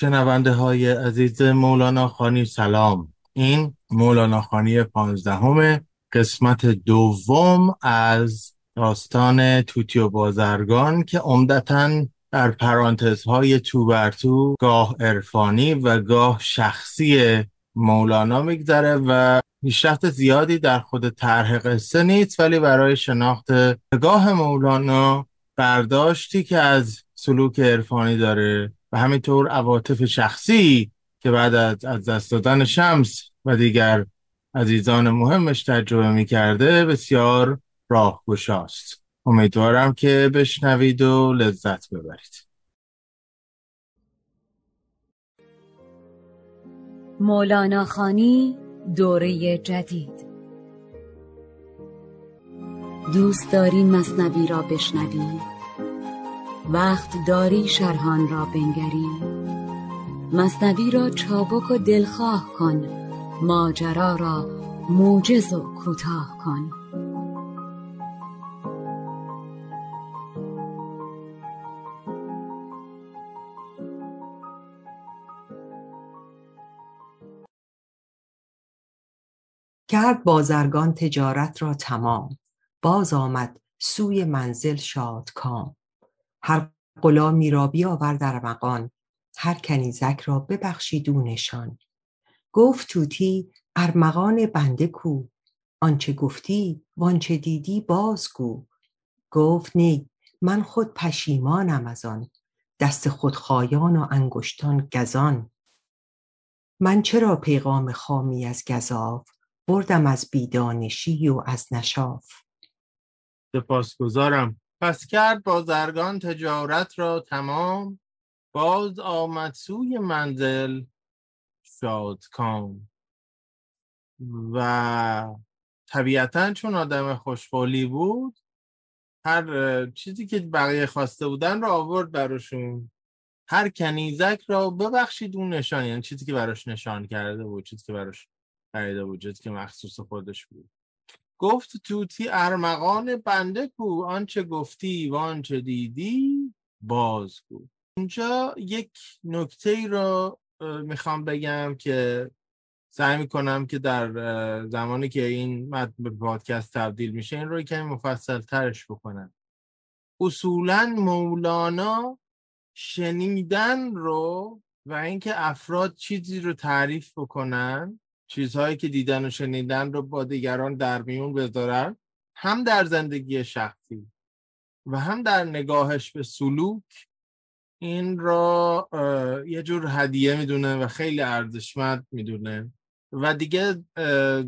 شنونده های عزیز مولانا خانی سلام. این مولانا خانی پانزدهم قسمت دوم از داستان توتی و بازرگان که عمدتا در پرانتزهای تو بر تو گاه عرفانی و گاه شخصی مولانا میگذره و پیشرفت زیادی در خود طرح قصه نیست ولی برای شناخت نگاه مولانا برداشتی که از سلوک عرفانی داره. و همینطور عواطف شخصی که بعد از از دست دادن شمس و دیگر عزیزان مهمش تجربه می‌کرده بسیار راهگشاست. امیدوارم که بشنوید و لذت ببرید. مولانا خانی دوره جدید. دوست داری مصنوی را بشنوی وقت داری شرحان را بنگری مصنوی را چابک و دلخواه کن. ماجرا را موجز و کوتاه کن. کرد بازرگان تجارت را تمام. باز آمد سوی منزل شادکام. هر غلامی را بیاور در مقان هر کنیزک را ببخشید او نشان. گفت طوطی ارمغان بنده کو. آنچه گفتی وانچه دیدی بازگو گفت نی من خود پشیمانم از آن. دست خودخوایان و انگشتان گزان. من چرا پیغام خامی از گزاف؟ بردم از بیدانشی و از نشاف. سپاسگزارم. پس کرد بازرگان تجارت را تمام باز آمد سوی منزل شادکام. و طبیعتا چون آدم خوشقولی بود هر چیزی که بقیه خواسته بودن رو آورد براشون. هر کنیزک را ببخشید اون نشان یعنی چیزی که براش نشان کرده بود چیزی که براش خریده بود چیزی که مخصوص خودش بود. گفت توتی ارمغان بنده کو. آنچه گفتی و آنچه دیدی بازگو اینجا یک نکته ای رو می‌خوام بگم که سعی می‌کنم که در زمانی که این متن به پادکست تبدیل میشه این رو کمی مفصل ترش بکنم. اصولا مولانا شنیدن رو و اینکه افراد چیزی رو تعریف بکنن چیزهایی که دیدن و شنیدن رو با دیگران در میون بذارن هم در زندگی شخصی و هم در نگاهش به سلوک. این را یه جور هدیه می‌دونه و خیلی ارزشمند می‌دونه. و دیگه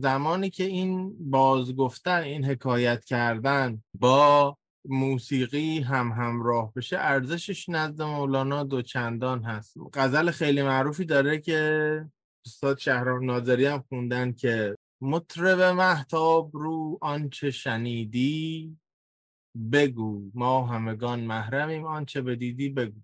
زمانی که این بازگفتن این حکایت کردن با موسیقی هم همراه بشه ارزشش نزد مولانا دوچندان هست. غزل خیلی معروفی داره که استاد شهرام ناظری هم خوندن که مطرب محتاب رو آنچه شنیدی بگو. ما همگان محرمیم آنچه بدیدی بگو.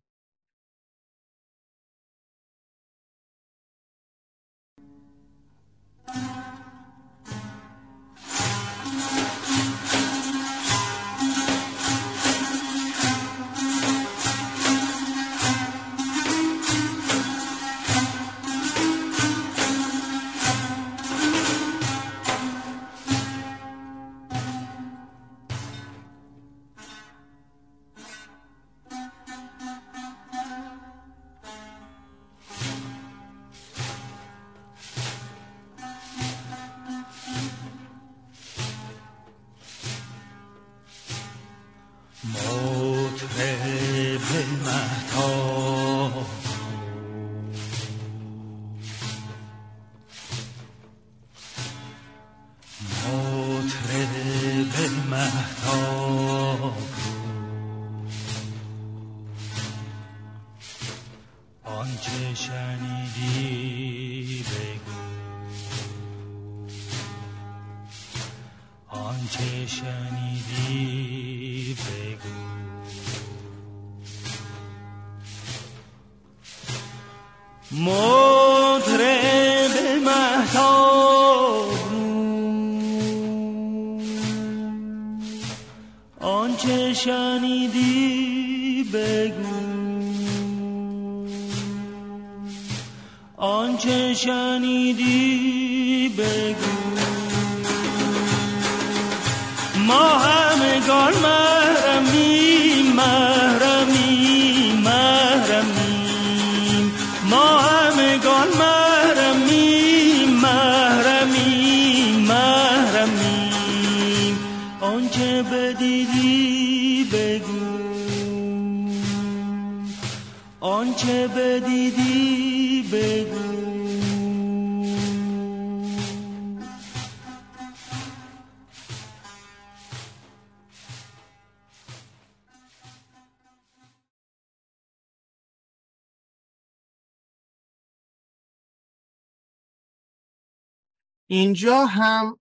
اینجا هم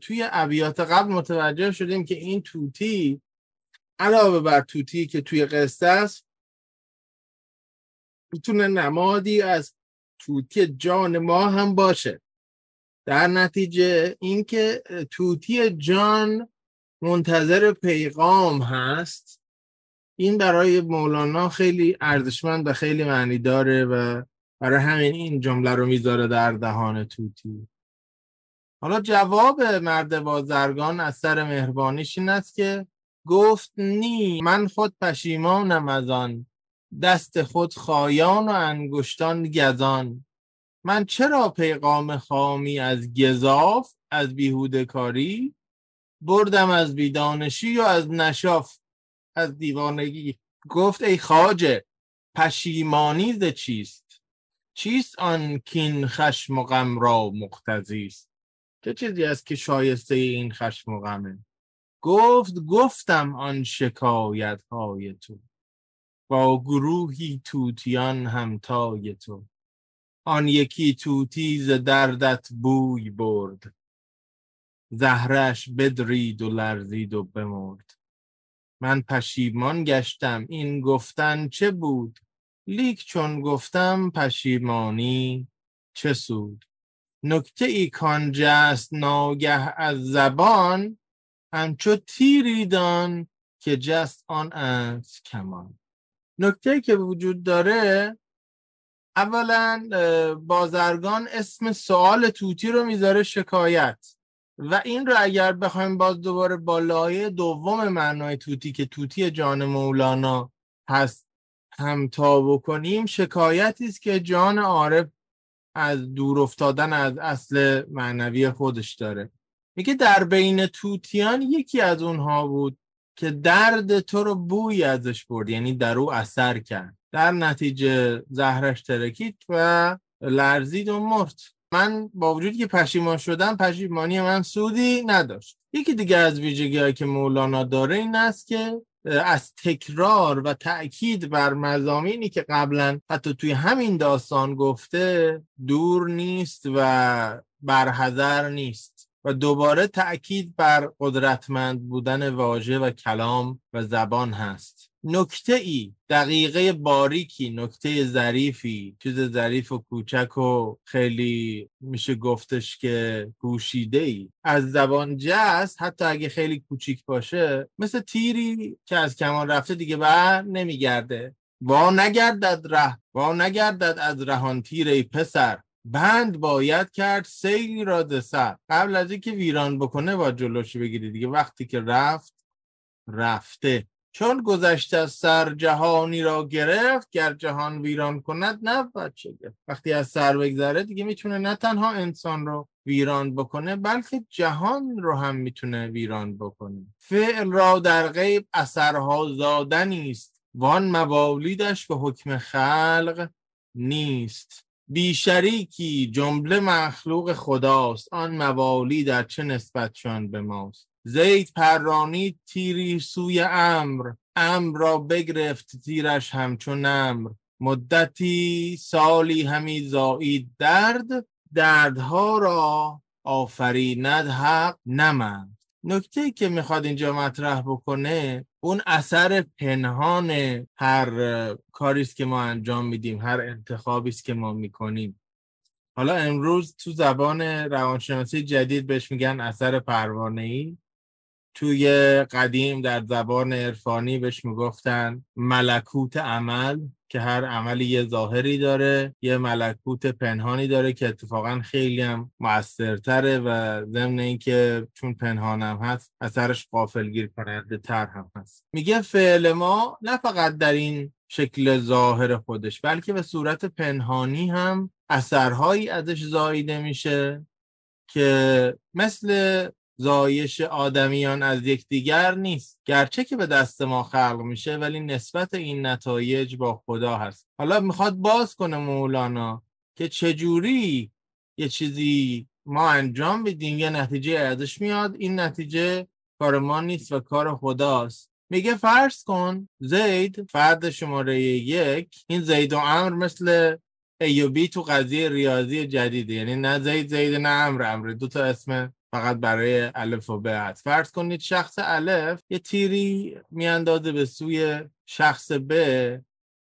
توی ابیات قبل متوجه شدیم که این توتی علاوه بر توتی که توی قصه است می‌تونه نمادی از توتی جان ما هم باشه. در نتیجه اینکه توتی جان منتظر پیغام هست این برای مولانا خیلی ارزشمند و خیلی معنی داره و برای همین این جمله رو می‌ذاره در دهان توتی. حالا جواب مرد بازرگان از سر مهربانیش این است که گفت نی من خود پشیمانم از آن. دست خود خایان و انگشتان گزان. من چرا پیغام خامی از گذاف از بیهوده کاری؟ بردم از بیدانشی و از نشاف. از دیوانگی. گفت ای خاجه پشیمانی ز چیست؟ چیست آن کین خشم و غم را مقتضی چه چیزی است که شایسته این خشم و غمه؟ گفت گفتم آن شکایت های تو. با گروهی توتیان همتای تو. آن یکی توتی ز دردت بوی برد. زهرش بدرید و لرزید و بمرد. من پشیمان گشتم این گفتن چه بود؟ لیک چون گفتم پشیمانی چه سود؟ نکته ای کان جست ناگه از زبان همچو تیری دان که جست آن از کمان. نکته که وجود داره اولا بازرگان اسم سوال توتی رو می‌ذاره شکایت. و این رو اگر بخوایم باز دوباره با لایه دوم معنای توتی که توتی جان مولانا هست همتا بکنیم شکایتی است که جان عارف از دور افتادن از اصل معنوی خودش داره. میگه در بین توتیان یکی از اونها بود که درد تو رو بوی ازش برد یعنی در او اثر کرد. در نتیجه زهرش ترکید و لرزید و مرد. من با وجودی که پشیمان شدم پشیمانی من سودی نداشت. یکی دیگه از ویژگی که مولانا داره این است که از تکرار و تأکید بر مزامینی که قبلا حتی توی همین داستان گفته دور نیست و برحضر نیست و دوباره تأکید بر قدرتمند بودن واژه و کلام و زبان هست. نکته ای دقیقه باریکی نکته ظریفی. چیز ظریف و کوچک و خیلی میشه گفتش که پوشیده ای از زبان جست حتی اگه خیلی کوچیک باشه مثل تیری که از کمان رفته دیگه بر نمیگرده. وا نگردد ره وا نگردد از رهان تیر ای پسر. بند باید کرد سیلی را دسر قبل از اینکه ویران بکنه با جلوش بگیری دیگه. وقتی که رفت رفته. چون گذشته از سر جهانی را گرفت گر جهان ویران کند نه چه وقتی از سر بگذره دیگه می‌تونه نه تنها انسان رو ویران بکنه بلکه جهان رو هم می‌تونه ویران بکنه. فعل را در غیب اثرها زادنی است. وان موالیدش به حکم خلق نیست. بیشریکی جمله مخلوق خداست. آن موالی در چه نسبتشان به ماست؟ زید پرانی تیری سوی امر. امر را بگرفت تیرش همچون امر مدتی سالی همی زایید درد. دردها را آفریند حق نمند نکته که می‌خواد اینجا مطرح بکنه اون اثر پنهان هر کاری است که ما انجام میدیم هر انتخابی است که ما می‌کنیم. حالا امروز تو زبان روانشناسی جدید بهش میگن اثر پروانه ای توی قدیم در زبان عرفانی بهش می‌گفتن ملکوت عمل که هر عملی یه ظاهری داره یه ملکوت پنهانی داره که اتفاقا خیلی هم موثرتره و ضمن اینکه چون پنهانم هست اثرش قافلگیر کننده تر هم هست. میگه فعل ما نه فقط در این شکل ظاهر خودش بلکه به صورت پنهانی هم اثرهایی ازش زاییده میشه که مثل زایش آدمیان از یکدیگر نیست. گرچه که به دست ما خلق میشه ولی نسبت این نتایج با خدا هست. حالا می‌خواد باز کنه مولانا که چجوری یه چیزی ما انجام بدیم یه نتیجه ازش میاد. این نتیجه کار ما نیست و کار خداست. میگه فرض کن زید فرد شماره یک این زید و امر مثل ایوبی تو قضیه ریاضی جدیده. یعنی نه زید زید نه امر امر دو تا اسم فقط برای الف و ب هست فرض کنید شخص الف یه تیری میاندازه به سوی شخص ب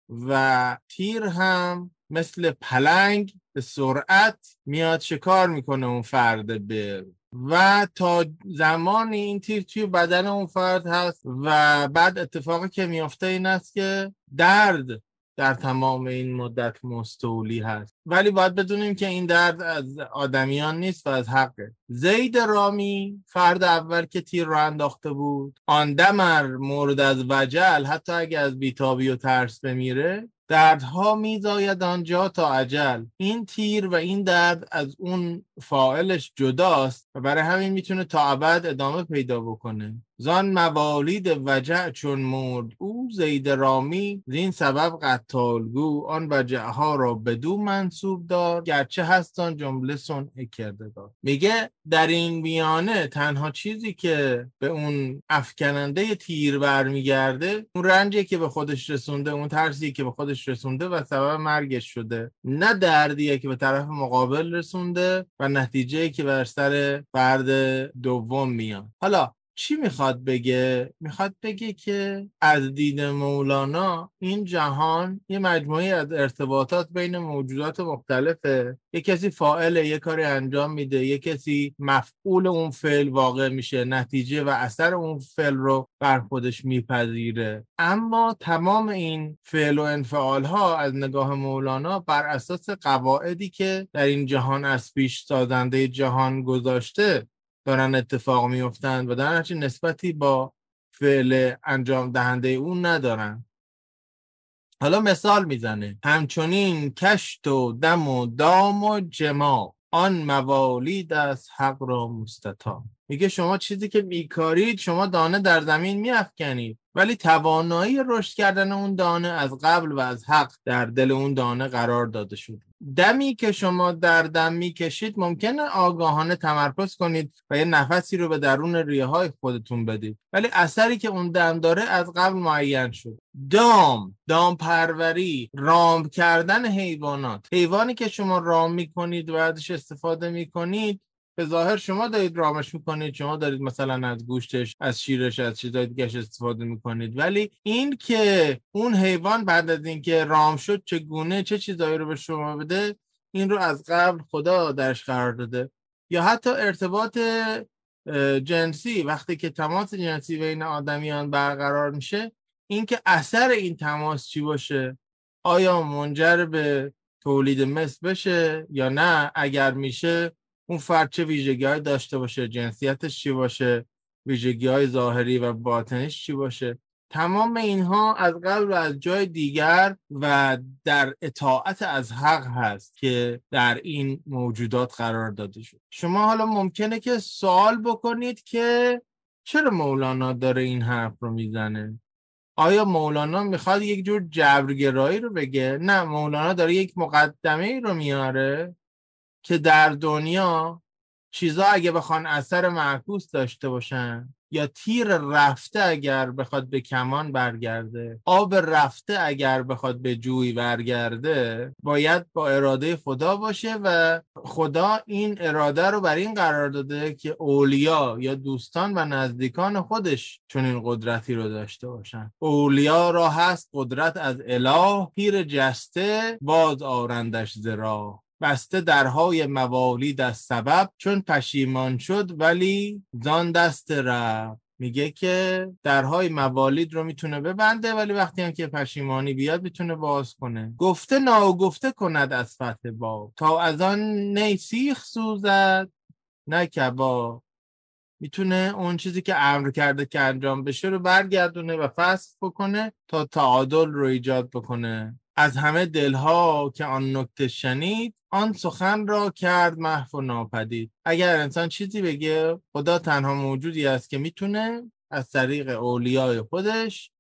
و تیر هم مثل پلنگ به سرعت میاد شکار می‌کنه اون فرد ب. و تا زمانی این تیر توی بدن اون فرد هست و بعد اتفاقی که میافته این است که درد در تمام این مدت مستولی هست. ولی باید بدونیم که این درد از آدمیان نیست و از حقه. زید رامی فرد اول که تیر را انداخته بود آن دمر مورد از وجل حتی اگه از بیتابی و ترس بمیره دردها میزاید آنجا تا عجل این تیر و این درد از اون فائلش جداست و برای همین می‌تونه تا ابد ادامه پیدا بکنه. زان موالید وجع چون مرد او زید رامی زین سبب قتالگو. آن وجع ها را بدو منصوب دار گرچه هستان جمله سن کردگار. میگه در این میانه تنها چیزی که به اون افکننده تیر برمیگرده اون رنجی که به خودش رسونده اون ترسی که به خودش رسونده و سبب مرگش شده. نه دردیه که به طرف مقابل رسونده و نتیجه که بر سر فرد دوم میاد. حالا چی می‌خواد بگه؟ می‌خواد بگه که از دید مولانا این جهان یه مجموعه از ارتباطات بین موجودات مختلفه یه کسی فائل یه کاری انجام میده یه کسی مفعول اون فعل واقع میشه نتیجه و اثر اون فعل رو بر خودش میپذیره اما تمام این فعل و انفعال ها از نگاه مولانا بر اساس قواعدی که در این جهان از پیش سازنده جهان گذاشته دارن اتفاق میفتند و در نتیجه نسبتی با فعل انجام دهنده اون ندارن. حالا مثال می‌زنه. همچنین کشت و دم و دام و جما. آن موالید از حق را مستطا میگه شما چیزی که میکارید شما دانه در زمین میافکنید. ولی توانایی رشد کردن اون دانه از قبل و از حق در دل اون دانه قرار داده شد. دمی که شما در دم می‌کشید ممکنه آگاهانه تمرکز کنید و یه نفسی رو به درون ریه های خودتون بدید. ولی اثری که اون دم داره از قبل معین شد. دام دام پروری رام کردن حیوانات. حیوانی که شما رام می‌کنید و ازش استفاده می‌کنید به ظاهر شما دارید رامش می‌کنید شما دارید مثلا از گوشتش از شیرش از چیزای دیگه استفاده می‌کنید. ولی این که اون حیوان بعد از اینکه رام شد چگونه چه چیزایی رو به شما بده این رو از قبل خدا درش قرار داده. یا حتی ارتباط جنسی وقتی که تماس جنسی بین آدمیان برقرار میشه اینکه اثر این تماس چی باشه؟ آیا منجر به تولید مثل بشه یا نه؟ اگر میشه اون فرد چه ویژگی داشته باشه جنسیتش چی باشه ویژگی های ظاهری و باطنش چی باشه. تمام اینها از قبل و از جای دیگر و در اطاعت از حق هست که در این موجودات قرار داده شد. شما حالا ممکنه که سوال بکنید که چرا مولانا داره این حرف رو می‌زنه؟ آیا مولانا می‌خواد یک جور جبرگرایی رو بگه؟ نه مولانا داره یک مقدمه ای رو میاره. که در دنیا چیزا اگه بخوان اثر معکوس داشته باشن یا تیر رفته اگر بخواد به کمان برگرده آب رفته اگر بخواد به جوی برگرده باید با اراده خدا باشه و خدا این اراده رو بر این قرار داده که اولیا یا دوستان و نزدیکان خودش چون این قدرتی رو داشته باشن. اولیا را هست قدرت از اله پیر جسته باز آرندش زرا بسته درهای موالید از سبب چون پشیمان شد ولی زان دست رفت. میگه که درهای موالید رو می‌تونه ببنده ولی وقتی هم که پشیمانی بیاد می‌تونه باز کنه. گفته ناگفته کند از فتح با تا از آن نی سیخ سوزد نه کبا می‌تونه اون چیزی که امر کرده که انجام بشه رو برگردونه و فسخ بکنه تا تعادل رو ایجاد بکنه. از همه دلها که آن نکته شنید آن سخن را کرد محو و ناپدید. اگر انسان چیزی بگه خدا تنها موجودی است که می‌تونه از طریق اولیای خودش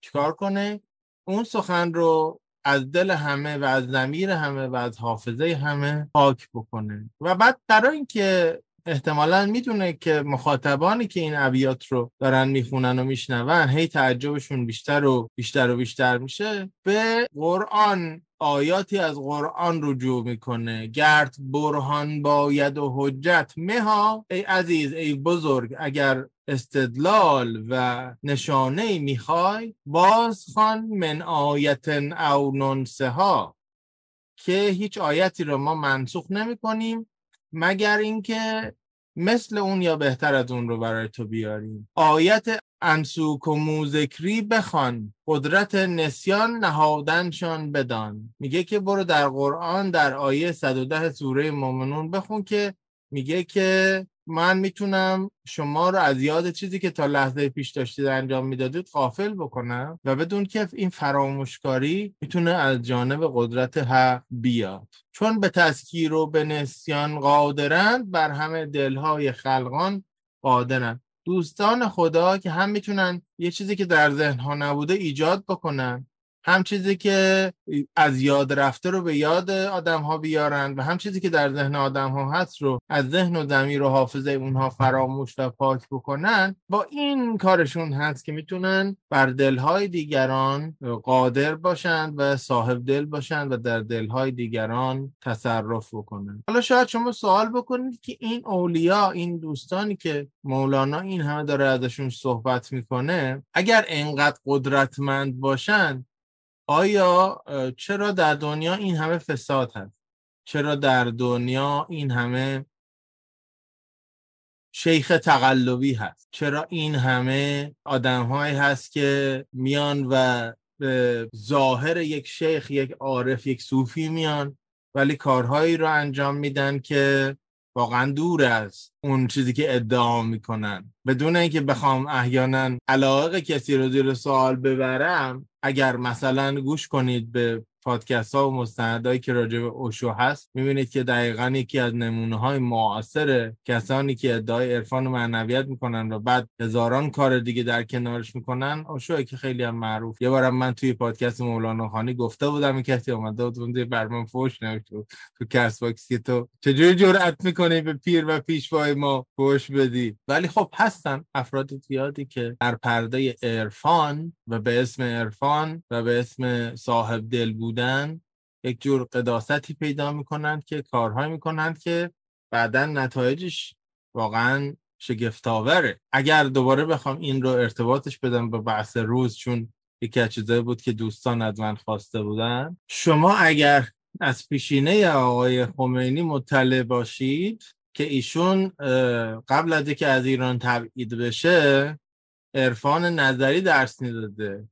چیکار کنه؟ اون سخن رو از دل همه و از زمیر همه و از حافظه همه پاک بکنه. و بعد برای اینکه احتمالا می‌دونه که مخاطبانی که این ابیات رو دارن می‌خونن و میشنون هی تعجبشون بیشتر و بیشتر و بیشتر میشه. به قرآن آیاتی از قرآن رجوع می‌کنه. گرد برهان باید و حجت. مها ای عزیز ای بزرگ اگر استدلال و نشانه می‌خوای باز خان من آیت او ننسه ها که هیچ آیتی رو ما منسوخ نمی کنیم مگر اینکه مثل اون یا بهتر از اون رو برای تو بیاریم؟ آیت انسوک و موذکری بخوان قدرت نسیان نهادنشان بدان. میگه که برو در قرآن در آیه 110 سوره مومنون بخون که میگه که من می‌تونم شما رو از یاد چیزی که تا لحظه پیش داشتید انجام می‌دادید قافل بکنم و بدون که این فراموشکاری می‌تونه از جانب قدرت حق بیاد. چون به تذکیر و به نسیان قادرند بر همه دلهای خلقان قادرند. دوستان خدا که هم می‌تونن یه چیزی که در ذهن ها نبوده ایجاد بکنن. هم چیزی که از یاد رفته رو به یاد آدم ها بیارن و هم چیزی که در ذهن آدم ها هست رو از ذهن و زمیر و حافظه اونها فراموش و پاک بکنن. با این کارشون هست که می‌تونن بر دلهای دیگران قادر باشند و صاحب دل باشند و در دلهای دیگران تصرف بکنن. حالا شاید شما سوال بکنید که این اولیا این دوستانی که مولانا این همه داره ازشون صحبت می‌کنه اگر انقدر قدرتمند باشن آیا چرا در دنیا این همه فساد هست؟ چرا در دنیا این همه شیخ تقلبی هست؟ چرا این همه آدم هست که میان و به ظاهر یک شیخ یک عارف یک صوفی میان ولی کارهایی رو انجام میدن که واقعا دور از اون چیزی که ادعا می‌کنن. بدون اینکه بخوام احیانا علاقه کسی رو زیر سوال ببرم اگر مثلا گوش کنید به پادکست ها و مستندهایی که راجع به اوشو هست می‌بینید که دقیقا یکی از نمونه های معاصر کسانی که ادعای عرفان و معنویت می‌کنن و بعد هزاران کار دیگه در کنارش می‌کنن اوشو که خیلی هم معروف. یه بارم من توی پادکست مولانا خانی گفته بودم کسی اومده بود اون برمان فوش نوشته تو Castbox که تو چجوری جرأت می‌کنی به پیر و پیشوای ما فوش بدی؟ ولی خب هستن افراد زیادی که در پرده عرفان و به اسم عرفان و به اسم صاحب دل بود بودن یک جور قداستی پیدا می‌کنند که کارهایی می‌کنند که بعدا نتایجش واقعا شگفتاوره اگر دوباره بخوام این رو ارتباطش بدم به بحث روز چون یکی از چیزایی بود که دوستان از من خواسته بودن. شما اگر از پیشینه آقای خمینی مطلع باشید که ایشون قبل از اینکه از ایران تبعید بشه عرفان نظری درس می‌داده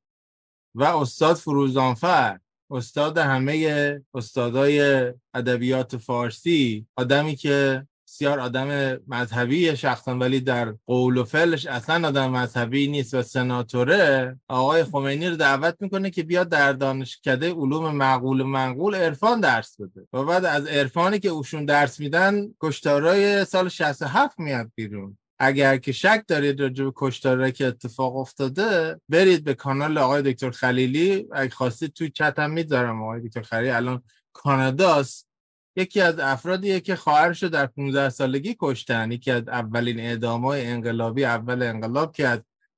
و استاد فروزانفر. استاد همه استادای ادبیات فارسی آدمی که بسیار آدم مذهبی شخصا ولی در قول و فعلش اصلا آدم مذهبی نیست و سناتوره. آقای خمینی رو دعوت می‌کنه که بیاد در دانشکده علوم معقول و منقول عرفان درس بده. و بعد از عرفانی که اوشون درس میدن کشتارای سال 67 میاد بیرون. اگر که شک دارید راجع به کشتاره که اتفاق افتاده برید به کانال آقای دکتر خلیلی. اگه خواستید توی چت هم می‌ذارم آقای دکتر خلیلی. الان کاناداست. یکی از افرادیه که خواهرش رو در 15 سالگی کشتن. یکی از اولین اعدامای انقلابی اول انقلاب که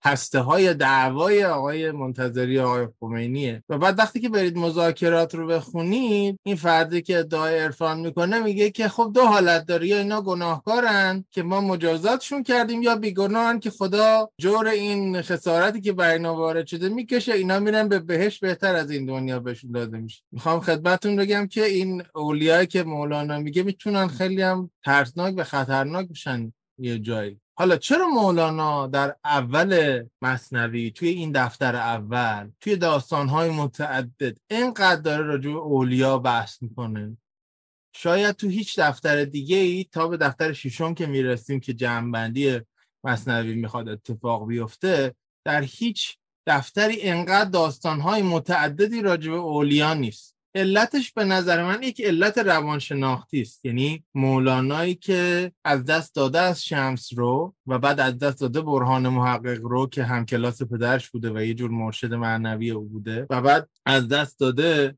هسته های دعوای آقای منتظری آقای خمینیه. و بعد وقتی که برید مذاکرات رو بخونید این فردی که ادعای عرفان می‌کنه میگه که خب دو حالت داره یا اینا گناهکارن که ما مجازاتشون کردیم یا بیگناهن که خدا جور این خسارتی که بر اینا وارد شده می‌کشه اینا میرن به بهش بهتر از این دنیا بهشون داده میشه. می‌خوام خدمتتون بگم که این اولیایی که مولانا میگه می‌تونن خیلی هم ترسناک و خطرناک بشن یه جایی. حالا چرا مولانا در اول مصنوی توی این دفتر اول توی داستانهای متعدد اینقدر داره راجع به اولیا بحث می‌کنه؟ شاید تو هیچ دفتر دیگه ای تا به دفتر ششم که می‌رسیم که جمعبندی مصنوی می‌خواد اتفاق بیفته در هیچ دفتری انقدر داستانهای متعددی راجع به اولیا نیست. علتش به نظر من یک علت روانشناختی است. یعنی مولانایی که از دست داده از شمس رو و بعد از دست داده برهان محقق رو که هم کلاس پدرش بوده و یه جور مرشد معنوی او بوده و بعد از دست داده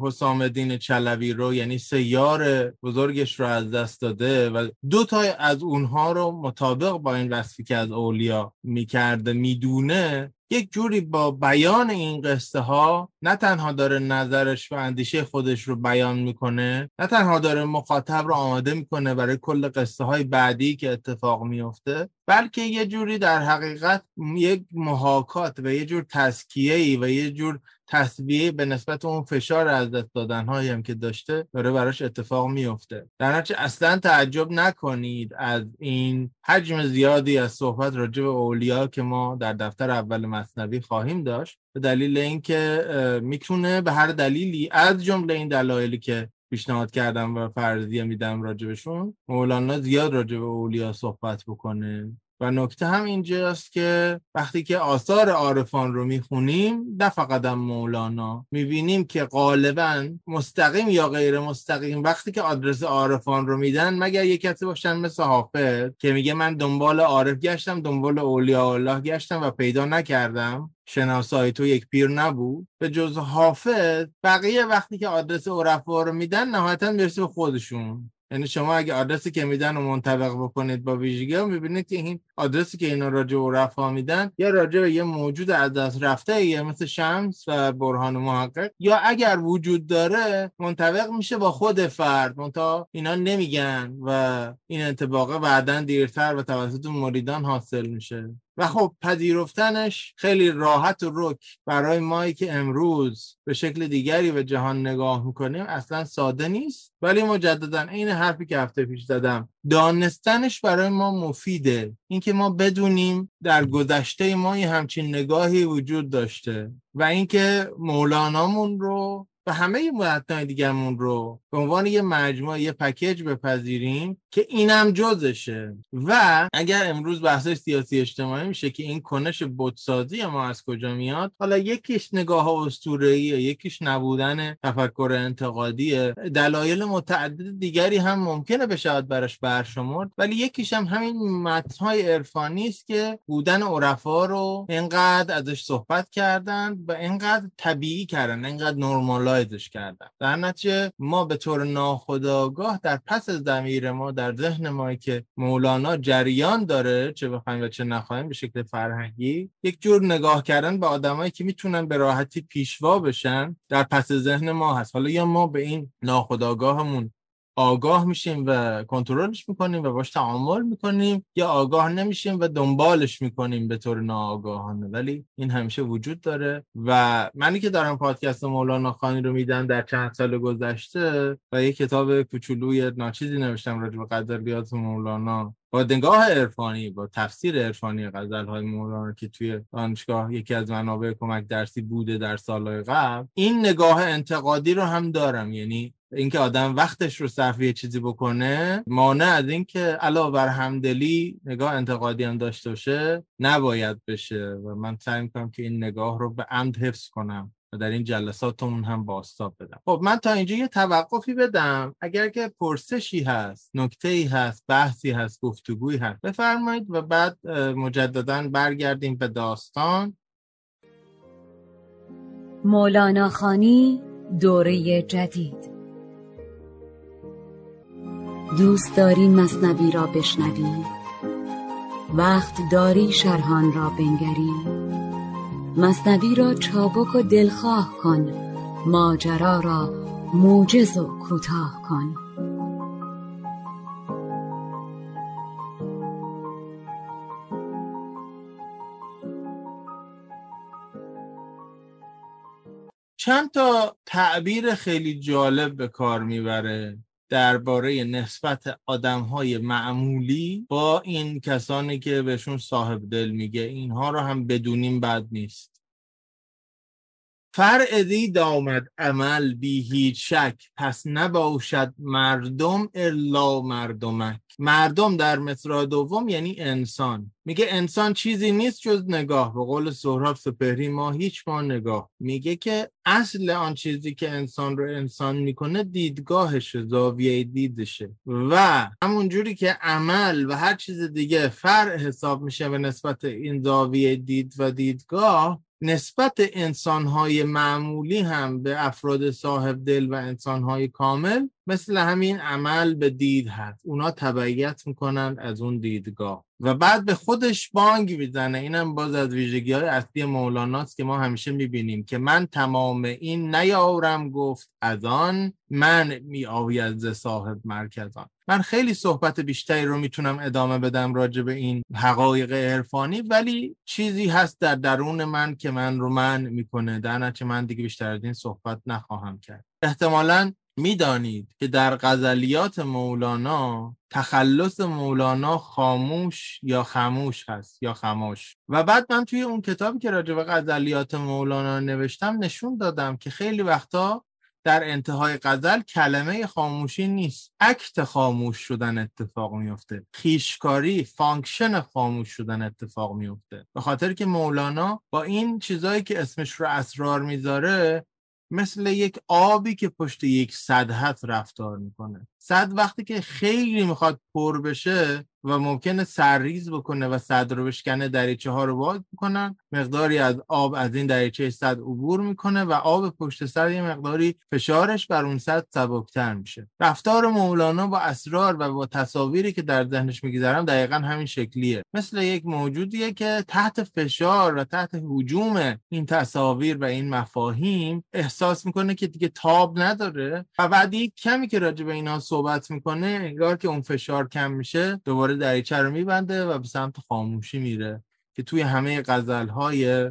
حسام الدین چلوی رو یعنی سیار بزرگش رو از دست داده و دو تا از اونها رو مطابق با این وصفی که از اولیا می‌کرده می‌دونه یک جوری با بیان این قصه ها نه تنها داره نظرش و اندیشه خودش رو بیان می‌کنه نه تنها داره مخاطب رو آماده می‌کنه برای کل قصه های بعدی که اتفاق میفته بلکه یه جوری در حقیقت یک محاکات و یه جور تسکیه و یه جور تصویه به نسبت اون فشار از دست دادن هایی هم که داشته داره براش اتفاق میفته در نتیجه اصلا تعجب نکنید از این حجم زیادی از صحبت راجع به اولیا که ما در دفتر اول مصنوی خواهیم داشت به دلیل اینکه می‌تونه به هر دلیلی از جمله این دلایلی که پیشنهاد کردم و فرضیه میدم راجبشون مولانا زیاد راجب اولیا صحبت بکنه. و نکته هم اینجاست که وقتی که آثار عارفان رو می‌خونیم نه فقط مولانا می‌بینیم که غالبا مستقیم یا غیر مستقیم وقتی که آدرس عارفان رو میدن مگر یک کسی باشن مثل حافظ که میگه من دنبال عارف گشتم دنبال اولیاء الله گشتم و پیدا نکردم. شناسایی تو یک پیر نبود. به جز حافظ بقیه وقتی که آدرس عرفا رو میدن نهایتا می‌رسه به خودشون. یعنی شما اگه آدرسی که میدن رو منطبق بکنید با ویژگی ها می‌بینید که این آدرسی که اینا راجع و رفا میدن یا راجع به یه موجود از دست رفته یه مثل شمس و برهان محقق یا اگر وجود داره منطبق میشه با خود فرد. منتها اینا نمیگن و این انتباقه بعدا دیرتر و توسط مریدان حاصل میشه. و خب پذیرفتنش خیلی راحت و رک. برای مایی که امروز به شکل دیگری به جهان نگاه می‌کنیم اصلا ساده نیست. ولی مجددا این حرفی که هفته پیش زدم دانستنش برای ما مفیده. اینکه ما بدونیم در گذشته ما همچین نگاهی وجود داشته و اینکه مولانامون رو و همه متنای دیگرمون رو به عنوان یه مجموعه یه پکیج بپذیریم که اینم جزشه. و اگر امروز بحث سیاسی اجتماعی میشه که این کنش بودسازی ما از کجا میاد حالا یکیش نگاه اسطوره‌ایه یکیش نبودن تفکر انتقادی دلایل متعدد دیگری هم ممکنه به شاید براش برشمرد ولی یکیش هم همین متنهای عرفانی است که بودن عرفا رو اینقدر ازش صحبت کردن و اینقدر طبیعی کردن اینقدر نرمالایزش کردن. در نتیجه ما به طور ناخودآگاه در پس زمیر ما در ذهن ما که مولانا جریان داره چه بخوایم و چه نخواهیم به شکل فرهنگی یک جور نگاه کردن به آدمایی که می‌تونن به راحتی پیشوا بشن در پس ذهن ما هست. حالا یا ما به این ناخودآگاهمون آگاه میشیم و کنترلش می‌کنیم و باش تعامل می‌کنیم یا آگاه نمیشیم و دنبالش می‌کنیم به طور ناآگاهانه. ولی این همیشه وجود داره و منی که دارم پادکست مولانا خانی رو میدم در چند سال گذشته و یک کتاب کوچولوی ناچیزی نوشتم راجع به قدریات مولانا با نگاه عرفانی با تفسیر عرفانی غزل های مولانا که توی دانشگاه یکی از منابع کمک درسی بوده در سالهای قبل این نگاه انتقادی رو هم دارم. یعنی اینکه آدم وقتش رو صرف یه چیزی بکنه مانع از اینکه علاوه بر همدلی نگاه انتقادی هم داشته باشه نباید بشه. و من سعی می‌کنم که این نگاه رو به عمد حفظ کنم و در این جلساتمون هم باستاب بدم. خب من تا اینجا یه توقفی بدم. اگر که پرسشی هست نکته ای هست بحثی هست گفتگویی هست بفرمایید و بعد مجددا برگردیم به داستان. مولانا خانی دوره جدید. دوست داری مصنوی را بشنوی؟ وقت داری شرحان را بنگری؟ مصنوی را چابک و دلخواه کن ماجرا را موجز و کوتاه کن. چند تا تعبیر خیلی جالب به کار می‌بره. درباره نسبت آدمهای معمولی با این کسانی که بهشون صاحب دل میگه اینها رو هم بدونیم بد نیست. فرع دید آمد عمل بی هیچ شک. پس نباشد مردم الا مردمک. مردم در مصرع دوم یعنی انسان. میگه انسان چیزی نیست جز نگاه. به قول سهراب سپهری ما هیچ ما نگاه. میگه که اصل آن چیزی که انسان رو انسان می‌کنه دیدگاهش زاویه دیدشه. و همون جوری که عمل و هر چیز دیگه فرع حساب میشه به نسبت این زاویه دید و دیدگاه نسبت انسانهای معمولی هم به افراد صاحب دل و انسانهای کامل مثل همین عمل به دید هست. اونا تبعیت می‌کنن از اون دیدگاه. و بعد به خودش بانگ می‌زنه. اینم باز از ویژگی های اصلی مولاناست که ما همیشه می‌بینیم که من تمام این نیاورم گفت از آن من میآید ز صاحب مرکزان من خیلی صحبت بیشتری رو می‌تونم ادامه بدم راجع به این حقایق عرفانی ولی چیزی هست در درون من که من رو من می‌کنه. در نتیجه من دیگه بیشتر از این صحبت نخواهم کرد. احتمالا می‌دانید که در غزلیات مولانا تخلص مولانا خاموش یا خموش هست یا خموش. و بعد من توی اون کتابی که راجع به غزلیات مولانا نوشتم نشون دادم که خیلی وقتا در انتهای غزل کلمه خاموشی نیست. act خاموش شدن اتفاق میفته خویشکاری function خاموش شدن اتفاق میفته به خاطر که مولانا با این چیزایی که اسمش رو اسرار می‌ذاره مثل یک آبی که پشت یک سد رفتار می‌کنه. سد وقتی که خیلی می‌خواد پر بشه و ممکنه سرریز بکنه و سد رو بشکنه دریچه ها رو باز می‌کنن مقداری از آب از این دریچه سد عبور می‌کنه و آب پشت سر یه مقداری فشارش بر اون سد سبکتر میشه. رفتار مولانا با اسرار و با تصاویری که در ذهنش میگذره دقیقا همین شکلیه. مثل یک موجودیه که تحت فشار و تحت حجوم این تصاویر و این مفاهیم احساس می‌کنه که دیگه تاب نداره و بعد کمی که راجع به اینا صحبت می‌کنه انگار که اون فشار کم میشه دوباره دریچه رو میبنده و به سمت خاموشی میره که توی همه غزل های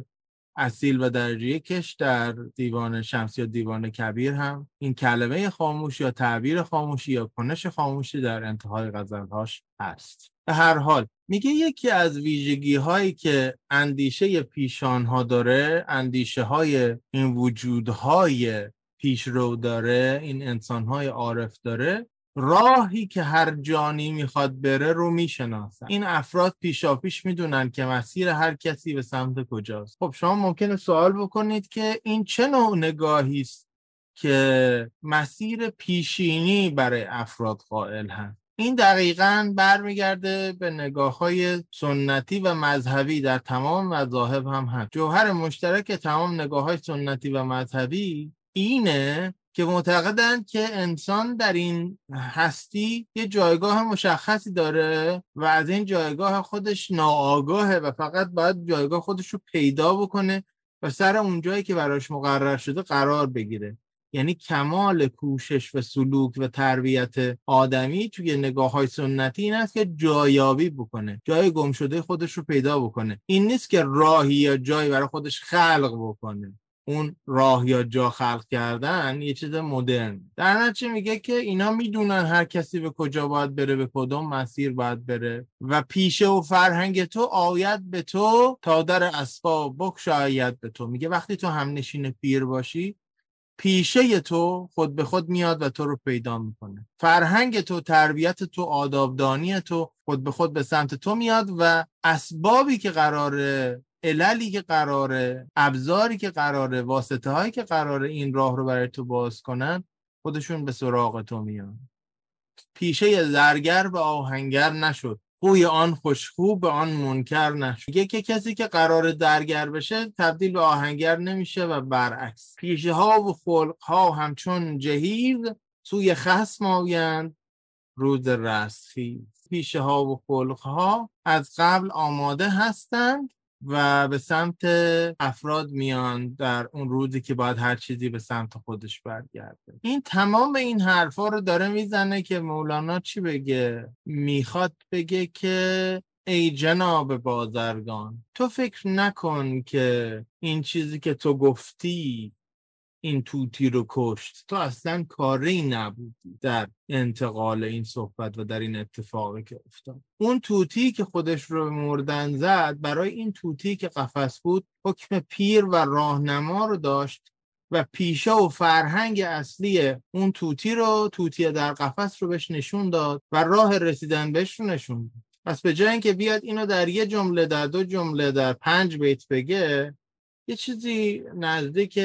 اصیل و درجه کش در دیوان شمس یا دیوان کبیر هم این کلمه خاموش یا تعبیر خاموشی یا کنش خاموشی در انتهای غزلهاش هست. به هر حال میگه یکی از ویژگی هایی که اندیشه پیشان ها داره اندیشه های این وجودهای پیشرو داره این انسان های عارف داره راهی که هر جانی می‌خواد بره رو می‌شناسن. این افراد پیشا پیش می‌دونن که مسیر هر کسی به سمت کجاست. خب شما ممکنه سوال بکنید که این چه نوع نگاهی است که مسیر پیشینی برای افراد قائل هست؟ این دقیقا برمیگرده به نگاه های سنتی و مذهبی در تمام مذاهب هم هست. جوهر مشترک تمام نگاه های سنتی و مذهبی اینه که معتقدند که انسان در این هستی یه جایگاه مشخصی داره و از این جایگاه خودش ناآگاهه و فقط باید جایگاه خودش رو پیدا بکنه و سر اون جایی که براش مقرر شده قرار بگیره. یعنی کمال کوشش و سلوک و تربیت آدمی توی نگاه های سنتی این است که جایابی بکنه جای گم شده خودش رو پیدا بکنه. این نیست که راهی یا جایی برای خودش خلق بکنه. اون راه یا جا خلق کردن یه چیز مدرن. در نتیجه میگه که اینا می‌دونن هر کسی به کجا باید بره به کدوم مسیر باید بره. و پیشه و فرهنگ تو آید به تو تا در اسباب بکشاید به تو. میگه وقتی تو هم نشین پیر باشی پیشه تو خود به خود میاد و تو رو پیدا می‌کنه. فرهنگ تو تربیت تو آدابدانی تو خود به خود به سمت تو میاد و اسبابی که قراره عللی که قراره ابزاری که قراره واسطه هایی که قراره این راه رو برای تو باز کنن خودشون به سراغ تو میان. پیشه زرگر به آهنگر نشد. خوی آن خوشخو به آن منکر نشد. که کسی که قرار درگر بشه تبدیل به آهنگر نمیشه و برعکس. پیشه ها و خلق ها همچون جهیز سوی خسم آویند روز رستخیز. پیشه ها و خلق ها از قبل آماده هستند و به سمت افراد میان در اون روزی که باید هر چیزی به سمت خودش برگرده. این تمام این حرفا رو داره می‌زنه که مولانا چی بگه؟ می‌خواد بگه که ای جناب بازرگان تو فکر نکن که این چیزی که تو گفتی این توتی رو کشت. تو اصلا کاری نبودی در انتقال این صحبت و در این اتفاقی که افتاد. اون توتی که خودش رو مردن زد برای این توتی که قفس بود حکم پیر و راهنما رو داشت و پیشه و فرهنگ اصلی اون توتی رو توتی در قفس رو بهش نشون داد و راه رسیدن بهش رو نشون داد. پس به جای اینکه بیاد اینو در یه جمله در دو جمله در پنج بیت بگه یه چیزی نزدیک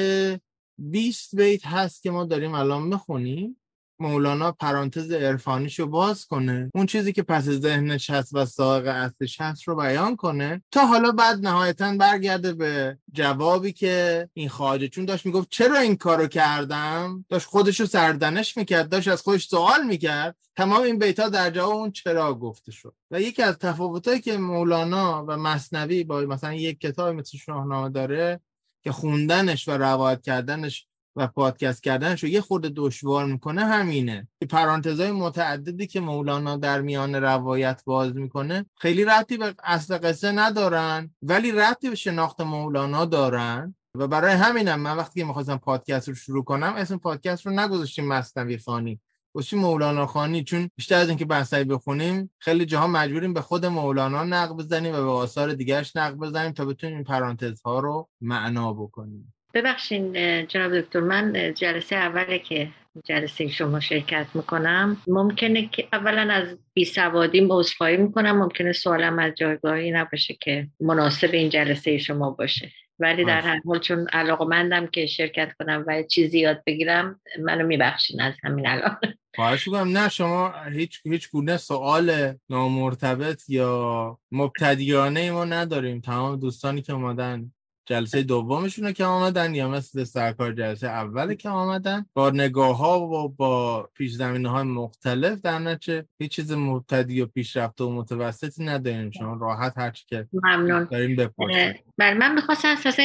20 بیت هست که ما داریم الان می‌خونیم. مولانا پرانتز عرفانیشو باز کنه. اون چیزی که پس ذهنش هست و ساق اصلش هست رو بیان کنه. تا حالا بعد نهایتا برگرده به جوابی که این خواجه چون داشت می‌گفت چرا این کارو کردم؟ داشت خودشو سردنش می‌کرد داشت از خودش سوال می‌کرد. تمام این بیتا در جواب اون چرا گفته شد. و یکی از تفاوتایی که مولانا و مصنوی با مثلا یک کتاب مثل شاهنامه داره که خوندنش و روایت کردنش و پادکست کردنش رو یه خورده دشوار می‌کنه همینه. پرانتزهای متعددی که مولانا در میان روایت باز می‌کنه خیلی ربطی به اصل قصه ندارن ولی ربطی به شناخت مولانا دارن و برای همینم من وقتی که می‌خواستم پادکست رو شروع کنم اسم پادکست رو نگذاشتیم مصنوی خانی. گفتیم مولانا خانی چون بیشتر از اینکه بحثی بخونیم خیلی جاها مجبوریم به خود مولانا نقد بزنیم و به آثار دیگرش نقد بزنیم تا بتونیم این پرانتزها رو معنا بکنیم. ببخشین جناب دکتر من جلسه اوله که جلسه شما شرکت می‌کنم ممکنه که اولا از بی سوادیم عذرخواهی می‌کنم ممکنه سوالم از جایگاهی نباشه که مناسب این جلسه شما باشه. ولی در هر حال چون علاقمندم که شرکت کنم و چیزی یاد بگیرم منو میبخشین از همین الان. خواهش می‌کنم. نه شما هیچ هیچ گونه سوال نامرتبط یا مبتدیانه ما نداریم. تمام دوستانی که اومدن جلسه دومشون که آمدن یا مثل سرکار جلسه اول که آمدن با نگاه ها و با پیش زمینه های مختلف در نچه هیچ چیز مبتدی و پیشرفته و متوسطی نداریم. شما راحت هر چی که ممنون. داریم بپرسیم بر من می‌خواستم اساسا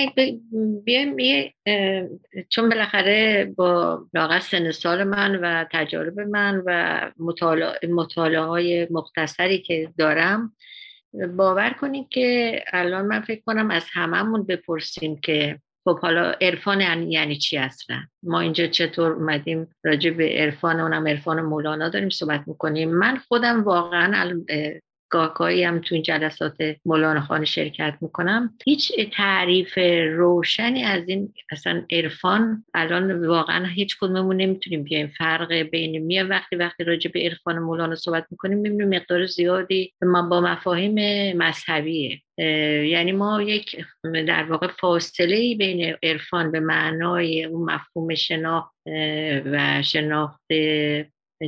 بیایم چون بالاخره با لاغت سن سال من و تجارب من و مطالعه, مطالعه های مختصری که دارم باور کنید که الان من فکر کنم از هممون بپرسیم که خب حالا عرفان یعنی, یعنی چی اصلا؟ ما اینجا چطور اومدیم راجع به عرفان؟ اونم عرفان مولانا داریم صحبت می‌کنیم. من خودم واقعا گاهگاهی هم تو جلسات مولانا خانه شرکت می‌کنم. هیچ تعریف روشنی از این اصلا عرفان الان واقعا هیچ کدوممون نمی‌تونیم بیایم. فرق بین میه وقتی وقتی راجع به عرفان مولانا صحبت می‌کنیم می‌بینیم مقدار زیادی با مفاهیم مذهبیه یعنی ما یک در واقع فاصله بین عرفان به معنای اون مفهوم شناخت و شناخت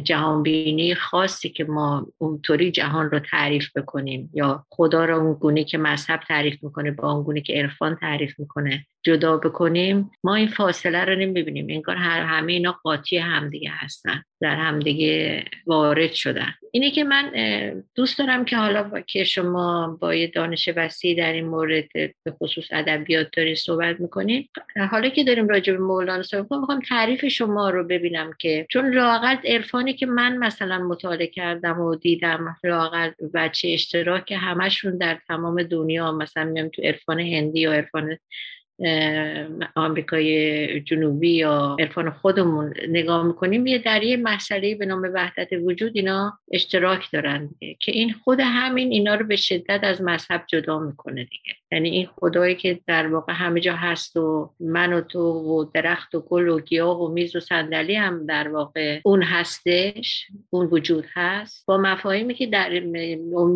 جهانبینی خاصی که ما اونطوری جهان رو تعریف بکنیم یا خدا رو اون گونه که مذهب تعریف می‌کنه با اون گونه که عرفان تعریف می‌کنه. جدا بکنیم ما این فاصله رو نمی‌بینیم. انگار هر همه اینا قاطی همدیگه هستن در همدیگه وارد شدن. اینه که من دوست دارم که حالا که شما با یه دانش وسیع در این مورد به خصوص ادبیات دارید صحبت می‌کنید حالا که داریم راجع به مولانا صحبت می‌کنیم می‌خوام تعریف شما رو ببینم که چون لاقل عرفانی که من مثلا مطالعه کردم و دیدم لاقل بچه اشتراک همشون در تمام دنیا مثلا میام تو عرفان هندی یا عرفان آمریکای جنوبی یا عرفان خودمون نگاه می‌کنیم یه در یه مسئله به نام وحدت وجود اینا اشتراک دارن که این خود همین اینا رو به شدت از مذهب جدا می‌کنه دیگه. یعنی این خدایی که در واقع همه جا هست و من و تو و درخت و گل و گیاه و میز و صندلی هم در واقع اون هستش اون وجود هست. با مفاهیمی که در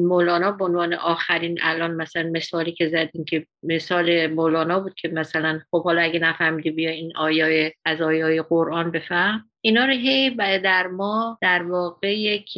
مولانا به عنوان آخرین الان مثلا مثالی که زدیم که مثال مولانا بود که مثلا خب حالا اگه نفهمیدی بیا این آیای از آیای قرآن بفهم. اینا رو هی در ما در واقع یک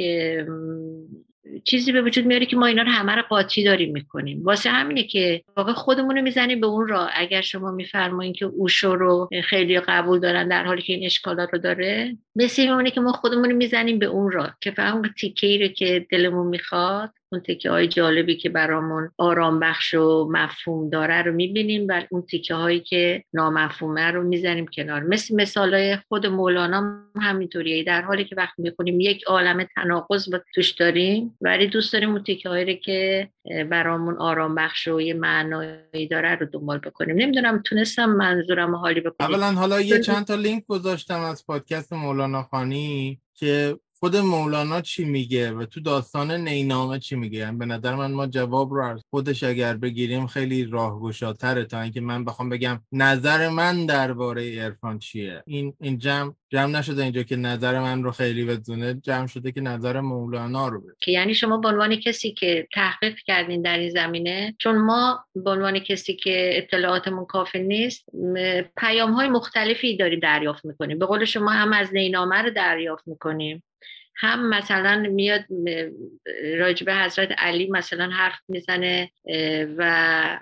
چیزی به وجود میاره که ما اینا رو همه رو قاطی داریم می‌کنیم. واسه همینه که واقع خودمون رو می‌زنیم به اون راه. اگر شما میفرمایید که اوشو رو خیلی قبول دارن در حالی که این اشکالات رو داره مثل اونه که ما خودمون رو می‌زنیم به اون راه که فهم تیکه رو که دلمون می‌خواد اون تیکه های جالبی که برامون آرام بخش و مفهوم داره رو می‌بینیم و اون تیکه هایی که نامفهومه رو می‌زنیم کنار. مثل مثال های خود مولانا همینطوریه. در حالی که وقتی می‌خونیم یک عالم تناقض با توش داریم ولی دوست داریم اون تیکه هایی که برامون آرام بخش و یه معنایی داره رو دنبال بکنیم. نمی‌دونم تونستم منظورم حالی بکنیم اولا حالا یه چند تا لینک گذاشتم از پادکست مولانا خانی که خود مولانا چی میگه و تو داستان نینامه چی میگه؟ یعنی به نظر من ما جواب رو از خودش اگر بگیریم خیلی راهگشاتره تا اینکه من بخوام بگم نظر من درباره عرفان چیه. این این جمع جمع نشده اینجا که نظر من رو خیلی بدونه جمع شده که نظر مولانا رو بده که یعنی شما به عنوان کسی که تحقیق کردین در این زمینه چون ما به عنوان کسی که اطلاعاتمون کافی نیست پیام های مختلفی داریم دریافت می‌کنیم. به قول شما هم از نینامه رو دریافت می‌کنیم. هم مثلا میاد راجبه حضرت علی مثلا حرف می‌زنه و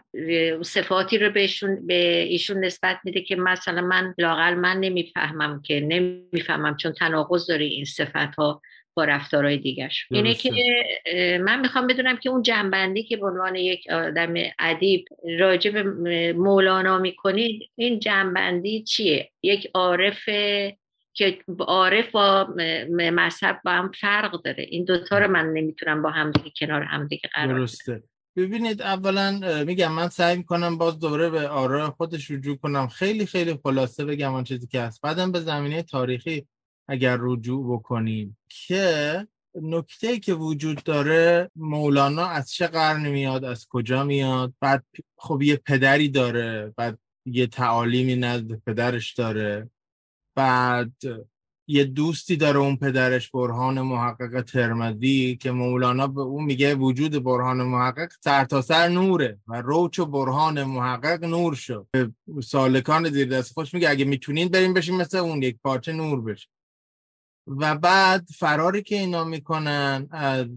صفاتی رو بهشون به ایشون نسبت میده که مثلا من لاقل من نمی‌فهمم که نمی‌فهمم چون تناقض داره این صفت ها با رفتارهای دیگرش. اینه که من می‌خوام بدونم که اون جنبندی که به عنوان یک آدم ادیب راجع به مولانا می‌کنید این جنبندی چیه؟ یک عارف که عارف با مذهب با هم فرق داره. این دوتا رو من نمی‌تونم با همدیگه کنار همدیگه قرار درسته. ببینید اولا میگم من سعی می‌کنم باز دوباره به آرای خودش رجوع کنم. خیلی خیلی خلاصه بگم آن چیزی که هست. بعدم به زمینه تاریخی اگر رجوع بکنیم که نکته که وجود داره مولانا از چه قرن میاد از کجا میاد؟ بعد خب یه پدری داره بعد یه تعالیمی نزد پدرش داره. بعد یه دوستی داره اون پدرش برهان محقق ترمدی که مولانا به اون میگه وجود برهان محقق سر نوره و روچ و برهان محقق نور شد. سالکان دیر دست خوش میگه اگه می‌تونین بریم بشین مثل اون یک پارچه نور بشه. و بعد فراری که اینا می‌کنن از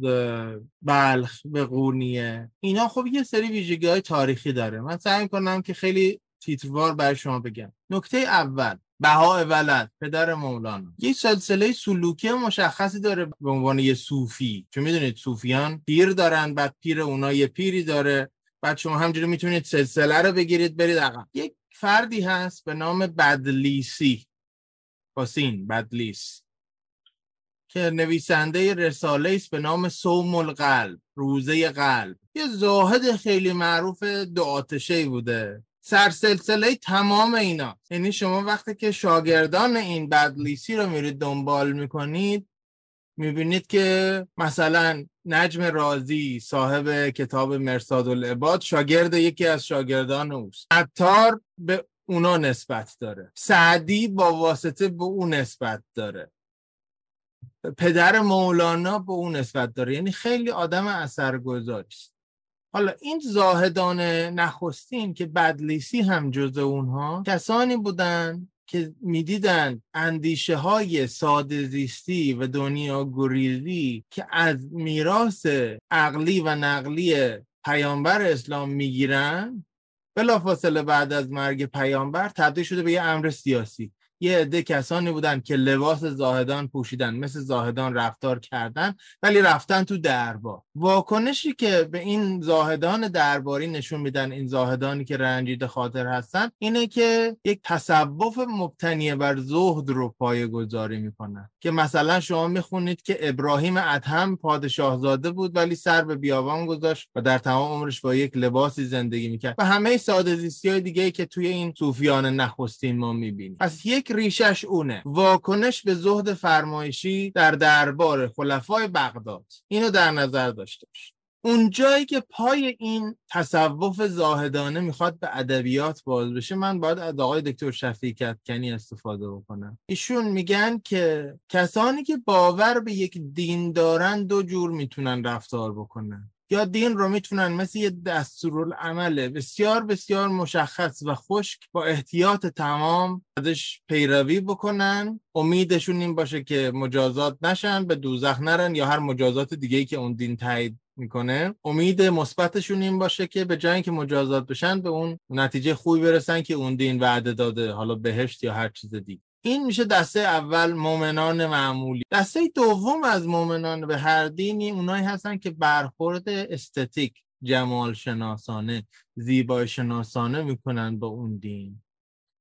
بلخ به قونیه اینا خب یه سری ویژگی های تاریخی داره. من سعی کنم که خیلی تیتروار برای شما بگم. نکته اول بها ولد پدر مولانا. یه سلسله سلوکی مشخصی داره به عنوان یه صوفی. چون می‌دونید صوفیان پیر دارن بعد پیر اونا یه پیری داره. بعد شما همجوری می‌تونید سلسله رو بگیرید برید عقب. یک فردی هست به نام بدلیسی. باسین بدلیس. که نویسنده رساله است به نام سوم القلب روزه قلب. یه زاهد خیلی معروف دو آتشه بوده. سرسلسله تمام اینا. یعنی شما وقتی که شاگردان این بدلیسی رو میرید دنبال می‌کنید می‌بینید که مثلا نجم رازی صاحب کتاب مرساد العباد شاگرد یکی از شاگردان اوست. عطار به اونا نسبت داره. سعدی با واسطه به اون نسبت داره. پدر مولانا به اون نسبت داره. یعنی خیلی آدم اثرگذاری حالا این زاهدان نخستین که بدلیسی هم جز اونها کسانی بودن که می‌دیدند اندیشه های ساده زیستی و دنیا گریزی که از میراث عقلی و نقلی پیامبر اسلام می‌گیرن بلافاصله بعد از مرگ پیامبر تبدیل شده به یه امر سیاسی. یه عده کسانی بودن که لباس زاهدان پوشیدن مثل زاهدان رفتار کردن ولی رفتن تو دربار. واکنشی که به این زاهدان درباری نشون میدن این زاهدانی که رنجیده خاطر هستن اینه که یک تصوف مبتنی بر زهد رو پایه گذاری می‌کنن. که مثلا شما می‌خونید که ابراهیم ادهم پادشاهزاده بود ولی سر به بیابان گذاشت و در تمام عمرش با یک لباسی زندگی می‌کرد. و همه ساده زیستی های دیگه که توی این صوفیان نخستین ما می‌بینیم. پس یک ریشش اونه. واکنش به زهد فرمایشی در دربار خلفای بغداد. اینو در نظر داشته باش. اون جایی که پای این تصوف زاهدانه می‌خواد به ادبیات باز بشه من باید از آقای دکتر شفیع کتکنی استفاده بکنم. ایشون میگن که کسانی که باور به یک دین دارن دو جور می‌تونن رفتار بکنن. یا دین رو می‌تونن مثل یه دستورالعمل بسیار بسیار مشخص و خشک با احتیاط تمام ازش پیروی بکنن. امیدشون این باشه که مجازات نشن به دوزخ نرن یا هر مجازات دیگه ای که اون دین تایید می‌کنه. امید مثبتشون این باشه که به جای که مجازات بشن به اون نتیجه خوبی برسن که اون دین وعده داده حالا بهشت یا هر چیز دیگه. این میشه دسته اول مؤمنان معمولی. دسته دوم از مؤمنان به هر دینی اونایی هستن که برخورد استتیک جمال شناسانه زیبای شناسانه می‌کنن با اون دین.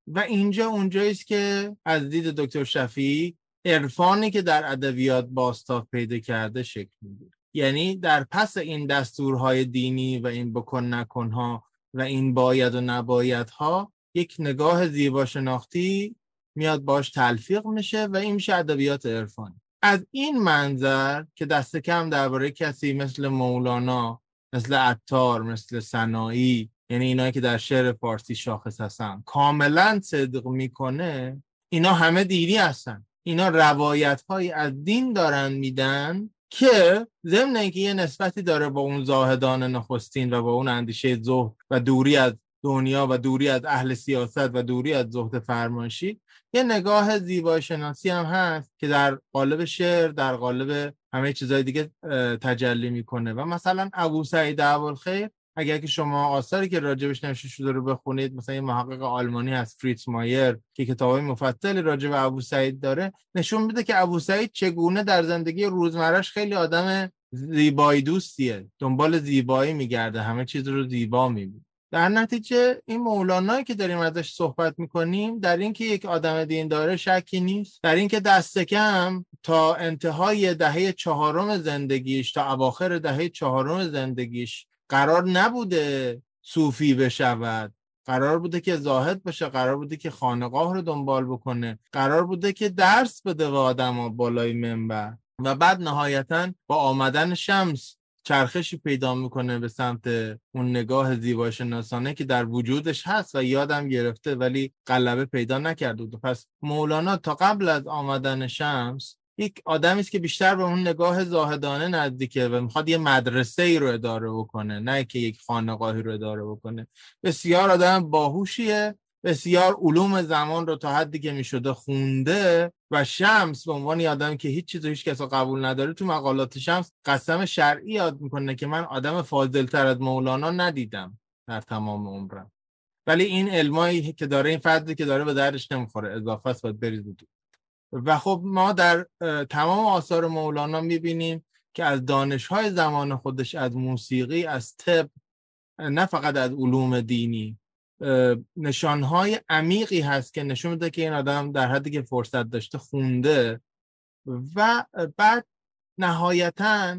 و اینجا اونجایی است که از دید دکتر شفیعی عرفانی که در ادبیات باستاف پیدا کرده شکل می‌گیره. یعنی در پس این دستورهای دینی و این بکن نکنها و این باید و نبایدها یک نگاه زیبا شناختی میاد باش تلفیق میشه و این میشه ادبیات عرفانی. از این منظر که دست کم درباره کسی مثل مولانا مثل عطار مثل سنایی یعنی اینایی که در شعر فارسی شاخص هستن کاملا صدق می‌کنه اینا همه دینی هستن. اینا روایت های از دین دارن میدن که ضمن اینکه یه نسبتی داره با اون زاهدان نخستین و با اون اندیشه زهد و دوری از دنیا و دوری از اهل سیاست و دوری از زهد فرمایشی یه نگاه زیبای شناسی هم هست که در قالب شعر در قالب همه چیزهای دیگه تجلی می‌کنه. و مثلا ابو سعید خیر اگر که شما آثاری که راجبش نوشته شده رو بخونید مثلا یه محقق آلمانی هست فریتز مایر که کتابای مفصلی راجب ابو سعید داره نشون میده که ابو سعید چگونه در زندگی روزمرش خیلی آدم زیبایی دوستیه. دنبال زیبایی میگرده همه چیز رو زیبا می‌بینه. در نتیجه این مولانایی که داریم ازش صحبت می‌کنیم در اینکه یک آدم دین داره شکی نیست در اینکه دست کم تا انتهای دهه چهارم زندگیش تا اواخر دهه چهارم زندگیش قرار نبوده صوفی بشود. قرار بوده که زاهد بشه قرار بوده که خانقاه رو دنبال بکنه قرار بوده که درس بده به آدم بالای منبر. و بعد نهایتا با آمدن شمس چرخشی پیدا می‌کنه به سمت اون نگاه زیبا شناسانه که در وجودش هست و یادم گرفته ولی غلبه پیدا نکرده بود. پس مولانا تا قبل از آمدن شمس یک آدمی است که بیشتر به اون نگاه زاهدانه نزدیکه و می‌خواد یه مدرسه ای رو اداره بکنه نه که یک خانقاهی رو اداره بکنه. بسیار آدم باهوشیه. بسیار علوم زمان رو تا حدی که می‌شده خونده و شمس به عنوان آدمی که هیچ چیز هیچ کس قبول نداره تو مقالات شمس قسم شرعی یاد می‌کنه که من آدم فاضلتر از مولانا ندیدم در تمام عمرم. ولی این علمایی که داره این فردی که داره به دردش نمی‌خوره اضافه است باید بریز و خب ما در تمام آثار مولانا می‌بینیم که از دانشهای زمان خودش از موسیقی از طب نه فقط از علوم دینی نشانهای عمیقی هست که نشون میده که این آدم در حدی که فرصت داشته خونده و بعد نهایتا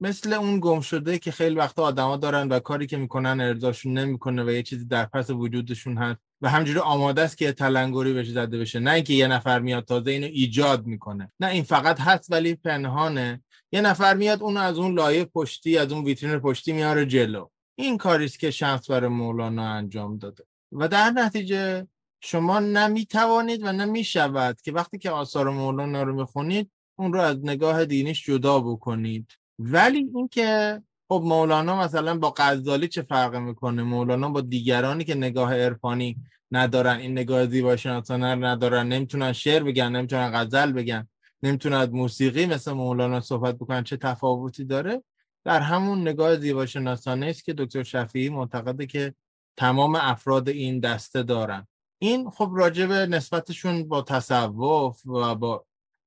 مثل اون گم شده که خیلی وقتا آدما دارن و کاری که می‌کنن ارضاشون نمی‌کنه و یه چیزی در پس وجودشون هست و همجوری آماده است که تلنگری بهش زده بشه. نه اینکه یه نفر میاد تازه اینو ایجاد می‌کنه. نه این فقط هست ولی پنهانه. یه نفر میاد اونو از اون لایه پشتی از اون ویترین پشتی میاره جلو. این کاریست که شمس برای مولانا انجام داده. و در نتیجه شما نمی‌توانید و نمی‌شود که وقتی که آثار مولانا رو می‌خونید اون رو از نگاه دینیش جدا بکنید. ولی اینکه خب مولانا مثلا با غزالی چه فرق می‌کنه؟ مولانا با دیگرانی که نگاه عرفانی ندارن این نگاه زیبا شناسانه ندارن نمی‌تونن شعر بگن نمی‌تونن غزل بگن نمی‌تونن موسیقی مثل مولانا صحبت بکنن چه تفاوتی داره؟ در همون نگاه زیبا شناسانه است که دکتر شفیعی معتقده که تمام افراد این دسته دارن. این خب راجب نسبتشون با تصوف و با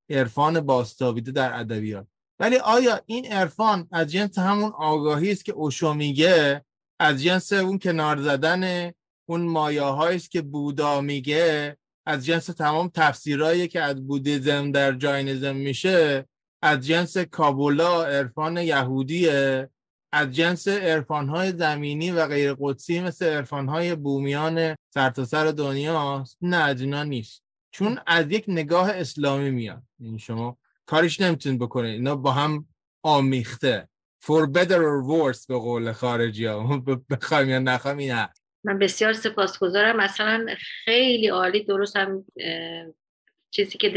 عرفان باستاویده در ادبیات. ولی آیا این عرفان از جنس همون آگاهی است که اوشو میگه از جنس اون کنار زدن اون مایه است که بودا میگه از جنس تمام تفسیرهایی که از بودیزم در جاینزم میشه از جنس کابولا عرفان یهودیه از جنس عرفانهای زمینی و غیر قدسی مثل عرفانهای بومیان سرتاسر سر دنیا نه از اینا نیست. چون از یک نگاه اسلامی میاد. این یعنی شما کارش نمی‌تونید بکنید. اینا با هم آمیخته. For better or worse به قول خارجی ها. بخوایم یا نخوایم این هست. من بسیار سپاسگزارم. مثلا خیلی عالی. درست هم چیزی که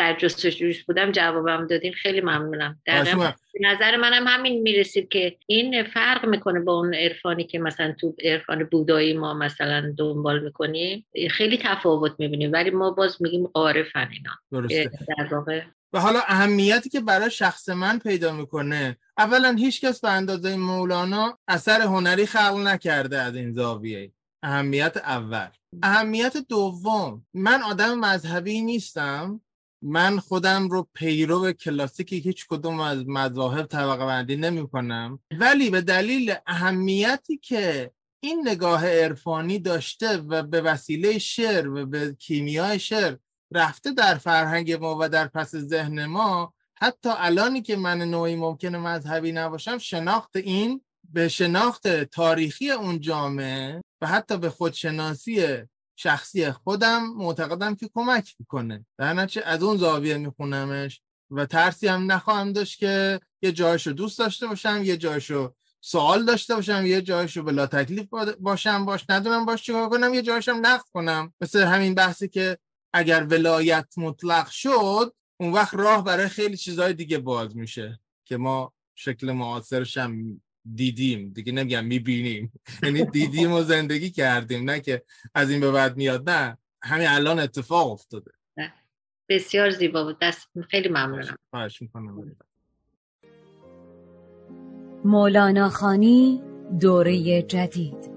در جستجوش بودم جوابم دادین خیلی ممنونم. به نظر منم همین می‌رسید که این فرق می‌کنه با اون عرفانی که مثلا تو عرفان بودایی ما مثلا دنبال می‌کنیم. خیلی تفاوت می‌بینیم ولی ما باز میگیم عارفن اینا. درسته. در واقع. و حالا اهمیتی که برای شخص من پیدا می‌کنه اولا هیچکس به اندازه مولانا اثر هنری خلق نکرده از این زاویه. اهمیت اول. اهمیت دوم من آدم مذهبی نیستم. من خودم رو پیرو کلاسیکی هیچ کدوم از مذاهب طبقه بندی نمی کنم ولی به دلیل اهمیتی که این نگاه عرفانی داشته و به وسیله شعر و به کیمیای شعر رفته در فرهنگ ما و در پس ذهن ما حتی الانی که من نوعی ممکنه مذهبی نباشم شناخت این به شناخت تاریخی اون جامعه و حتی به خودشناسی شخصی خودم معتقدم که کمک می‌کنه. در نتیجه از اون زاویه میخونمش و ترسی هم نخواهم داشت که یه جایشو دوست داشته باشم یه جایشو سوال داشته باشم یه جایشو بلا تکلیف باشم باش ندونم باش چیکار کنم یه جایشم نقد کنم. مثل همین بحثی که اگر ولایت مطلق شد اون وقت راه برای خیلی چیزهای دیگه باز میشه که ما شکل معاصرش هم دیدیم. دیگه نمیگم می‌بینیم. یعنی دیدیم و زندگی کردیم. نه که از این به بعد میاد. نه. همین الان اتفاق افتاده. بسیار زیبا بود. دست خیلی ممنونم. خواهش می‌کنم. مولانا خانی دوره جدید.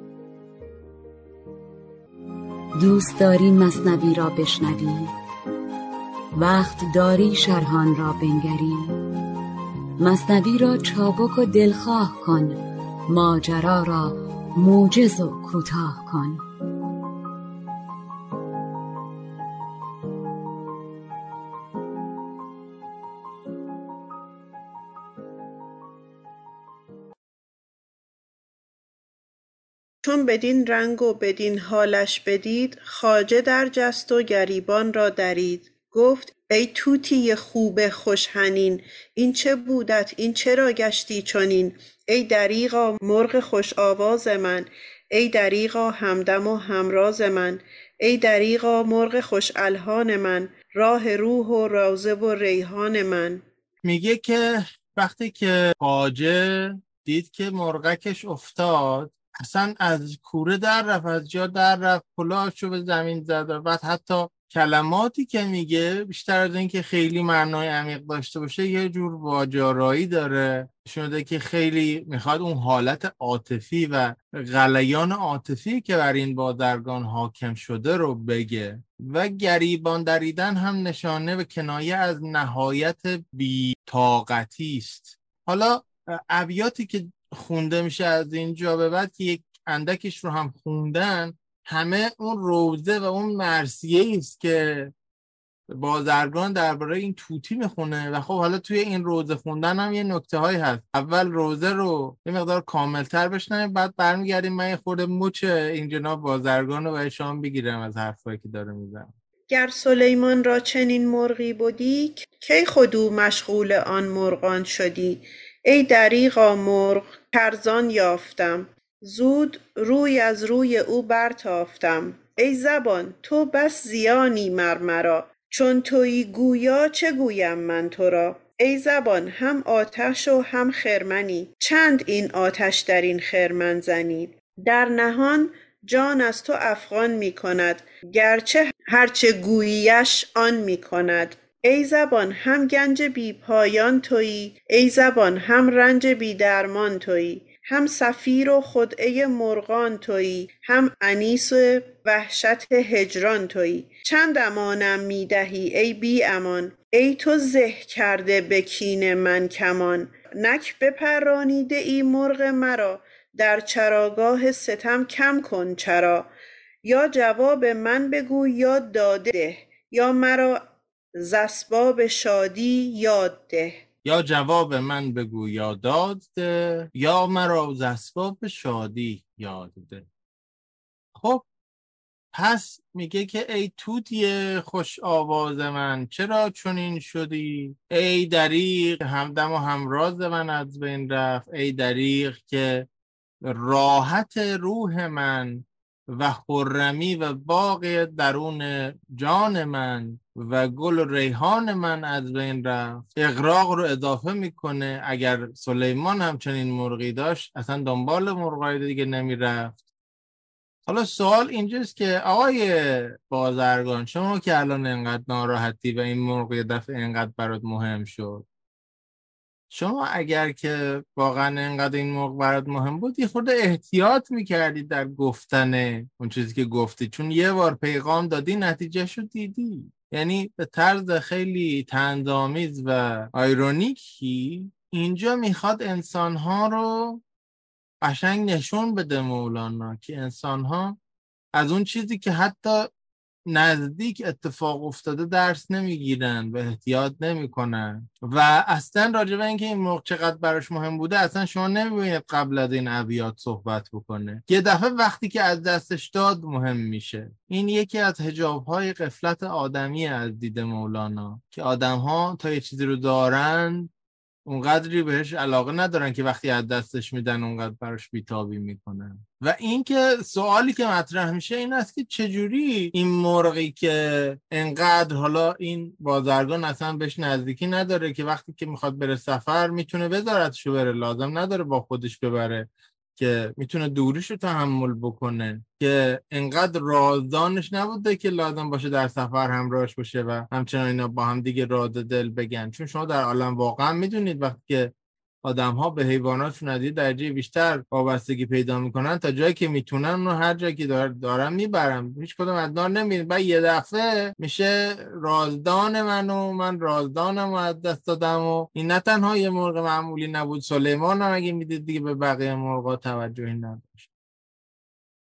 دوست داری مصنوی را بشنوی؟ وقت داری شرحان را بنگری؟ مصنوی را چابک و دلخواه کن ماجرا را موجز و کوتاه کن. چون بدین رنگ و بدین حالش بدید خواجه در جست و گریبان را درید. گفت ای طوطی خوب خوش حنین این چه بودت؟ این چرا گشتی چنین؟ ای دریغا مرغ خوش آواز من. ای دریغا همدم و همراز من. ای دریغا مرغ خوش الحان من. راه روح و روضه و ریحان من. میگه که وقتی که خواجه دید که مرغکش افتاد اصلا از کوره در رفت از جا در رفت به زمین زد و بعد حتی کلماتی که میگه بیشتر از اینکه خیلی معنای عمیق داشته باشه یه جور واجارایی داره. شده که خیلی می‌خواد اون حالت عاطفی و غلیان عاطفی که بر این بازرگان حاکم شده رو بگه. و گریبان دریدن هم نشانه و کنایه از نهایت بیتاقتی است. حالا ابیاتی که خونده میشه از اینجا به بعد که یک اندکش رو هم خوندن همه اون روزه و اون مرسیه است که بازرگان درباره این توتی می‌خونه و خب حالا توی این روزه خوندن هم یه نکته هایی هست. اول روزه رو یه مقدار کاملتر بشنویم بعد برمیگردیم من یه خورده مچ این جناب بازرگان رو برای شام بگیرم از حرفایی که داره می‌زنم گر سلیمان را چنین مرغی بودی کی خودو مشغول آن مرغان شدی؟ ای دریغا مرغ کرزان یافتم. زود روی از روی او برتافتم. ای زبان تو بس زیانی مر مرا. چون تویی گویا چه گویم من تو را؟ ای زبان هم آتش و هم خرمنی. چند این آتش در این خرمن زنی؟ در نهان جان از تو افغان می کند. گرچه هرچه گوییش آن می کند. ای زبان هم گنج بی پایان تویی. ای زبان هم رنج بی درمان تویی. هم صفیر و خدعه مرغان تویی هم انیس وحشت هجران تویی. چند امانم می دهی ای بی امان؟ ای تو زه کرده به کین من کمان. نک بپرانیده ای مرغ مرا در چراگاه ستم کم کن چرا. یا جواب من بگو یا داده ده یا مرا ز اسباب شادی یاد ده. یا جواب من بگو یا داد ده یا مرا ز اسباب شادی یاد ده خب پس میگه که ای توتی خوش آواز من چرا چنین شدی؟ ای دریغ همدم و همراز من از بین رفت. ای دریغ که راحت روح من و خرمی و باغ درون جان من و گل و ریحان من از بین رفت. اقراق رو اضافه می‌کنه. اگر سلیمان همچنین مرغی داشت اصلا دنبال مرغای دیگه نمی‌رفت. حالا سوال اینجاست که آقای بازرگان شما که الان انقدر ناراحتی و این مرغ یه دفعه انقدر برات مهم شد شما اگر که واقعا انقدر این مرغ برات مهم بود یه خورده احتیاط می‌کردی در گفتن اون چیزی که گفتی چون یه بار پیغام دادی نتیجه شد دیدی. یعنی به طرز خیلی تندامیز و آیرونیکی اینجا می‌خواد انسانها رو قشنگ نشون بده مولانا که انسانها از اون چیزی که حتی نزدیک اتفاق افتاده درس نمی‌گیرن و احتیاط نمی‌کنن. و اصلا راجع به اینکه این موقع چقدر براش مهم بوده اصلا شما نمی‌بینید قبل از این ابیات صحبت بکنه. یه دفعه وقتی که از دستش داد مهم میشه. این یکی از هجاب های قفلت آدمی از دید مولانا که آدم ها تا یه چیزی رو دارن اونقدری بهش علاقه ندارن که وقتی از دستش میدن اونقدر براش بیتابی می‌کنن. و اینکه سوالی که مطرح میشه این است که چجوری این مرغی که انقدر حالا این بازرگان اصلا بهش نزدیکی نداره که وقتی که می‌خواد بره سفر می‌تونه بذارتشو بره لازم نداره با خودش ببره. که می‌تونه دوریش رو تحمل بکنه که انقدر رازدانش نبوده که لازم باشه در سفر همراهش باشه و همچنان اینا با هم دیگه راد دل بگن. چون شما در عالم واقعا می‌دونید وقتی که آدم ها به حیواناتشون از درجه بیشتر وابستگی پیدا می‌کنن تا جایی که می‌تونن اونو هر جایی که دارن می‌برن. هیچ کدوم از دار نمیره بعد یه دفعه میشه رازدان منو من رازدانم و از دست دادم و این نه تنها یه مرغ معمولی نبود سلیمان هم اگه می‌دید دیگه به بقیه مرغا توجهی نداشت.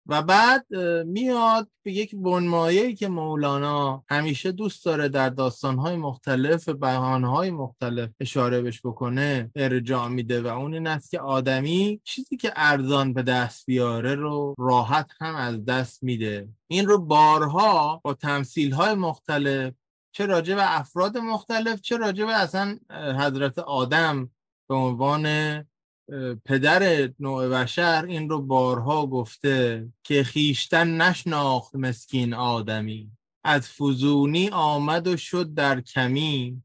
و بعد میاد به یک بنمایه‌ای که مولانا همیشه دوست داره در داستانهای مختلف بهانهای مختلف اشاره بش بکنه ارجاع میده و اون این است که آدمی چیزی که ارزان به دست بیاره رو راحت هم از دست میده. این رو بارها با تمثیلهای مختلف چه راجع به افراد مختلف چه راجع به اصلا حضرت آدم به عنوان پدر نوع بشر این رو بارها گفته که خیشتن نشناخت مسکین آدمی. از فزونی آمد و شد در کمی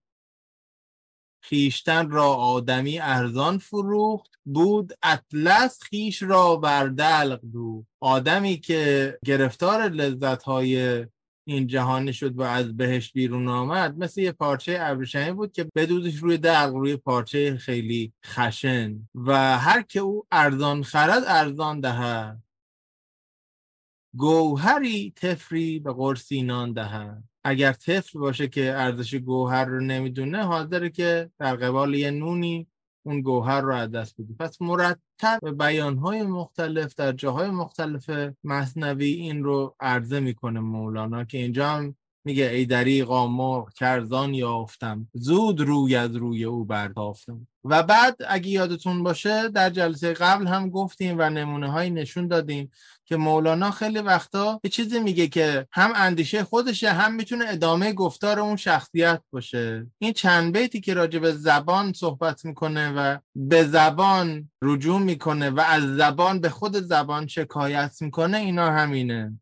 خیشتن را آدمی ارزان فروخت بود اطلس خیش را بر دلق دو. آدمی که گرفتار لذت های این جهانی شد و از بهش بیرون آمد مثل یه پارچه ابریشمی بود که بدودش روی دلق روی پارچه خیلی خشن. و هر که او ارزان خرد ارزان دهد. گوهری تفری به قرسینان دهد. اگر تفر باشه که ارزش گوهر رو نمی‌دونه حاضره که در قبال یه نونی اون گوهر رو از دست بده پس مرتب به بیانهای مختلف در جاهای مختلف مصنوی این رو عرضه می‌کنه مولانا که اینجا هم میگه ای دریقا مرغ کرزان یافتم. زود روی از روی او بردافتم و بعد اگه یادتون باشه در جلسه قبل هم گفتیم و نمونه های نشون دادیم که مولانا خیلی وقتا یه چیزی میگه که هم اندیشه خودشه هم می‌تونه ادامه گفتار اون شخصیت باشه. این چند بیتی که راجع به زبان صحبت می‌کنه و به زبان رجوع می‌کنه و از زبان به خود زبان شکایت می‌کنه اینا همینه.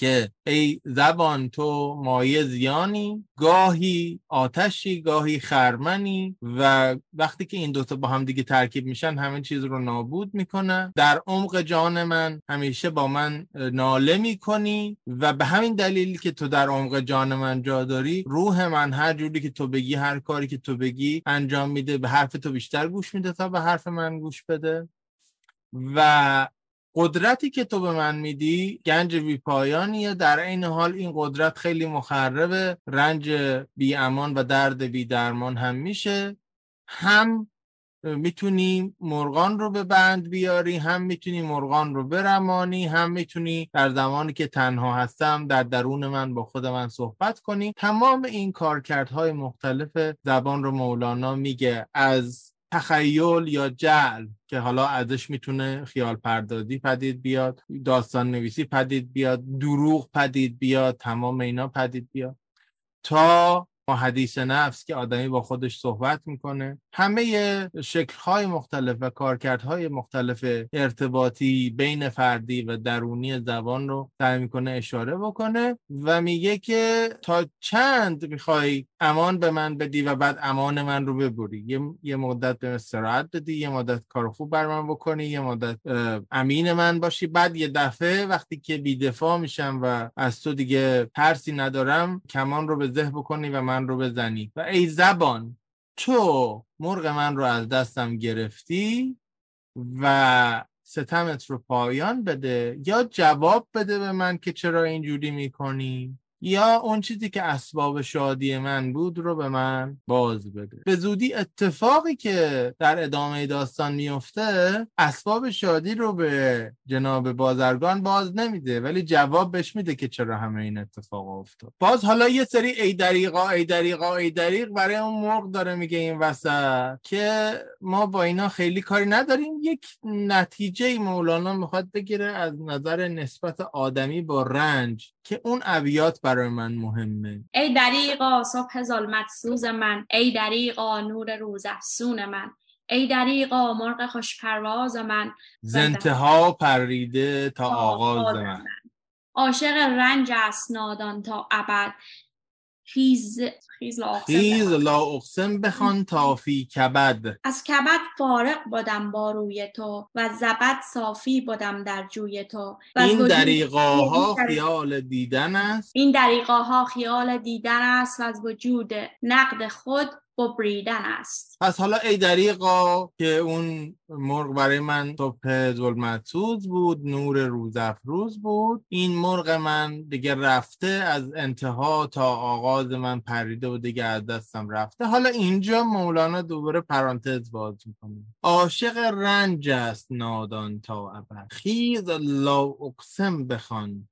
که ای زبان تو مایه زیانی گاهی آتشی گاهی خرمنی و وقتی که این دوتا با هم دیگه ترکیب میشن همه چیز رو نابود می‌کنه. در عمق جان من همیشه با من ناله می‌کنی و به همین دلیل که تو در عمق جان من جا داری روح من هر جوری که تو بگی هر کاری که تو بگی انجام میده به حرف تو بیشتر گوش میده تا به حرف من گوش بده. و قدرتی که تو به من میدی گنج بی پایانیه در این حال این قدرت خیلی مخربه رنج بی امان و درد بی درمان هم میشه. هم می‌تونی مرغان رو به بند بیاری هم می‌تونی مرغان رو برمانی هم می‌تونی در زمانی که تنها هستم در درون من با خود من صحبت کنی. تمام این کارکردهای مختلف زبان رو مولانا میگه. از تخیل یا جعل که حالا ازش می‌تونه خیال پردازی پدید بیاد داستان نویسی پدید بیاد دروغ پدید بیاد تمام اینا پدید بیاد. تا حدیث نفس که آدمی با خودش صحبت می‌کنه همه شکلهای مختلف و کارکردهای مختلف ارتباطی بین فردی و درونی زبان رو سعی می‌کنه اشاره بکنه و میگه که تا چند می‌خوای امان به من بدی و بعد امان من رو ببری. یه, یه مدت به استراحت بدی یه مدت کار خوب بر من بکنی یه مدت امین من باشی. بعد یه دفعه وقتی که بیدفاع میشم و از تو دیگه ترسی ندارم کمان رو به ذهن بکنی و من رو بزنی. و ای زبان تو مرغ من رو از دستم گرفتی و ستمت رو پایان بده یا جواب بده به من که چرا اینجوری می‌کنی؟ یا اون چیزی که اسباب شادی من بود رو به من باز بده. به زودی اتفاقی که در ادامه داستان میفته اسباب شادی رو به جناب بازرگان باز نمیده ولی جواب بهش میده که چرا همه این اتفاق افتاد. باز حالا یه سری ای دریقا ای دریقا ای دریق برای اون مرغ داره میگه این وسط که ما با اینا خیلی کاری نداریم. یک نتیجه مولانا می‌خواد بگیره از نظر نسبت آدمی با رنج که اون ابیات برای من مهمه. ای دریقا صبح ظلمت سوز من. ای دریقا نور روز افسون من. ای دریقا مرغ خوش پرواز من. زنتها پریده تا آغاز من. عاشق رنج است نادان تا ابد. خیز خیز لا اقسم خیز بخوان. لا اقسم بخوان تا فی کبد. از کبد فارق بودم با روی تو و زبد صافی بودم در جوی تو. و این دریقاها خیال دیدن است؟ این دریقاها خیال دیدن است و از وجود نقد خود است. پس حالا ای دریقا که اون مرغ برای من صبح ظلمتسوز بود نور روز افروز بود این مرغ من دیگه رفته از انتها تا آغاز من پریده و دیگه از دستم رفته. حالا اینجا مولانا دوباره پرانتز باز می‌کنه. عاشق رنج است نادان تا ابد. خیز لا اقسم بخوان.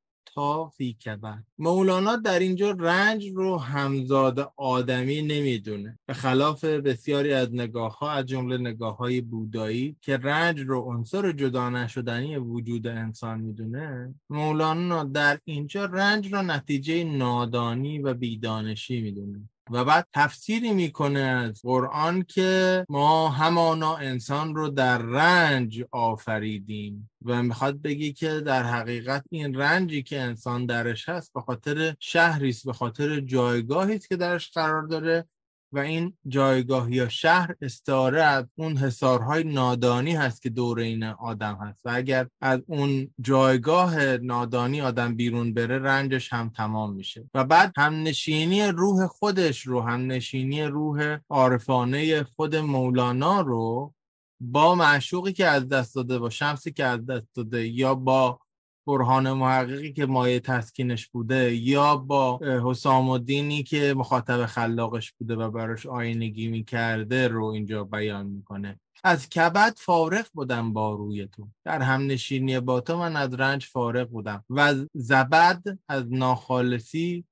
فی کبد مولانا در اینجا رنج رو همزاد آدمی نمی‌دونه. به خلاف بسیاری از نگاه ها از جمله نگاه های بودایی که رنج رو عنصر جدا نشدنی وجود انسان می‌دونه مولانا در اینجا رنج رو نتیجه نادانی و بیدانشی می‌دونه. و بعد تفسیری می‌کنه از قرآن که ما همانا انسان رو در رنج آفریدیم و می‌خواد بگی که در حقیقت این رنجی که انسان درش هست به خاطر شهری است به خاطر جایگاهی است که درش قرار داره. و این جایگاه یا شهر استعاره از اون حسارهای نادانی هست که دور این آدم هست. و اگر از اون جایگاه نادانی آدم بیرون بره رنجش هم تمام میشه. و بعد هم نشینی روح خودش رو هم نشینی روح عارفانه خود مولانا رو با معشوقی که از دست داده با شمسی که از دست داده یا با برهان محققی که مایه تسکینش بوده یا با حسام الدینی که مخاطب خلاقش بوده و براش آینگی می‌کرده رو اینجا بیان می‌کنه. از کبد فارغ بودم با روی تو در همنشینی با تو من از رنج فارغ بودم. و زبد از ناخالصی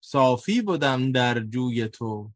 صافی بودم در جوی تو.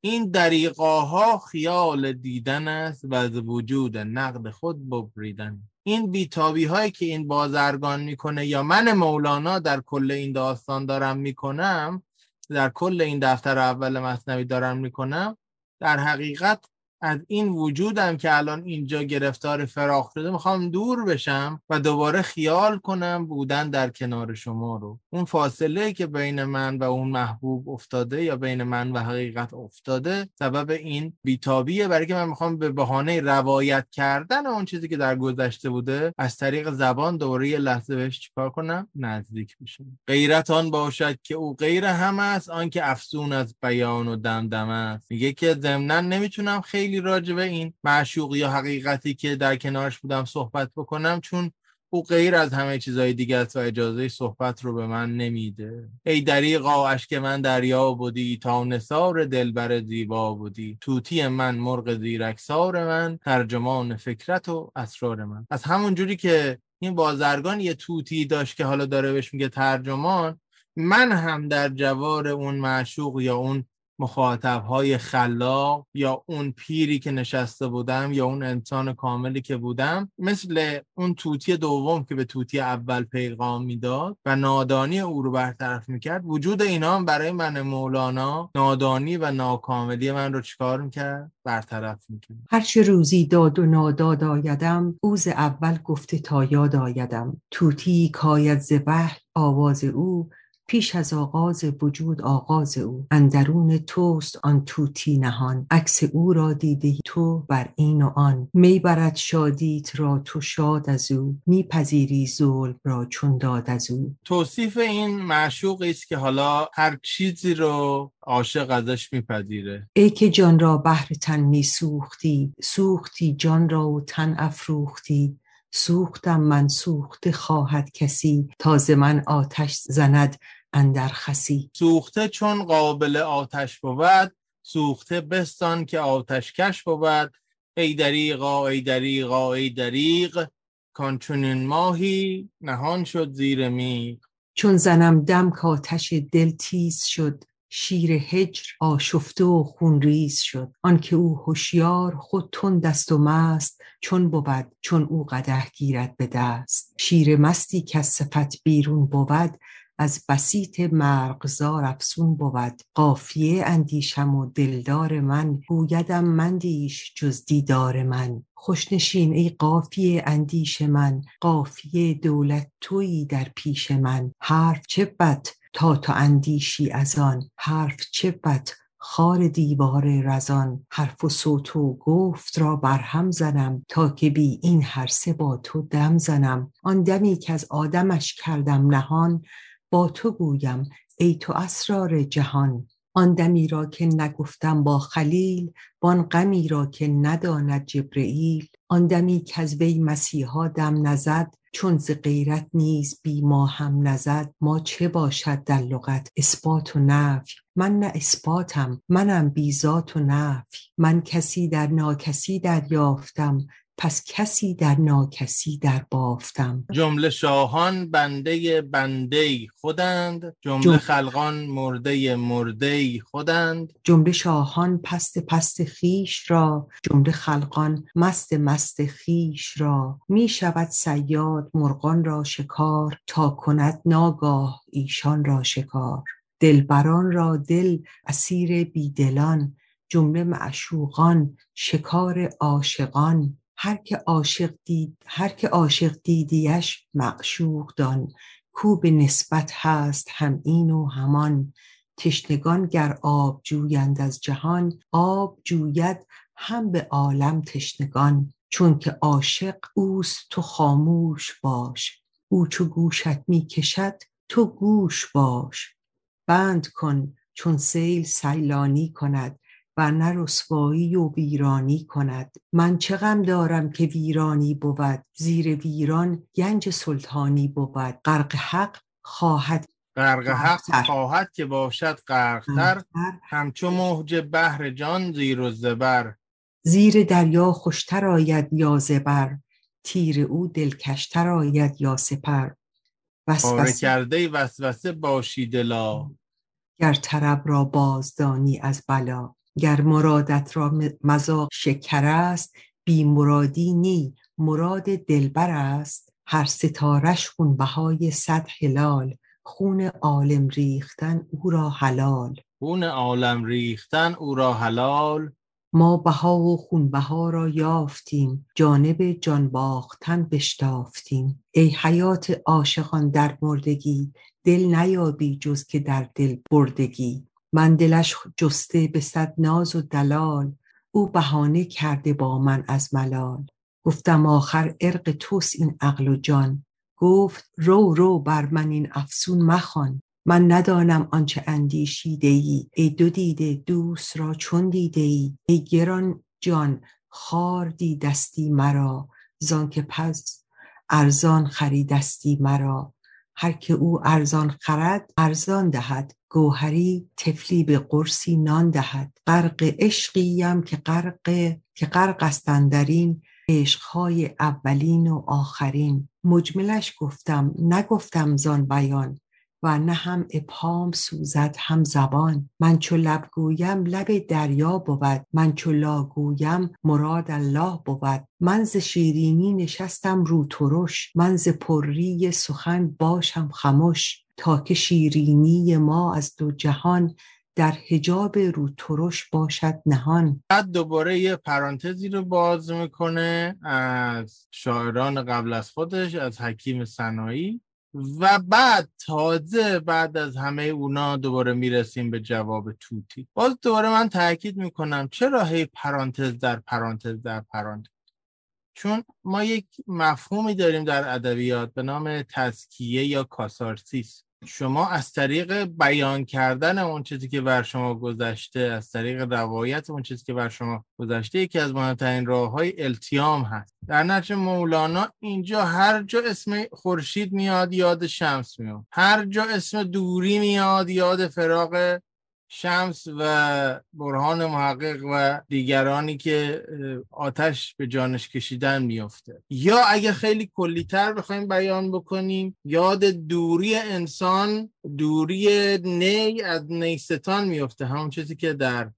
این دریقاها خیال دیدن است و از وجود نقد خود ببریدن. این بیتابی هایی که این بازرگان می‌کنه یا من مولانا در کل این داستان دارم می‌کنم در کل این دفتر اول مصنوی دارم می‌کنم در حقیقت از این وجودم که الان اینجا گرفتار فراخ شده می‌خوام دور بشم و دوباره خیال کنم بودن در کنار شما رو. اون فاصله که بین من و اون محبوب افتاده یا بین من و حقیقت افتاده سبب این بیتابیه. برای که من می‌خوام به بهانه روایت کردن اون چیزی که در گذشته بوده از طریق زبان دوباره یه لحظه بهش چیکار کنم؟ نزدیک بشم. غیرت آن باشد که او غیر هم است آنکه افسون از بیان و دمدمه است. میگه که ضمنا نمی‌تونم خیلی راجع به این معشوق یا حقیقتی که در کنارش بودم صحبت بکنم چون او غیر از همه چیزهای دیگه است و اجازه صحبت رو به من نمیده. ای دریغا اشک من دریا بودی تا نثار دلبر زیبا بودی. توتی من مرغ زیرکسار من ترجمان فکرت و اسرار من. از همون جوری که این بازرگان یه توتی داشت که حالا داره بهش میگه ترجمان من هم در جوار اون معشوق یا اون مخاطبهای خلاق یا اون پیری که نشسته بودم یا اون انسان کاملی که بودم مثل اون توتی دوم که به توتی اول پیغام می‌داد و نادانی او رو برطرف می‌کرد وجود اینا هم برای من مولانا نادانی و ناکاملی من رو چیکار می‌کرد؟ برطرف می‌کرد. هرچه روزی داد و ناداد آیدم اوز اول گفته تا یاد آیدم. توتی کاید ز بحر آواز او پیش از آغاز وجود آغاز او. اندرون توست آن توتی نهان. عکس او را دیده تو بر این و آن. می برد شادیت را تو شاد از او. میپذیری ظلم را چون داد از او. توصیف این معشوقی است که حالا هر چیزی رو عاشق ازش میپذیره. ای که جان را بهر تن می سوختی سوختی جان را و تن افروختی. سوختم من سوخته خواهد کسی تازه من آتش زند اندر خسی. سوخته چون قابل آتش بود سوخته بستان که آتش کش بود. ای دریغا ای دریغا ای دریغ کان چنین ماهی نهان شد زیر میغ. چون زنم دم کآتش دل تیز شد شیر هجر آشفته و خونریز شد. آنکه او هوشیار خود تند است و مست چون بود چون او قدح گیرد به دست. شیر مستی کز صفت بیرون بود از بسیط مرغزار افسون بود. قافیه اندیشم و دلدار من گویدم مندیش جز دیدار من. خوش نشین ای قافیه اندیش من قافیه دولت تویی در پیش من. حرف چه بد تا تو اندیشی از آن حرف بد. خار دیوار رزان حرف و صوت و گفت را برهم زنم. تا که بی این هر سه با تو دم زنم. آن دمی که از آدمش کردم نهان با تو گویم ای تو اسرار جهان. آن دمی را که نگفتم با خلیل وان غمی را که نداند جبرییل. آن دمی کز وی مسیحا دم نزد چون ز غیرت نیز بی ما هم نزد ما چه باشد در لغت؟ اثبات و نفی. من نه اثباتم منم بی ذات و نفی. من کسی در ناکسی دریافتم پس کسی در ناکسی در بافتم. جمله شاهان بنده بنده خودند جمله جم- خلقان مرده مرده خودند. جمله شاهان پست پست خیش را جمله خلقان مست مست خیش را. می شود صیاد مرغان را شکار تا کند ناگاه ایشان را شکار. دلبران را دل اسیر بیدلان جمله معشوقان شکار عاشقان. هر که عاشق دید هر که عاشق دیدیش معشوق دان. کو به نسبت هست هم این و همان. تشنگان گر آب جویند از جهان آب جوید هم به عالم تشنگان. چون که عاشق اوست تو خاموش باش. او چو گوشت می کشد تو گوش باش. بند کن چون سیل سیلانی کند. ورنه رسوایی و ویرانی کند. من چه غم دارم که ویرانی بود. زیر ویران گنج سلطانی بود. غرق حق خواهد غرق حق. خواهد که باشد غرقتر. غرقتر. همچو موج بحر جان زیر و زبر. زیر دریا خوشتر آید یا زبر. تیر او دلکشتر آید یا سپر. وسوسه کرده وسوسه باشی دلا. گر طرب را بازدانی از بلا. گر مرادت را مذاق شکر است بی مرادی نی مراد دلبر است. هر ستارش خون بهای صد هلال خون عالم ریختن او را حلال. خون عالم ریختن او را حلال. ما بها و خونبها را یافتیم جانب جان باختن بشتافتیم. ای حیات عاشقان در مردگی دل نیابی جز که در دل بردگی. من دلش جسته به صد ناز و دلال او بهانه کرده با من از ملال. گفتم آخر عرق توست این عقل و جان. گفت رو رو بر من این افسون مخوان. من ندانم آنچه اندیشیده ای ای دو دیده دوست را چون دیده ای ای گران جان خار دیدستی مرا. زانکه پس ارزان خریدستی مرا. هر که او ارزان خرد ارزان دهد. گوهری طفلی به قرصی نان دهد. غرق عشقیم که غرق که غرق است اندرین عشقهای اولین و آخرین. مجملش گفتم نگفتم زان بیان و نه هم ابهام سوزد هم زبان. من چو لب گویم لب دریا بود من چو لا گویم مراد الله بود. من ز شیرینی نشستم رو ترش من ز پری سخن باشم خمش. تا که شیرینی ما از دو جهان در حجاب رو ترش باشد نهان. بعد دوباره یه پرانتزی رو باز می‌کنه از شاعران قبل از خودش از حکیم سنایی و بعد تازه بعد از همه اونا دوباره می‌رسیم به جواب توتی. باز دوباره من تاکید می‌کنم چرا هی پرانتز در پرانتز در پرانتز؟ چون ما یک مفهومی داریم در ادبیات به نام تزکیه یا کاسارسیس. شما از طریق بیان کردن اون چیزی که بر شما گذشته از طریق روایت اون چیزی که بر شما گذشته یکی از مهمترین راه های التیام هست. در نتیجه مولانا اینجا هر جا اسم خورشید میاد یاد شمس میاد. هر جا اسم دوری میاد یاد فراغ شمس و برهان محقق و دیگرانی که آتش به جانش کشیدن میفته یا اگه خیلی کلیتر بخوایم بیان بکنیم یاد دوری انسان دوری نی از نیستان میفته همون چیزی که در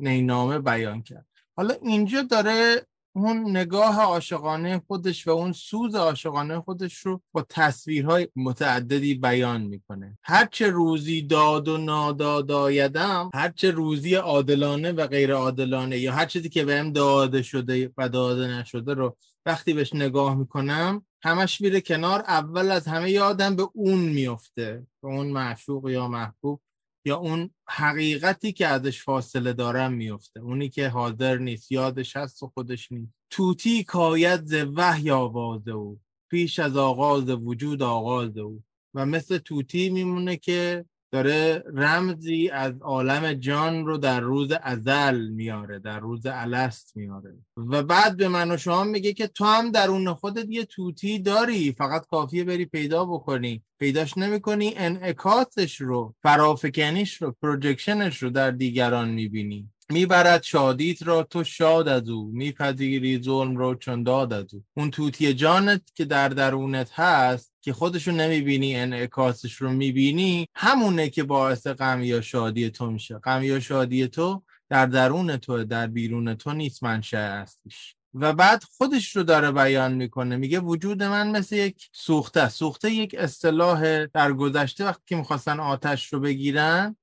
نینامه بیان کرد. حالا اینجا داره اون نگاه عاشقانه خودش و اون سوز عاشقانه خودش رو با تصویرهای متعددی بیان می‌کنه. هرچه روزی داد و ناداد آیدم هرچه روزی عادلانه و غیر عادلانه یا هر چیزی که بهم داده شده و داده نشده رو وقتی بهش نگاه می‌کنم همش میره کنار اول از همه یادم به اون میفته به اون معشوق یا محبوب. یا اون حقیقتی که ازش فاصله دارم میفته. اونی که حاضر نیست یادش هست و خودش نیست. توتی کاید ز وحی آواز او. پیش از آغاز وجود آغاز او. و مثل توتی میمونه که داره رمزی از عالم جان رو در روز ازل میاره در روز الست میاره. و بعد به من و شما میگه که تو هم درون خودت یه توتی داری فقط کافیه بری پیدا بکنی. پیداش نمی‌کنی انعکاسش رو فرافکنیش رو پروجکشنش رو در دیگران می‌بینی. می‌برد شادیت را تو شاد از او. میپذیری ظلم رو چون داد از او. اون توتی جانت که در درونت هست که خودشو نمی‌بینی انعکاسش رو می‌بینی همونه که باعث غم یا شادی تو میشه. غم یا شادی تو در درون تو در بیرون تو نیست منشأ هستش و بعد خودش رو داره بیان می‌کنه. میگه وجود من مثل یک سوخته سوخته یک اصطلاح در گذشته وقتی که می‌خواستن آتش رو بگیرن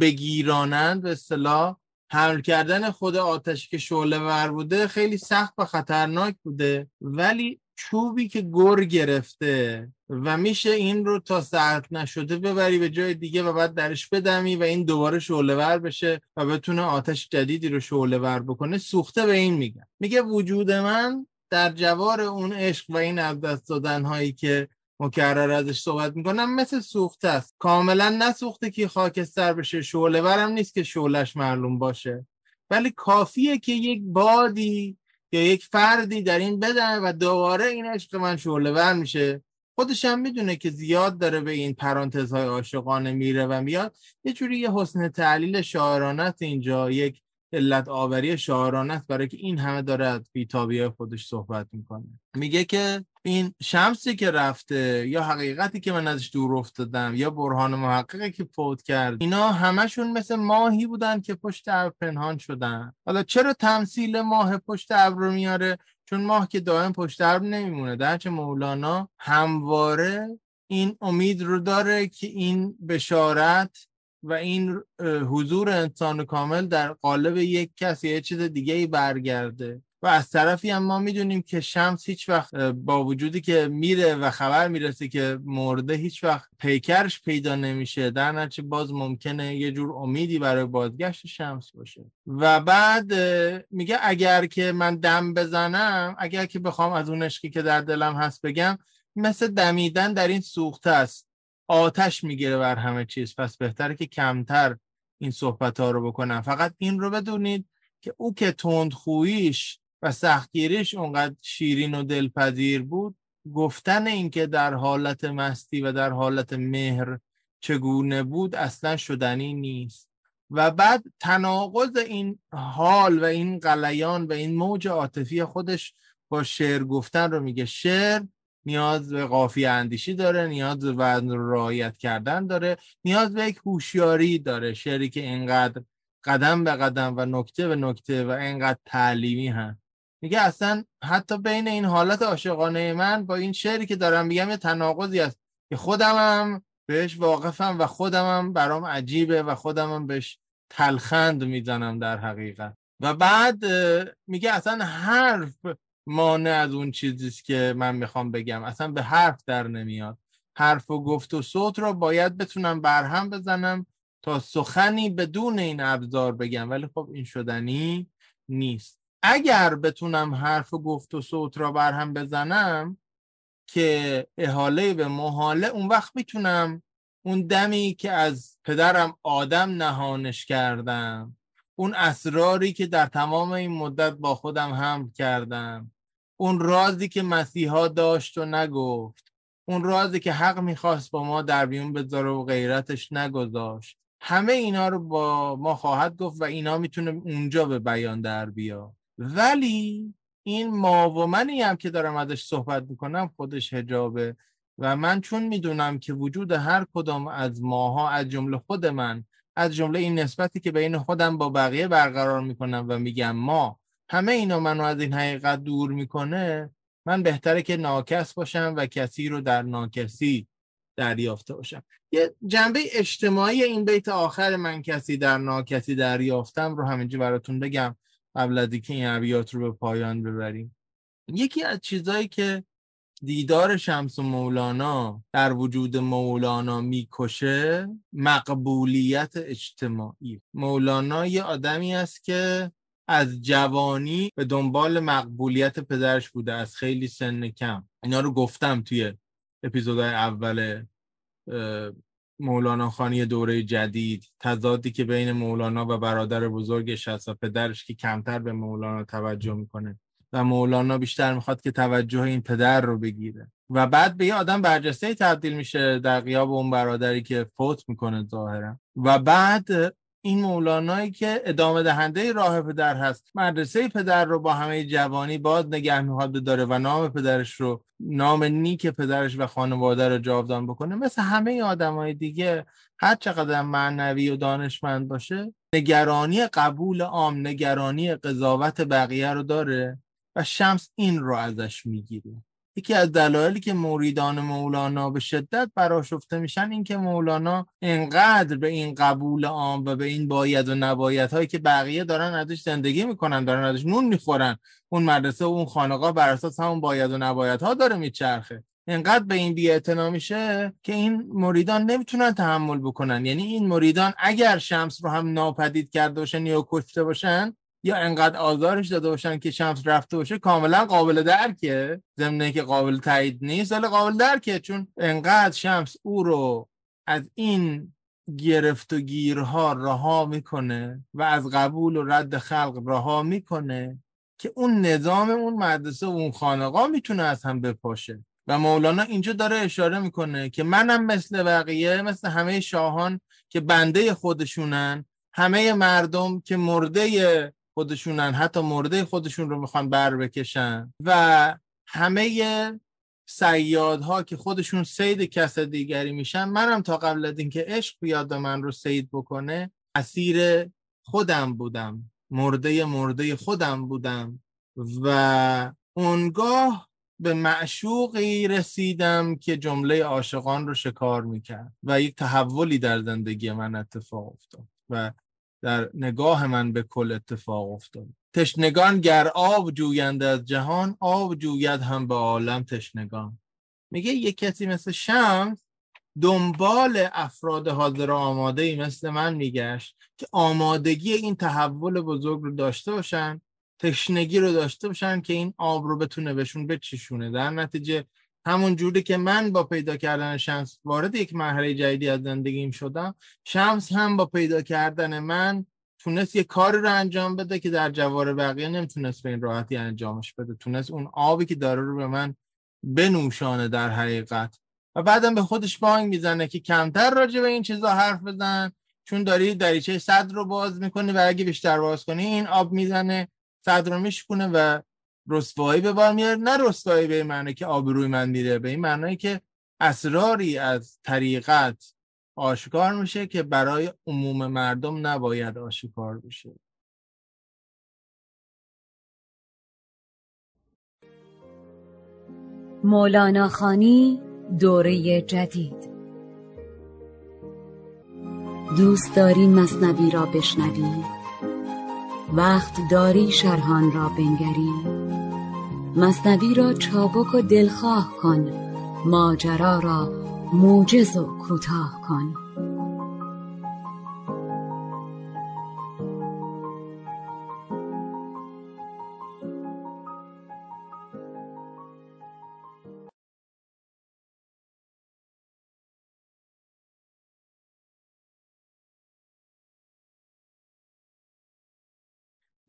بگیرانند به اصطلاح حمل کردن خود آتشی که شعله ور بوده خیلی سخت و خطرناک بوده. ولی چوبی که گر گرفته و میشه این رو تا سرد نشده ببری به جای دیگه و بعد درش بدمی و این دوباره شعله ور بشه و بتونه آتش جدیدی رو شعله ور بکنه. سوخته به این میگن. میگه وجود من در جوار اون عشق و این از دست دادن هایی که مکرر ازش صحبت می‌کنم مثل سوخته است. کاملا نسوخته که خاکستر بشه. شعله ورم نیست که شعلش معلوم باشه. ولی کافیه که یک بادی یا یک فردی در این بدن و دوباره این عشق من شعله ور میشه. خودش هم می‌دونه که زیاد داره به این پرانتزهای عاشقانه میره و میاد. یه جوری یه حسن تعلیل شاعرانت اینجا یک علت آوری شاعرانت برای که این همه داره از بیتابی خودش صحبت می‌کنه. میگه که این شمسی که رفته یا حقیقتی که من ازش دور افتادم یا برهان محققی که فوت کرد اینا همشون مثل ماهی بودن که پشت ابر پنهان شدن. حالا چرا تمثیل ماه پشت ابر رو میاره؟ چون ماه که دائم پشت ابر نمیمونه درچه مولانا همواره این امید رو داره که این بشارت و این حضور انسان کامل در قالب یک کس یا چیز دیگه ای برگرده. و از طرفی هم ما می‌دونیم که شمس هیچ وقت با وجودی که میره و خبر می‌رسه که مرده هیچ وقت پیکرش پیدا نمیشه. در نتیجه باز ممکنه یه جور امیدی برای بازگشت شمس باشه. و بعد میگه اگر که من دم بزنم اگر که بخوام از اون عشقی که در دلم هست بگم مثل دمیدن در این سوخته است. آتش می‌گیره بر همه چیز. پس بهتره که کمتر این صحبت ها رو بکنم. فقط این رو بدونید که او که تندخوییش و سختگیریش اونقدر شیرین و دلپذیر بود گفتن اینکه در حالت مستی و در حالت مهر چگونه بود اصلا شدنی نیست. و بعد تناقض این حال و این قلیان و این موج عاطفی خودش با شعر گفتن رو میگه. شعر نیاز به قافیه اندیشی داره نیاز به وزن رعایت کردن داره نیاز به یک هوشیاری داره. شعری که اینقدر قدم به قدم و نکته به نکته و اینقدر تعلیمی هم میگه اصلا حتی بین این حالت عاشقانه من با این شعری که دارم میگم یه تناقضی است که خودم هم بهش واقفم و خودم هم برام عجیبه و خودم هم بهش تلخند می‌زنم در حقیقت. و بعد میگه اصلا حرف مانع از اون چیزیست که من می‌خوام بگم. اصلا به حرف در نمیاد. حرف و گفت و صوت رو باید بتونم برهم بزنم تا سخنی بدون این ابزار بگم. ولی خب این شدنی نیست. اگر بتونم حرف و گفت و صوت را برهم بزنم که احاله به محاله اون وقت می‌تونم اون دمی که از پدرم آدم نهانش کردم اون اسراری که در تمام این مدت با خودم هم کردم اون رازی که مسیحا داشت و نگفت اون رازی که حق می‌خواست با ما در بیون بذاره و غیرتش نگذاشت. همه اینا رو با ما خواهد گفت و اینا می‌تونه اونجا به بیان در بیا ولی این ما و منی هم که دارم ازش صحبت می‌کنم خودش هجابه و من چون می‌دونم که وجود هر کدام از ماها از جمله خود من از جمله این نسبتی که بین خودم با بقیه برقرار می‌کنم و میگم ما همه اینا منو از این حقیقت دور می‌کنه من بهتره که ناکس باشم و کسی رو در ناکسی دریافته باشم. یه جنبه اجتماعی این بیت آخر من کسی در ناکسی دریافتم رو همینجا براتون بگم. قبل از اینکه این ابیات رو به پایان ببریم. یکی از چیزهایی که دیدار شمس و مولانا در وجود مولانا می‌کشه مقبولیت اجتماعی. مولانا یه آدمی است که از جوانی به دنبال مقبولیت پدرش بوده از خیلی سن کم. اینا رو گفتم توی اپیزودهای اول مولانا خانی دوره جدید تضادی که بین مولانا و برادر بزرگش هست و پدرش که کمتر به مولانا توجه می‌کنه و مولانا بیشتر می‌خواد که توجه این پدر رو بگیره. و بعد به یه آدم برجسته تبدیل میشه در قیاب اون برادری که فوت می‌کنه ظاهرا. و بعد این مولانایی که ادامه دهنده راه پدر هست. مدرسه پدر رو با همه جوانی باز نگه می‌خواد داره و نام پدرش رو نام نیک پدرش و خانواده رو جاودان بکنه. مثل همه آدمای دیگه هر چقدر معنوی و دانشمند باشه نگرانی قبول عام نگرانی قضاوت بقیه رو داره و شمس این رو ازش می‌گیره. یکی از دلایلی که مریدان مولانا به شدت براشفته میشن این که مولانا انقدر به این قبول عام و به این باید و نباید هایی که بقیه دارن ازش زندگی می‌کنن دارن ازش نون می‌خورن. اون مدرسه و اون خانقاه بر اساس همون باید و نباید ها داره میچرخه. انقدر به این بیاعتنا میشه که این مریدان نمی‌تونن تحمل بکنن. یعنی این مریدان اگر شمس رو هم ناپدید کرده باشن یا کشته باشن یا انقدر آزارش داده باشن که شمس رفته باشه کاملا قابل درکه. ضمن که قابل تایید نیست ولی قابل درکه. چون انقدر شمس او رو از این گرفت و گیرها رها می‌کنه و از قبول و رد خلق رها می‌کنه که اون نظام اون مدرسه و اون خانقاه می‌تونه از هم بپاشه. و مولانا اینجا داره اشاره می‌کنه که منم مثل بقیه مثل همه شاهان که بنده خودشونن همه مردم که مرده خودشونن حتی مرده خودشون رو می‌خوان بر بکشن. و همه سیادها که خودشون سید کس دیگری میشن منم تا قبل از اینکه عشق بیاد به من رو سید بکنه اسیر خودم بودم. مرده مرده خودم بودم. و اونگاه به معشوقی رسیدم که جمله عاشقان رو شکار می‌کرد. و یک تحولی در زندگی من اتفاق افتاد. و در نگاه من به کل اتفاق افتاد. تشنگان گر آب جویند از جهان آب جوید هم به عالم تشنگان. میگه یک کسی مثل شمس دنبال افراد حاضر آماده ای مثل من میگشت که آمادگی این تحول بزرگ رو داشته باشن تشنگی رو داشته باشن که این آب رو بتونه بهشون بچشونه. در نتیجه همون جوری که من با پیدا کردن شمس وارد یک مرحله جدیدی از زندگیم شدم شمس هم با پیدا کردن من تونست یه کاری رو انجام بده که در جوار بقیه نمی‌تونست به این راحتی انجامش بده. تونست اون آبی که داره رو به من بنوشانه در حقیقت. و بعدم به خودش بانگ می‌زنه که کمتر راجع به این چیزا حرف بزن چون داری دریچه صد رو باز می‌کنی و اگه بیشتر باز کنی این آب می‌زنه صد رو میشکونه و رسوایی به بار میاره نه رسوایی به معنی که آبروی من میره به این معنی که اسراری از طریقت آشکار میشه که برای عموم مردم نباید آشکار بشه. مولانا خانی دوره جدید. دوست داری مصنوی را بشنوی؟ وقت داری شرحان را بنگری؟ مصنوی را چابک و دلخواه کن. ماجرا را موجز و کوتاه کن.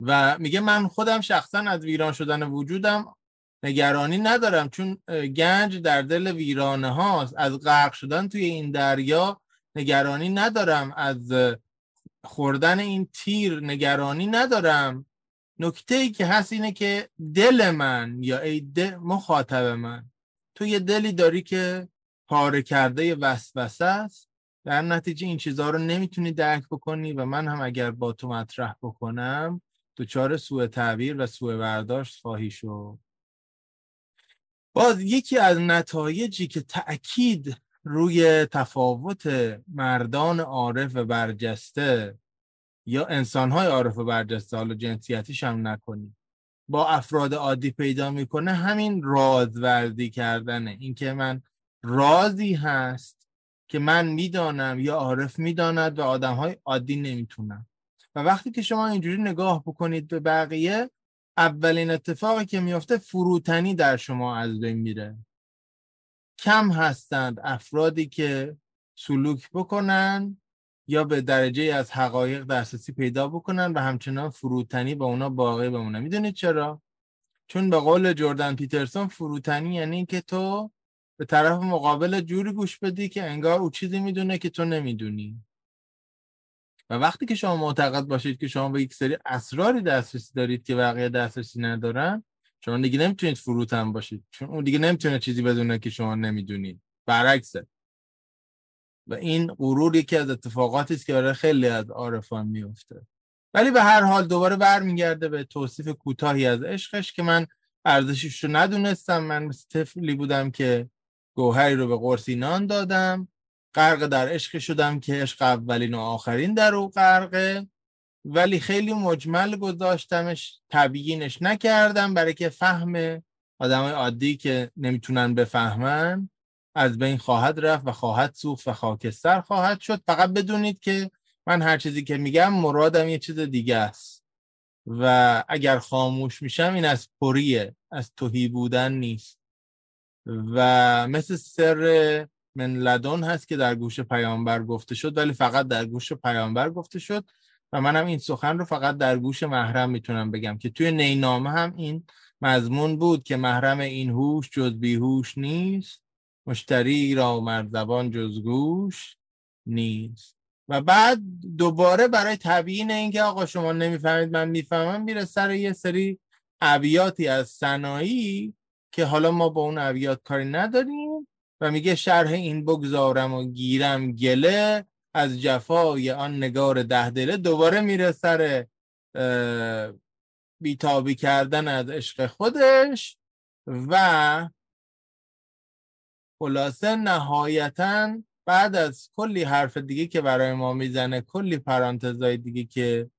و میگه من خودم شخصا از ویران شدن وجودم نگرانی ندارم چون گنج در دل ویرانه هاست از غرق شدن توی این دریا نگرانی ندارم. از خوردن این تیر نگرانی ندارم. نکته ای که هست اینه که دل من یا ای دل مخاطب من تو یه دلی داری که پاره کرده وسوسه است. در نتیجه این چیزها رو نمی‌تونی درک بکنی و من هم اگر با تو مطرح بکنم دچار سوء تعبیر و سوء برداشت خواهی شد. باز یکی از نتایجی که تأکید روی تفاوت مردان عارف و برجسته یا انسانهای عارف و برجسته حالا جنسیتیش هم نکنی با افراد عادی پیدا می‌کنه همین رازوردی کردنه. اینکه من رازی هست که من می‌دانم یا عارف می‌داند و آدمهای عادی نمی‌تونم و وقتی که شما اینجوری نگاه بکنید به بقیه اولین اتفاقی که میافته فروتنی در شما از بین میره. کم هستند افرادی که سلوک بکنن یا به درجه از حقایق دسترسی پیدا بکنن و همچنان فروتنی با اونا باقی بمونه. می‌دونید چرا؟ چون به قول جردن پیترسون فروتنی یعنی که تو به طرف مقابل جوری گوش بدی که انگار او چیزی می‌دونه که تو نمی‌دونی. و وقتی که شما معتقد باشید که شما به یک سری اسراری دسترسی دارید که بقیه دسترسی ندارن شما دیگه نمی‌تونید فروتن باشید. چون اون دیگه نمی‌تونه چیزی بدونه که شما نمی‌دونید. برعکسه. و این غرور یکی از اتفاقاتی است که برای خیلی از عارفان میفته ولی به هر حال دوباره برمیگرده به توصیف کوتاهی از عشقش که من ارزشش رو ندونستم. من مثل طفلی بودم که گوهری رو به قرصی نان دادم. غرق در عشق شدم که عشق اولین و آخرین در او غرقه. ولی خیلی مجمل گذاشتمش تبیینش نکردم برای که فهم آدم عادی که نمی‌تونن بفهمن از بین خواهد رفت و خواهد سوخت و خاکستر خواهد شد. فقط بدونید که من هر چیزی که میگم مرادم یه چیز دیگه است. و اگر خاموش میشم این از پریه از توهی بودن نیست. و مثل سر من لدن هست که در گوش پیامبر گفته شد ولی فقط در گوش پیامبر گفته شد و منم این سخن رو فقط در گوش محرم می‌تونم بگم که توی نینامه هم این مضمون بود که محرم این هوش جز بیهوش نیست مشتری را مرزبان جز گوش نیست. و بعد دوباره برای تبیین اینکه آقا شما نمی‌فهمید من می‌فهمم میره سر یه سری ابیاتی از سنایی که حالا ما با اون ابیات کاری نداریم. و میگه شرح این بگذارم و گیرم گله از جفای آن نگار ده دله دوباره میره سر بیتابی کردن از عشق خودش و خلاصه نهایتا بعد از کلی حرف دیگه که برای ما می‌زنه کلی پرانتزای دیگه که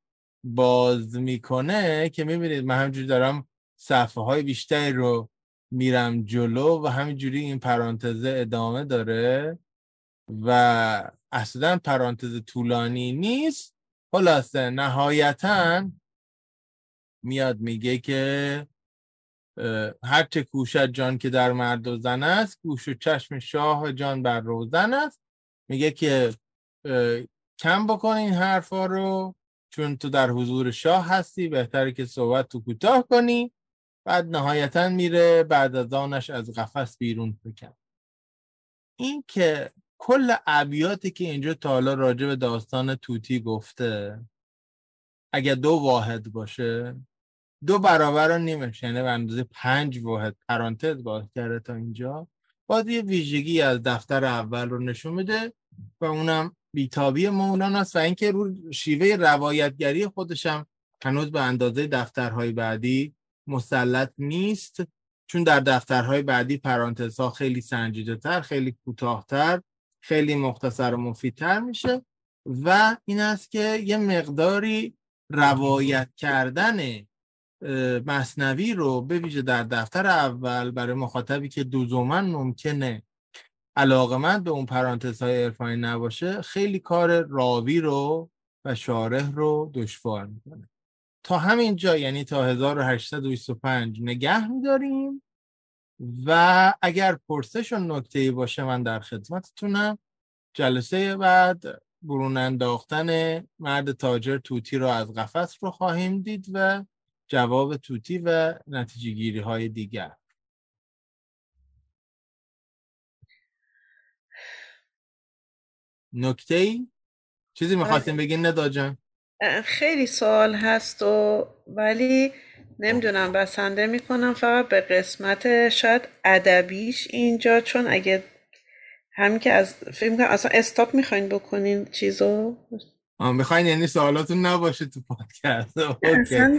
باز می‌کنه که می‌بینید من همجوری دارم صفحه های بیشتری رو میرم جلو و همینجوری این پرانتزه ادامه داره و اصلا پرانتز طولانی نیست. خلاصه نهایتا میاد میگه که هرچه کوشد جان که در مرد و زن است گوش و چشم شاه جان بر روزن است. میگه که کم بکن این حرفا رو چون تو در حضور شاه هستی بهتره که صحبت تو کوتاه کنی. بعد نهایتا میره بعد از آنش از قفس بیرون بکن. این که کل ابیاتی که اینجا تا حالا راجع به داستان توتی گفته اگر دو واحد باشه دو برابر و نیمش یعنی به اندازه پنج واحد پرانتز باز کرده تا اینجا باز یه ویژگی از دفتر اول رو نشون میده و اونم بیتابی مولانا است و اینکه رو شیوه روایتگری خودشم هنوز به اندازه دفترهای بعدی مسلط نیست. چون در دفترهای بعدی پرانتزها خیلی سنجیده تر خیلی کوتاهتر خیلی مختصر و مفیدتر میشه. و این است که یه مقداری روایت کردن مصنوی رو به ویژه در دفتر اول برای مخاطبی که دوزومن ممکنه علاقه من به اون پرانتزهای عرفانی نباشه خیلی کار راوی رو و شارح رو دشوار می‌کنه. تا همین جا یعنی تا 1825 نگه میداریم و اگر پرسش و نکته باشه من در خدمتتونم جلسه بعد برون انداختن مرد تاجر توتی رو از قفس رو خواهیم دید و جواب توتی و نتیجه گیری های دیگر نکته ای؟ چیزی می‌خواستیم بگین ندا جان؟ خیلی سوال هست و ولی نمی‌دونم بسنده می‌کنم فقط به قسمت شاید ادبیش اینجا چون اگه همین که از فیلم کنم اصلا استاپ می‌خواین بکنین چیزو؟ می‌خواین یعنی سوالاتون نباشه تو پادکست. اصلا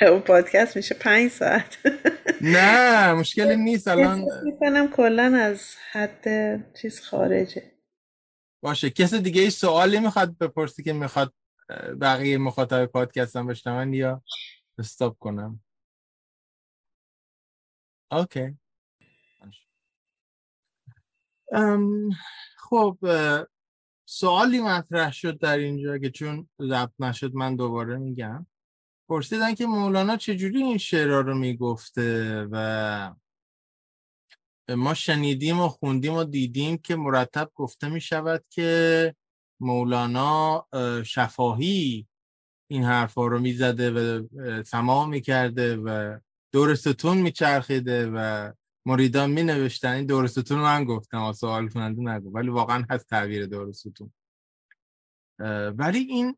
اون پادکست میشه پنج ساعت. نه مشکلی نیست الان می‌کنم کلا از حد چیز خارجه. باشه کسی دیگه ای سوالی می‌خواد بپرسی که می‌خواد بقیه مخاطب پادکست هم بشنون یا استاپ کنم. اوکی. ام خب سوالی مطرح شد در اینجا که چون ضبط نشد من دوباره میگم. پرسیدن که مولانا چجوری این شعرها رو می‌گفته و ما شنیدیم و خوندیم و دیدیم که مرتب گفته می شود که مولانا شفاهی این حرفا رو می‌زده و سما می‌کرده و دور ستون میچرخیده و مریدان می نوشتن این دور ستون من گفتم سوال کننده نگو ولی واقعا هست تعبیر دور ستون. ولی این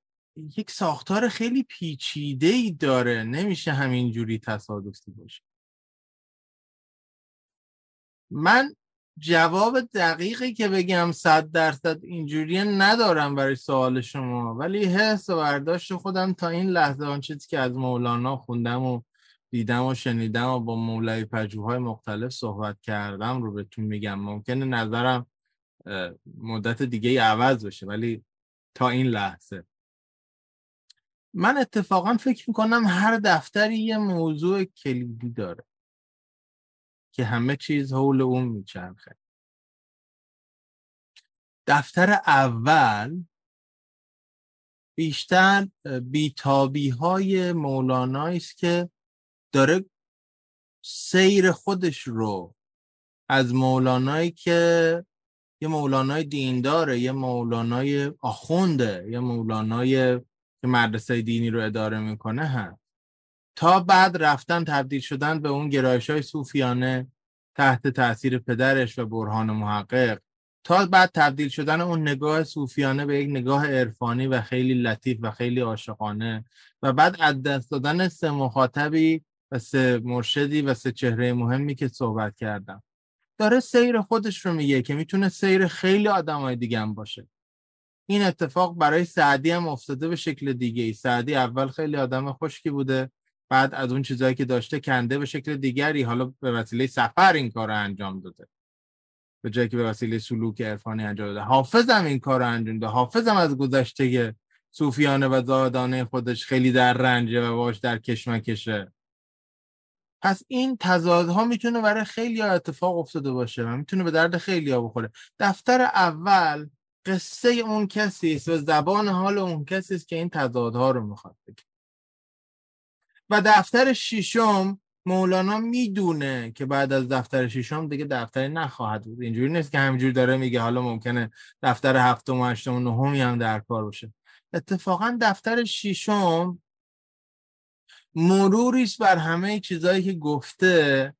یک ساختار خیلی پیچیده ای داره. نمیشه همین جوری تصادفی باشه. من جواب دقیقی که بگم صد درصد اینجوری ندارم برای سوال شما. ولی حس و برداشت خودم تا این لحظه آن چیزی که از مولانا خوندم و دیدم و شنیدم و با مولای پجوهای مختلف صحبت کردم رو بهتون میگم. ممکنه نظرم مدت دیگه عوض بشه ولی تا این لحظه. من اتفاقا فکر می‌کنم هر دفتری یه موضوع کلیدی داره. که همه چیز حول اون میچرخه. دفتر اول بیشتر بیتابی های مولانایی است که داره سیر خودش رو از مولانایی که یه مولانای دینداره یه مولانای آخونده یه مولانای که مدرسه دینی رو اداره می‌کنه هست. تا بعد رفتن تبدیل شدن به اون گرایش های صوفیانه تحت تاثیر پدرش و برهان محقق. تا بعد تبدیل شدن اون نگاه صوفیانه به یک نگاه عرفانی و خیلی لطیف و خیلی عاشقانه و بعد از دست دادن سه مخاطبی و سه مرشدی و سه چهره مهمی که صحبت کردم. داره سیر خودش رو میگه که می‌تونه سیر خیلی آدمای دیگه هم باشه. این اتفاق برای سعدی هم افتاده به شکل دیگه ای سعدی اول خیلی آدم خشکی بوده بعد از اون چیزهایی که داشته کنده به شکل دیگری حالا به وسیله سفر این کار رو انجام داده. به جایی که به وسیله سلوک عرفانی انجام داده. حافظ هم این کار رو انجام داده. حافظ هم از گذشته صوفیانه و زادانه خودش خیلی در رنجه و باش در کشمکشه. پس این تضادها می‌تونه برای خیلی ها اتفاق افتاده باشه و می‌تونه به درد خیلی ها بخوره. دفتر اول قصه اون کسی است و زبان حال اون کسی است که این تضادها رو می‌خواد بگه. و دفتر ششم مولانا می‌دونه که بعد از دفتر ششم دیگه دفتری نخواهد بود. اینجوری نیست که همینجوری داره میگه حالا ممکنه دفتر هفتم و هشتم و نهمی هم در کار باشه. اتفاقا دفتر ششم مروریست بر همه چیزهایی که گفته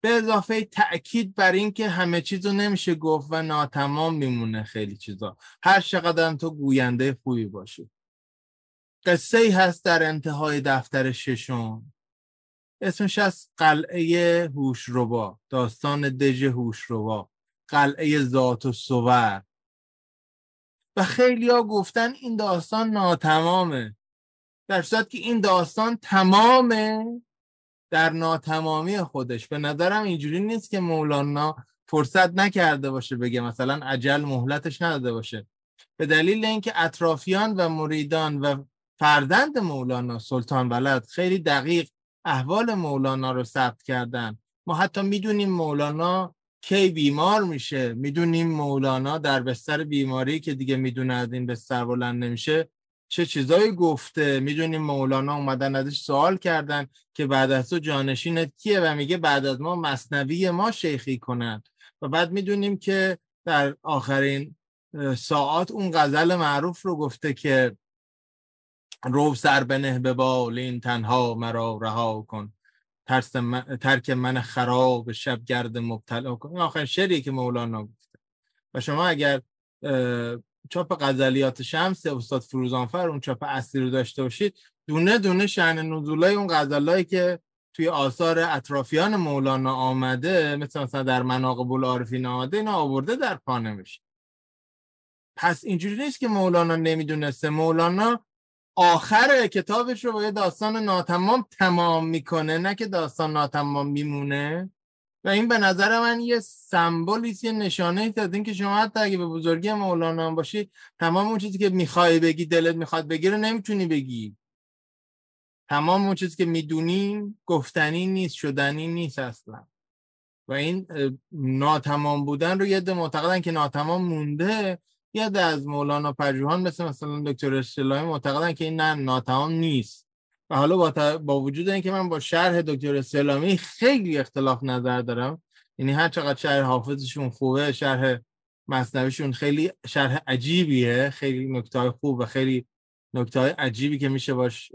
به اضافه تأکید بر اینکه همه چیز نمیشه گفت و ناتمام میمونه خیلی چیزا. هر چقدر تو گوینده خوبی باشی. قصه ای هست در انتهای دفتر ششم. اسمش از قلعه هوشربا داستان دژ هوشربا قلعه ذات و سور و خیلی ها گفتن این داستان ناتمامه. در صورت که این داستان تمامه در ناتمامی خودش. به نظرم اینجوری نیست که مولانا فرصت نکرده باشه بگه مثلا عجل مهلتش نداده باشه. به دلیل اینکه اطرافیان و مریدان و فرزند مولانا سلطان ولد خیلی دقیق احوال مولانا رو ثبت کردن. ما حتی می‌دونیم مولانا کی بیمار میشه. می‌دونیم مولانا در بستر بیماری که دیگه می‌دونه از این بستر بلند نمیشه چه چیزایی گفته. می‌دونیم مولانا اومدن ازش سوال کردن که بعد از تو جانشینت کیه و میگه بعد از ما مصنوی ما شیخی کنند و بعد می‌دونیم که در آخرین ساعات اون غزل معروف رو گفته که رو سر بنه به بالین تنها مرا رها کن. ترس من، ترک من خراب شب گرد مبتلا کن. این آخرین شعریه که مولانا گفته. و شما اگر چاپ غزلیات شمس استاد فروزانفر اون چاپ اصلی رو داشته باشید دونه دونه شعن نزولای اون غزلایی که توی آثار اطرافیان مولانا آمده مثل مثلا در مناقب العارفین آمده اینا آورده در پا نمیشه. پس اینجوری نیست که مولانا نمی‌دونسته. مولانا آخر کتابش رو با یه داستان ناتمام تمام می‌کنه نه که داستان ناتمام میمونه. و این به نظر من یه سمبولیست یه نشانه از این که شما حتی اگه به بزرگی مولانا باشی تمام اون چیزی که می‌خوای بگی دلت می‌خواد بگی رو نمی‌تونی بگی. تمام اون چیزی که می‌دونیم گفتنی نیست شدنی نیست اصلا. و این ناتمام بودن رو یه معتقدن که ناتمام مونده. یه از مولانا پژوهان مثل مثلا دکتر اصطلاحی معتقدن که این نه ناتمام نیست. و حالا با, با وجود اینکه من با شرح دکتر اسلامی خیلی اختلاف نظر دارم یعنی هر چقدر شرح حافظشون خوبه شرح مصنویشون خیلی شرح عجیبیه خیلی نکته خوب و خیلی نکته عجیبی که میشه باش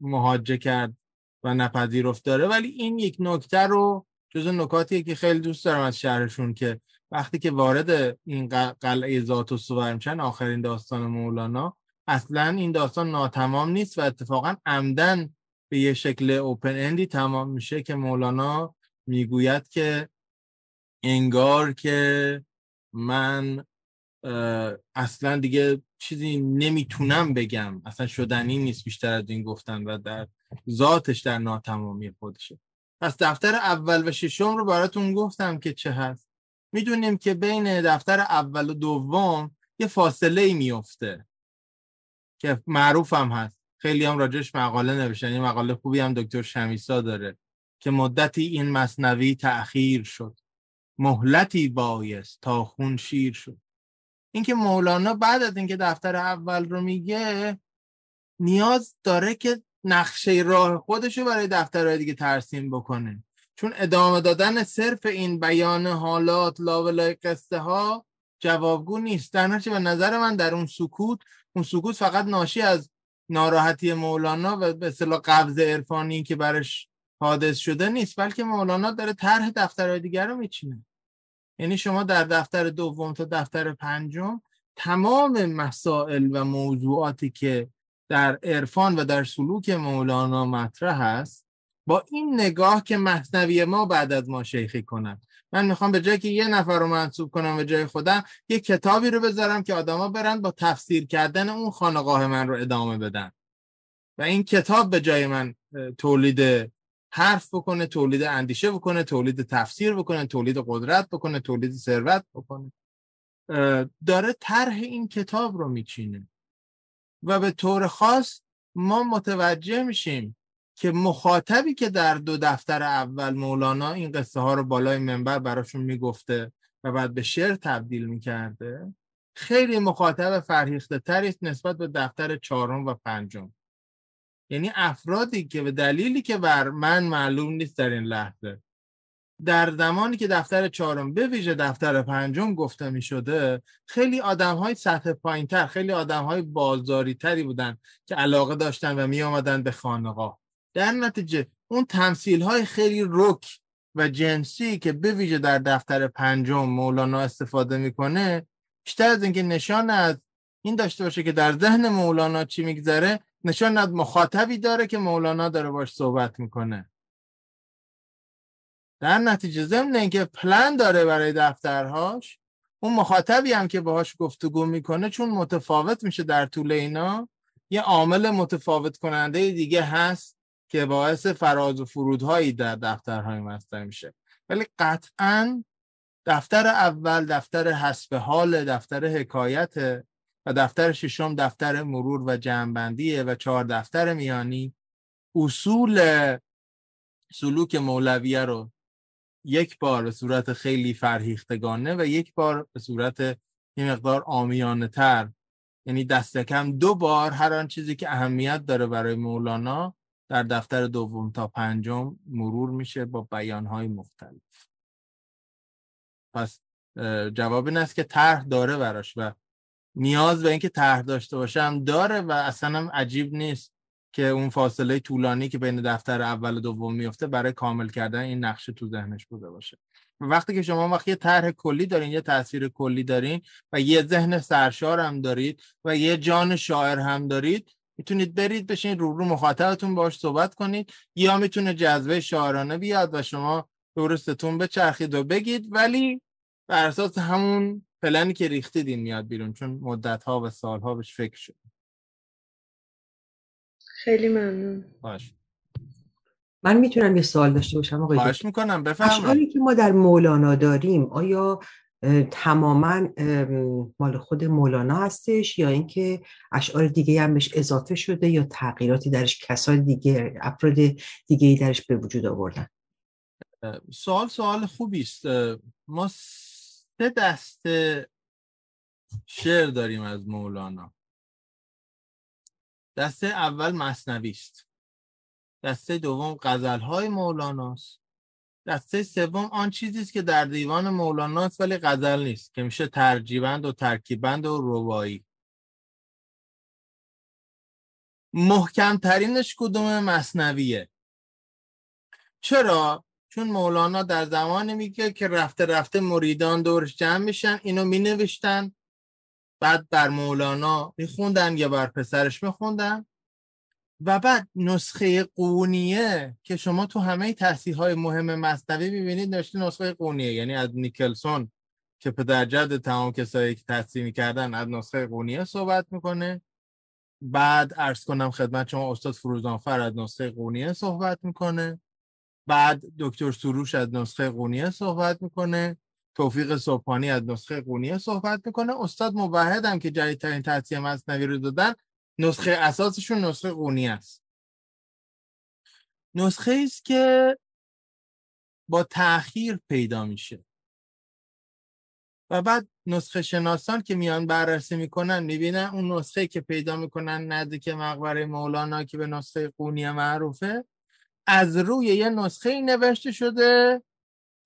مهاجه کرد و نپذیرفت داره. ولی این یک نکته رو جز نکاتیه که خیلی دوست دارم از شهرشون که وقتی که وارد این قلعه ذات و سوور میشن آخرین داستان مولانا اصلا این داستان ناتمام نیست و اتفاقا عمدن به یه شکل اوپن اندی تمام میشه که مولانا می‌گوید که انگار که من اصلا دیگه چیزی نمی‌تونم بگم اصلا شدنی نیست بیشتر از این گفتن و در ذاتش در ناتمامی خودشه. پس دفتر اول و ششم رو براتون گفتم که چه هست. می‌دونیم که بین دفتر اول و دوم یه فاصله ای میفته که معروف هم هست. خیلی هم راجش مقاله نوشتن. یه مقاله خوبی هم دکتر شمیسا داره که مدتی این مصنوی تأخیر شد. مهلتی بایست تا خون شیر شد. اینکه مولانا بعد از اینکه دفتر اول رو میگه نیاز داره که نقشه راه خودشو برای دفترهای دیگه ترسیم بکنه. چون ادامه دادن صرف این بیان حالات لاولای قصه ها جوابگو نیست. در نتیجه به نظر من در اون سکوت اون سکوت فقط ناشی از ناراحتی مولانا و به اصطلاح قبض عرفانی که برش حادث شده نیست بلکه مولانا داره طرح دفترهای دیگر رو میچینه. یعنی شما در دفتر دوم تا دفتر پنجم تمام مسائل و موضوعاتی که در عرفان و در سلوک مولانا مطرح است با این نگاه که مصنوی ما بعد از ما شیخی کنند من می‌خوام به جای که یه نفر رو منصوب کنم به جای خودم یه کتابی رو بذارم که آدما برن با تفسیر کردن اون خانقاه من رو ادامه بدن. و این کتاب به جای من تولید حرف بکنه تولید اندیشه بکنه تولید تفسیر بکنه تولید قدرت بکنه تولید ثروت بکنه. داره طرح این کتاب رو میچینه. و به طور خاص ما متوجه میشیم که مخاطبی که در دو دفتر اول مولانا این قصه ها رو بالای منبر براشون می‌گفته و بعد به شعر تبدیل می‌کرده خیلی مخاطب فرهیخته تری نسبت به دفتر چهارم و پنجم. یعنی افرادی که به دلیلی که بر من معلوم نیست در این لحظه. در زمانی که دفتر چهارم به ویژه دفتر پنجم گفته می شده خیلی آدم های سطح پایین تر خیلی آدم های بازاری تری بودن که علاقه داشتن و می آمدن به خانقاه در نتیجه اون تمثیل های خیلی رک و جنسی که به ویژه در دفتر پنجم مولانا استفاده می‌کنه بیشتر از اینکه نشان از این داشته باشه که در ذهن مولانا چی میگذره نشان از مخاطبی داره که مولانا داره باش صحبت می‌کنه. در نتیجه ضمن اینکه پلن داره برای دفترهاش اون مخاطبی هم که باهاش گفتگو می‌کنه چون متفاوت میشه در طول اینا یه عامل متفاوت کننده دیگه هست که باعث فراز و فرودهایی در دفترهای مستر میشه. ولی قطعا دفتر اول دفتر حسب حال دفتر حکایت و دفتر ششم دفتر مرور و جمعبندیه و چهار دفتر میانی اصول سلوک مولویه رو یک بار به صورت خیلی فرهیختگانه و یک بار به صورت یه مقدار آمیانه تر یعنی دست کم دو بار هر آن چیزی که اهمیت داره برای مولانا در دفتر دوم تا پنجم مرور میشه با بیانهای مختلف. پس جواب این است که طرح داره براش و نیاز به اینکه طرح داشته باشه هم داره و اصلا هم عجیب نیست که اون فاصله طولانی که بین دفتر اول و دوم میفته برای کامل کردن این نقشه تو ذهنش بوده باشه. و وقتی که شما وقتی یه طرح کلی دارین یه تاثیر کلی دارین و یه ذهن سرشار هم دارید و یه جان شاعر هم دارید می‌تونید برید بشین رو رو مخاطبتون باش صحبت کنید. یا می‌تونه جذبه شاعرانه بیاد و شما درستتون بچرخید و بگید. ولی بر اساس همون پلنی که ریختید این میاد بیرون چون مدت ها و سال ها بهش فکر شد. خیلی ممنون. باش. من می‌تونم یه سوال داشته باشم آقای خواهش؟ می‌کنم بفرمایید. اشعاری که ما در مولانا داریم آیا تماما مال خود مولانا هستش یا اینکه اشعار دیگه هم بهش اضافه شده یا تغییراتی درش کسای دیگه افراد دیگه درش به وجود آوردن؟ سوال سوال خوبی است ما سه دسته شعر داریم از مولانا. دسته اول مصنوی است دسته دوم غزل های مولاناست. دسته سوم آن چیزی است که در دیوان مولاناست ولی غزل نیست که میشه ترجیبند و ترکیبند و ربایی. محکم ترینش کدوم مصنویه؟ چرا؟ چون مولانا در زمانی میگه که رفته رفته مریدان دورش جمع میشن اینو مینوشتن. بعد بر مولانا میخوندن یا بر پسرش میخوندن. و بعد نسخه قونیه که شما تو همه تصحیح های مهم مصنوی می‌بینید نوشته نسخه قونیه یعنی از نیکلسون که پدر جد تمام کسایی که تصحیح می‌کردن از نسخه قونیه صحبت می‌کنه. بعد عرض کنم خدمت شما استاد فروزانفر از نسخه قونیه صحبت می‌کنه. بعد دکتر سروش از نسخه قونیه صحبت می‌کنه. توفیق صبحانی از نسخه قونیه صحبت می‌کنه. استاد موحد هم که جدیدترین تصحیح مصنوی رو دادن نسخه اساسشون نسخه قونیه است. نسخه است که با تأخیر پیدا میشه. و بعد نسخه شناسان که میان بررسی می‌کنن می‌بینن اون نسخه که پیدا می‌کنن نزدیک مقبره مولانا که به نسخه قونیه معروفه از روی یه نسخه نوشته شده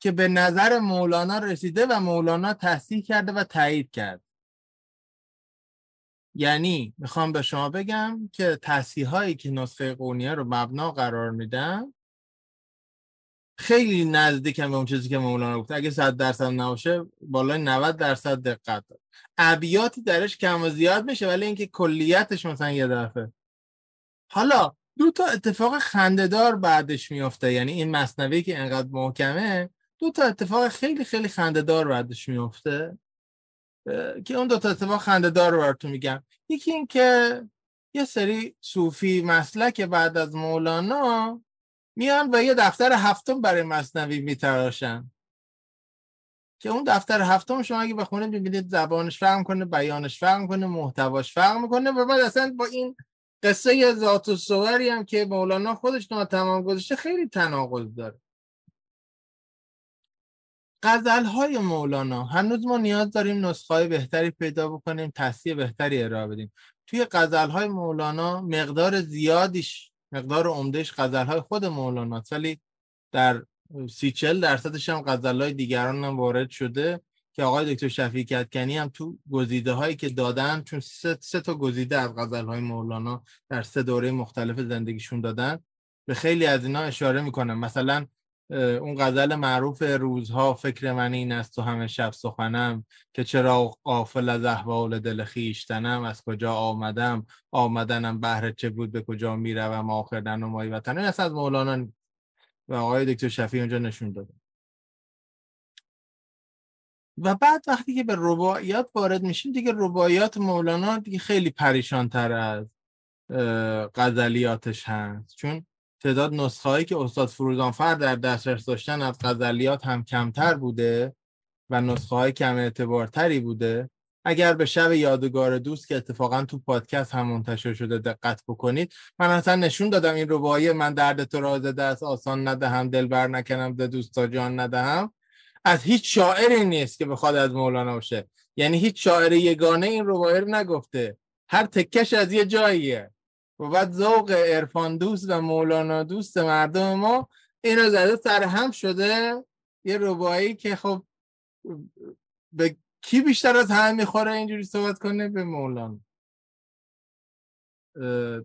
که به نظر مولانا رسیده و مولانا تصحیح کرده و تایید کرد یعنی می‌خوام به شما بگم که تصحیح که نسخه قونیه رو مبنا قرار میدن خیلی نزدیکن به اون چیزی که مولانا گفته. اگه 100 درصد نباشه بالای 90 درصد دقت داره ابیاتی درش کم و زیاد میشه ولی اینکه کلیتش مثلا یه دفعه. حالا دو تا اتفاق خندهدار بعدش میفته یعنی این مصنوی که انقدر محکمه دو تا اتفاق خیلی خیلی خندهدار بعدش میفته که اون دو تا اتفاق خندهدار رو براتون میگم. یکی این که یه سری صوفی مسلک بعد از مولانا میان و یه دفتر هفتم برای مصنوی میتراشن. که اون دفتر هفتم شما اگه بخونید می‌بینید زبانش فرق کنه بیانش فرق کنه محتواش فرق می‌کنه و بعد اصلا با این قصه ذات و صوری هم که مولانا خودش ناتمام گذاشته خیلی تناقض داره. غزل های مولانا. هنوز ما نیاز داریم نسخه بهتری پیدا بکنیم تصحیح بهتری ارائه بدیم. توی غزل های مولانا مقدار زیادیش مقدار عمدهش غزل های خود مولانا ولی در سی چل درصدش هم غزل های دیگران هم وارد شده که آقای دکتر شفیع کدکنی هم تو گزیده هایی که دادن چون سه, سه تا گزیده از غزل های مولانا در سه دوره مختلف زندگیشون دادن. به خیلی از اینا اشاره می‌کنم. مثلا اون غزل معروف روزها فکر من این است و همه شب سخنم که چرا غافل از احوال دل خویشتنم؟ از کجا آمدم؟ آمدنم بهر چه بود؟ به کجا می‌روم؟ آخر نمای وطن. این از مولانا. و آقای دکتر شفیع اونجا نشون داده. و بعد وقتی که به رباعیات وارد میشیم دیگه رباعیات مولانا دیگه خیلی پریشان تر از غزلیاتش هست. چون تعداد نسخه هایی که استاد فروزانفر در دسترس داشتن از غزلیات هم کمتر بوده و نسخه های کم اعتبارتری بوده اگر به شب یادگار دوست که اتفاقا تو پادکست هم منتشر شده دقت بکنید من اصلا نشون دادم این ربایی من درد تو راز دست آسان ندهم دل بر نکنم به دوستا جان ندهم. از هیچ شاعری نیست که بخواد از مولانا باشه. یعنی هیچ شاعر یگانه این ربایی رو نگفته. هر تکش از یه جاییه. و بعد ذوق عرفان دوست و مولانا دوست مردم ما اینو زده سر هم شده یه ربایی که خب به کی بیشتر از همه می‌خوره اینجوری صحبت کنه؟ به مولانا.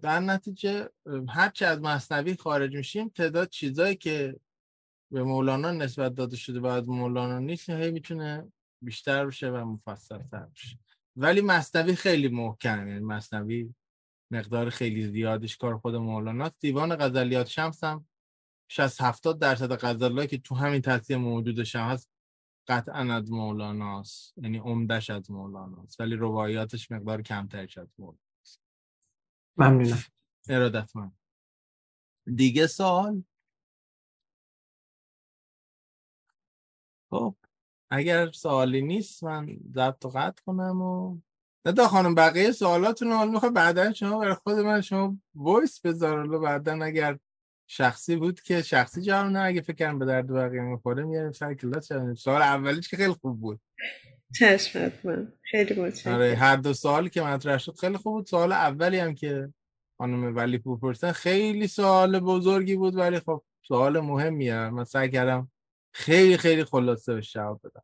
در نتیجه هرچی از مصنوی خارج میشیم تعداد چیزایی که به مولانا نسبت داده شده از مولانا نیست هی می‌تونه بیشتر بشه و مفصل تر بشه. ولی مصنوی خیلی محکم یعنی مصنوی مقدار خیلی زیادش کار خود مولانا دیوان غزلیات شمس هم 60 70 درصد غزلایی که تو همین تصیه موجودش هم هست قطعا از مولاناست یعنی عمدش از مولاناست ولی روایاتش مقدار کمترش از مولاناست ممنونم. ارادت من دیگه سوال؟ خب اگر سوالی نیست من ضبط قطع کنم و ندا خانم بقیه سوالاتون رو می‌خوای بعدا شما برای خود من شما وایس بذار. بعدا اگر شخصی بود که شخصی جواب نه اگه فکر کنم به درد بقیه می‌خوره میاریم سر کلاس سوال اولیش که خیلی خوب بود. چشمت من. خیلی متشکرم. آره هر دو سوالی که مطرح شد خیلی خوب بود. سوال اولی هم که خانم ولی پوپرسن خیلی سوال بزرگی بود ولی خب سوال مهمیه. من سعی کردم خیلی خیلی خلاصه به جواب بدم.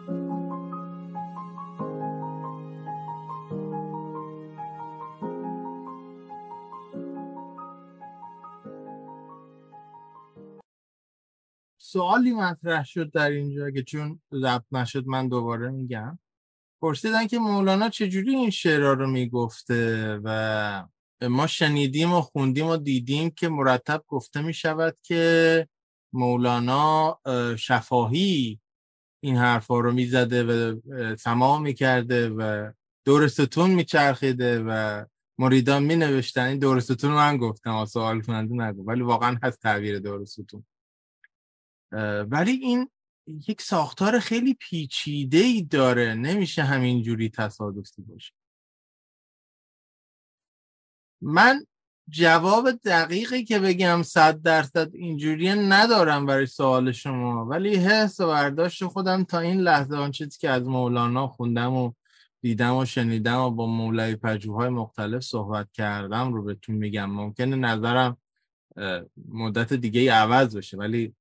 سوالی مطرح شد در اینجا که چون ضبط نشد من دوباره میگم. پرسیدن که مولانا چجوری این شعرها رو می‌گفته و ما شنیدیم و خوندیم و دیدیم که مرتب گفته می شود که مولانا شفاهی این حرفا رو می‌زده و سما می‌کرده و دور ستون میچرخیده و مریدان می نوشتن این دور ستون من گفتم سوال کننده نگو. ولی واقعا هست تعبیر دور ستون. ولی این یک ساختار خیلی پیچیده ای داره. نمیشه همین جوری تصادفی باشه. من جواب دقیقی که بگم صد درصد اینجوری ندارم برای سوال شما ولی حس و برداشت خودم تا این لحظه آن چیزی که از مولانا خوندم و دیدم و شنیدم و با مولای پجوهای مختلف صحبت کردم رو بهتون میگم. ممکنه نظرم مدت دیگه عوض بشه ولی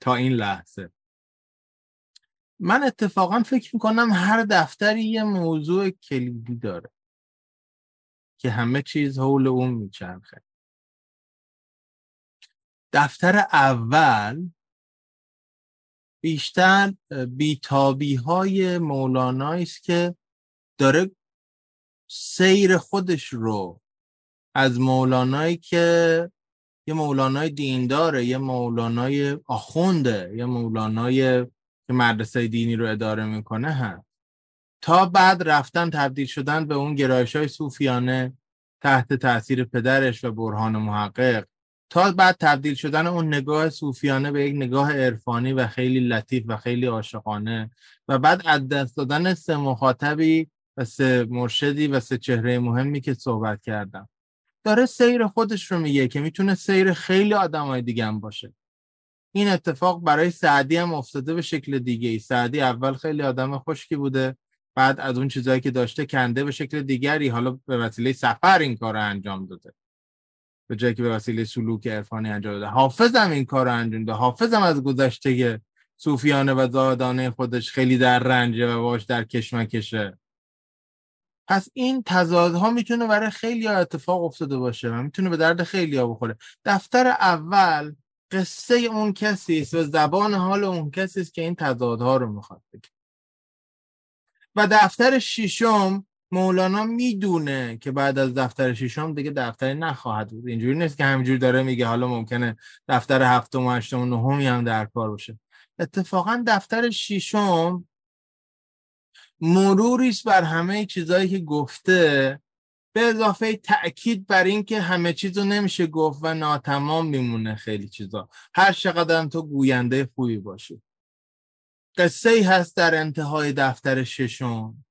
تا این لحظه. من اتفاقا فکر می‌کنم هر دفتری یه موضوع کلیدی داره که همه چیز حول اون میچرخه. دفتر اول بیشتر بیتابی های مولانایی است که داره سیر خودش رو از مولانایی که یه مولانای دینداره یه مولانای آخونده یه مولانای که مدرسه دینی رو اداره می‌کنه هم تا بعد رفتن تبدیل شدن به اون گرایش های صوفیانه تحت تاثیر پدرش و برهان محقق. تا بعد تبدیل شدن اون نگاه صوفیانه به یک نگاه عرفانی و خیلی لطیف و خیلی عاشقانه و بعد از دست دادن سه مخاطبی و سه مرشدی و سه چهره مهمی که صحبت کردم. داره سیر خودش رو میگه که می‌تونه سیر خیلی آدمای دیگه هم باشه. این اتفاق برای سعدی هم افتاده به شکل دیگه ای سعدی اول خیلی آدم خشکی بوده بعد از اون چیزایی که داشته کنده به شکل دیگری. حالا به وسیله سفر این کار رو انجام داده. به جایی که به وسیله سلوک عرفانی انجام داده. حافظ هم این کار رو انجام داده. حافظ هم از گذشته صوفیانه و زادانه خودش خیلی در رنجه و باش در کشمکشه. پس این تضادها می‌تونه برای خیلی ها اتفاق افتاده باشه می‌تونه به درد خیلی ها بخوره. دفتر اول قصه اون کسی است و زبان حال اون کسی است که این تضادها رو می‌خواد بگه. و دفتر ششم مولانا می‌دونه که بعد از دفتر ششم دیگه دفتری نخواهد بود. اینجوری نیست که همینجوری داره میگه حالا ممکنه دفتر هفتم و هشتم و نهمی هم در کار باشه. اتفاقا دفتر ششم مروری است بر همه چیزهایی که گفته به اضافه تأکید بر اینکه همه چیز نمیشه گفت و ناتمام میمونه خیلی چیزا. هر چقدر تو گوینده خوبی باشی. قصه ای هست در انتهای دفتر ششم.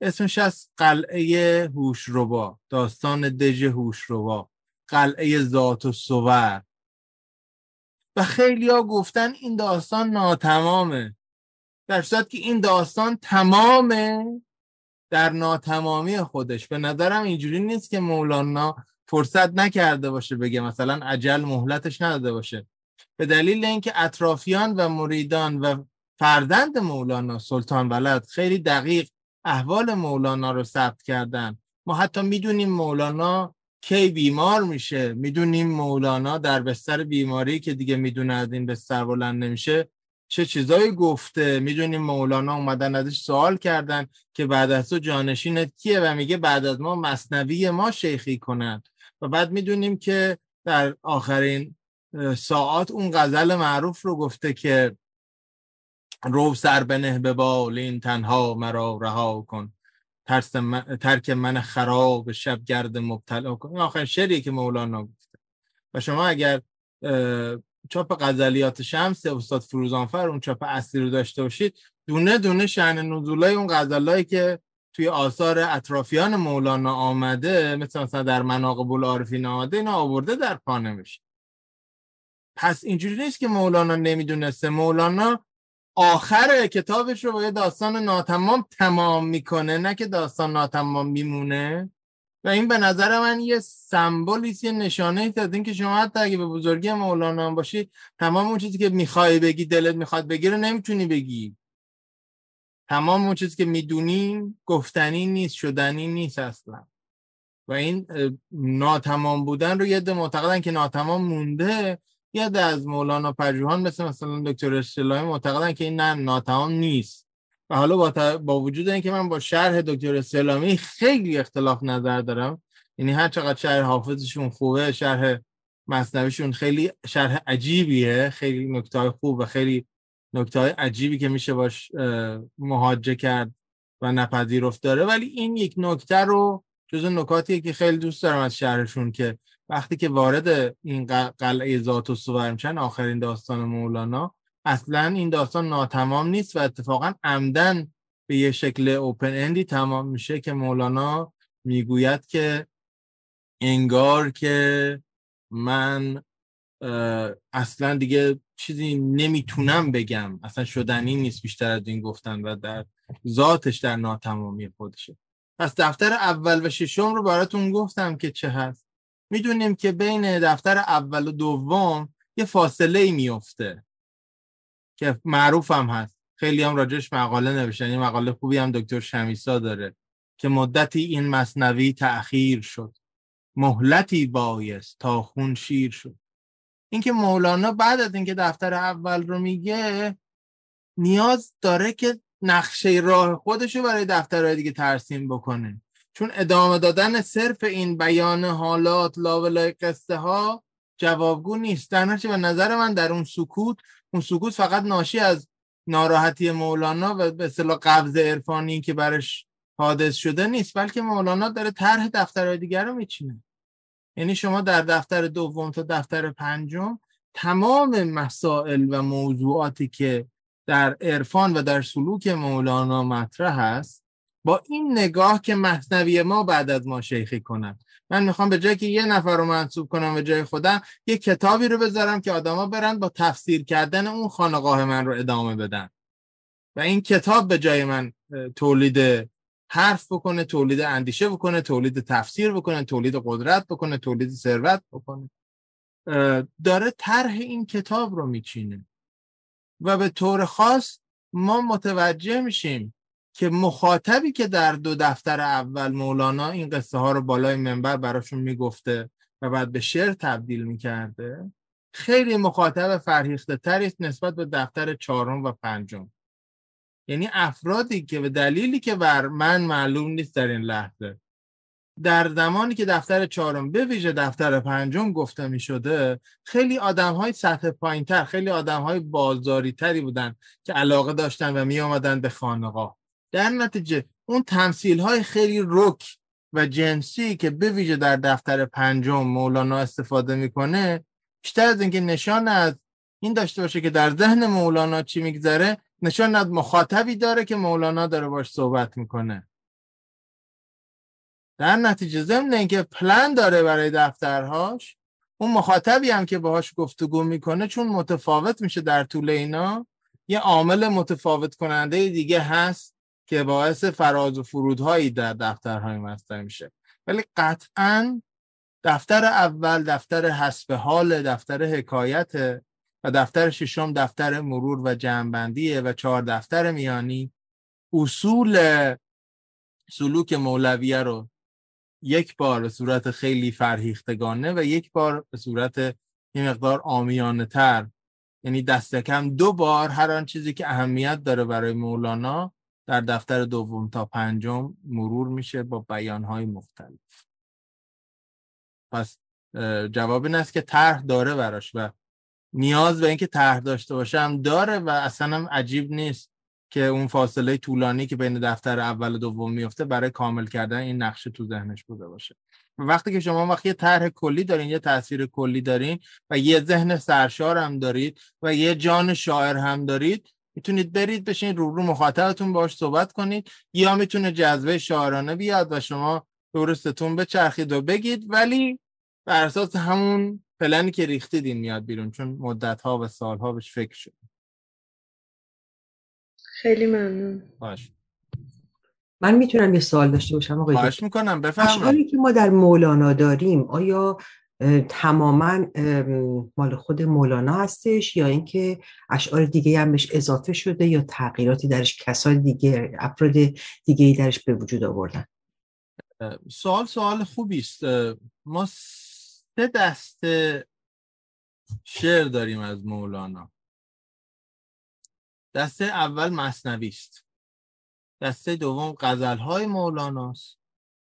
اسمش از قلعه هوشربا داستان دژ هوشربا قلعه ذات و صور. و خیلی ها گفتن این داستان ناتمامه. در صورت که این داستان تمامه در ناتمامی خودش. به نظرم اینجوری نیست که مولانا فرصت نکرده باشه بگه مثلا عجل مهلتش نداده باشه. به دلیل اینکه اطرافیان و مریدان و فرزند مولانا سلطان ولد خیلی دقیق احوال مولانا رو ثبت کردن. ما حتی می‌دونیم مولانا کی بیمار میشه. می‌دونیم مولانا در بستر بیماری که دیگه می‌دونه از این بستر بلند نمیشه چه چیزایی گفته؟ می‌دونیم مولانا اومدن ازش سوال کردن که بعد از تو جانشینت کیه و میگه بعد از ما مصنوی ما شیخی کنند. و بعد می‌دونیم که در آخرین ساعات اون غزل معروف رو گفته که رو سر بنه به بالین تنها مرا رها کن. ترس من، ترک من خراب شب گرد مبتلا کن. این آخرین شعریه که مولانا گفته. و شما اگر چاپ غزلیات شمس استاد فروزانفر اون چاپ اصلی رو داشته باشید. دونه دونه شعن نزولای اون غزلایی که توی آثار اطرافیان مولانا آمده مثل مثلا در مناقب العارفین آمده اینا آورده در پا نمیشه. پس اینجوری نیست که مولانا نمی‌دونسته. مولانا آخر کتابش رو با یه داستان ناتمام تمام می‌کنه. نه که داستان ناتمام میمونه. و این به نظر من یه سمبولیست یه نشانه ای از که شما حتی اگه به بزرگی مولانا باشی تمام اون چیزی که می‌خوای بگی دلت می‌خواد بگی رو نمی‌تونی بگی. تمام اون چیزی که می‌دونی گفتنی نیست شدنی نیست اصلا. و این ناتمام بودن رو یه معتقدن که ناتمام مونده. یه از مولانا پژوهان مثل مثلا دکتر اصطلاحی معتقدن که این نه ناتمام نیست. و حالا با, با وجود اینکه من با شرح دکتر سلامی خیلی اختلاف نظر دارم یعنی هر چقدر شرح حافظشون خوبه شرح مصنویشون خیلی شرح عجیبیه خیلی نکته خوب و خیلی نکته عجیبی که میشه باش مهاجه کرد و نپذیرفت داره. ولی این یک نکته رو جز نکاتیه که خیلی دوست دارم از شهرشون که وقتی که وارد این قلعه ذات و سور میشن آخرین داستان مولانا اصلا این داستان ناتمام نیست و اتفاقا عمدن به یه شکل اوپن اندی تمام میشه که مولانا می‌گوید که انگار که من اصلا دیگه چیزی نمی‌تونم بگم. اصلا شدنی نیست بیشتر از این گفتن و در ذاتش در ناتمامی خودشه. پس دفتر اول و ششم رو براتون گفتم که چه هست. می‌دونیم که بین دفتر اول و دوم یه فاصله ای میفته که معروف هم هست. خیلی هم راجش مقاله نوشتن. این مقاله خوبی هم دکتر شمیسا داره که مدتی این مصنوی تأخیر شد. مهلتی بایست تا خون شیر شد. اینکه مولانا بعد از اینکه دفتر اول رو میگه نیاز داره که نقشه راه خودشو برای دفترهای دیگه ترسیم بکنه. چون ادامه دادن صرف این بیان حالات لاولای قصه ها جوابگو نیست. در به نظر من در اون سکوت اون سکوت فقط ناشی از ناراحتی مولانا و به اصطلاح قبض عرفانی که برش حادث شده نیست بلکه مولانا داره طرح دفترهای دیگر رو میچینه. یعنی شما در دفتر دوم تا دفتر پنجم تمام مسائل و موضوعاتی که در عرفان و در سلوک مولانا مطرح است با این نگاه که مصنوی ما بعد از ما شیخی کنند من می‌خوام به جای که یه نفر رو منصوب کنم به جای خودم یه کتابی رو بذارم که آدما برن با تفسیر کردن اون خانقاه من رو ادامه بدن. و این کتاب به جای من تولید حرف بکنه تولید اندیشه بکنه تولید تفسیر بکنه تولید قدرت بکنه تولید ثروت بکنه. داره طرح این کتاب رو میچینه. و به طور خاص ما متوجه میشیم که مخاطبی که در دو دفتر اول مولانا این قصه ها رو بالای منبر براشون می‌گفته و بعد به شعر تبدیل می‌کرده خیلی مخاطب فرهیخته تری نسبت به دفتر چهارم و پنجم. یعنی افرادی که به دلیلی که بر من معلوم نیست در این لحظه. در زمانی که دفتر چهارم به ویژه دفتر پنجم گفته می شده خیلی آدم های سطح پایین تر خیلی آدم های بازاری تری بودن که علاقه داشتن و می آمدن به خانقاه در نتیجه اون تمثیل های خیلی رک و جنسی که به ویژه در دفتر پنجم مولانا استفاده می‌کنه بیشتر از اینکه نشان از این داشته باشه که در ذهن مولانا چی میگذره نشان از مخاطبی داره که مولانا داره باش صحبت می‌کنه. در نتیجه ضمن اینکه پلان داره برای دفترهاش اون مخاطبی هم که باهاش گفتگو می‌کنه چون متفاوت میشه در طول اینا یه عامل متفاوت کننده دیگه هست که باعث فراز و فرودهایی در دفترهای مستر میشه. ولی قطعا دفتر اول دفتر حسب حال دفتر حکایت و دفتر ششم دفتر مرور و جمعبندیه و چهار دفتر میانی اصول سلوک مولویه رو یک بار به صورت خیلی فرهیختگانه و یک بار به صورت یه مقدار آمیانه تر یعنی دست کم دو بار هر آن چیزی که اهمیت داره برای مولانا در دفتر دوم تا پنجم مرور میشه با بیانهای مختلف. پس جواب این است که طرح داره براش و نیاز به اینکه طرح داشته باشه هم داره و اصلا هم عجیب نیست که اون فاصله طولانی که بین دفتر اول و دوم میفته برای کامل کردن این نقشه تو ذهنش بوده باشه. وقتی که شما وقتی یه طرح کلی دارین یه تاثیر کلی دارین و یه ذهن سرشار هم دارید و یه جان شاعر هم دارید می‌تونید برید بشین رو رو مخاطبتون باش صحبت کنید. یا می‌تونه جذبه شاعرانه بیاد و شما درستتون بچرخید و بگید. ولی بر اساس همون پلنی که ریختید این میاد بیرون چون مدت ها و سال ها بهش فکر شد. خیلی ممنون. باش. من می‌تونم یه سوال داشته باشم آقای خواهش دکتر؟ می‌کنم. بفرمایید. اشعاری که ما در مولانا داریم آیا تماما ام، مال خود مولانا هستش یا اینکه اشعار دیگه هم بهش اضافه شده یا تغییراتی درش کسای دیگه افراد دیگه درش به وجود آوردن؟ سوال سوال خوبی است ما سه دسته شعر داریم از مولانا. دسته اول مصنوی است دسته دوم غزل‌های مولاناست.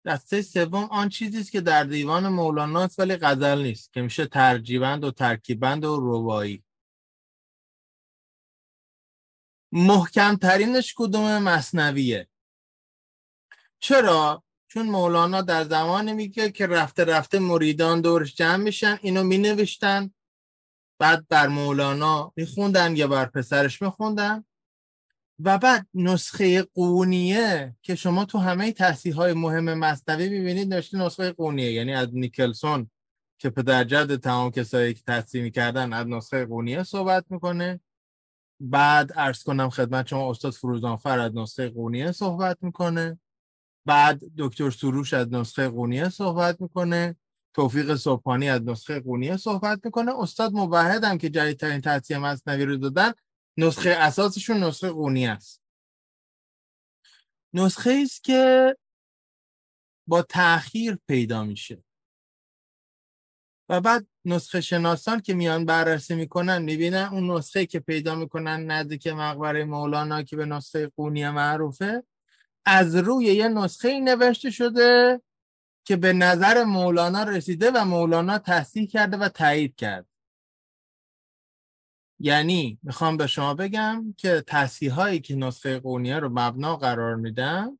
دسته سوم آن چیزی است که در دیوان مولاناست ولی غزل نیست که میشه ترجیبند و ترکیبند و ربایی. محکم ترینش کدوم مصنویه؟ چرا؟ چون مولانا در زمانی میگه که رفته رفته مریدان دورش جمع میشن اینو مینوشتن. بعد بر مولانا میخوندن یا بر پسرش میخوندن. و بعد نسخه قونیه که شما تو همه تصحیح های مهم مصنوی ببینید نوشته نسخه قونیه یعنی از نیکلسون که پدر جد تمام کسایی که تصحیح می‌کردن از نسخه قونیه صحبت می‌کنه. بعد عرض کنم خدمت شما استاد فروزانفر از نسخه قونیه صحبت می‌کنه. بعد دکتر سروش از نسخه قونیه صحبت می‌کنه. توفیق صبحانی از نسخه قونیه صحبت می‌کنه. استاد موحد هم که جدیدترین تصحیح مصنوی رو دادن نسخه اساسشون نسخه قونیه است. نسخه است که با تأخیر پیدا میشه. و بعد نسخه شناسان که میان بررسی می‌کنن می‌بینن اون نسخه که پیدا می‌کنن نزدیک مقبره مولانا که به نسخه قونیه معروفه از روی یه نسخه نوشته شده که به نظر مولانا رسیده و مولانا تصحیح کرده و تایید کرد یعنی می‌خوام به شما بگم که تصحیح هایی که نسخه قونیه رو مبنا قرار میدن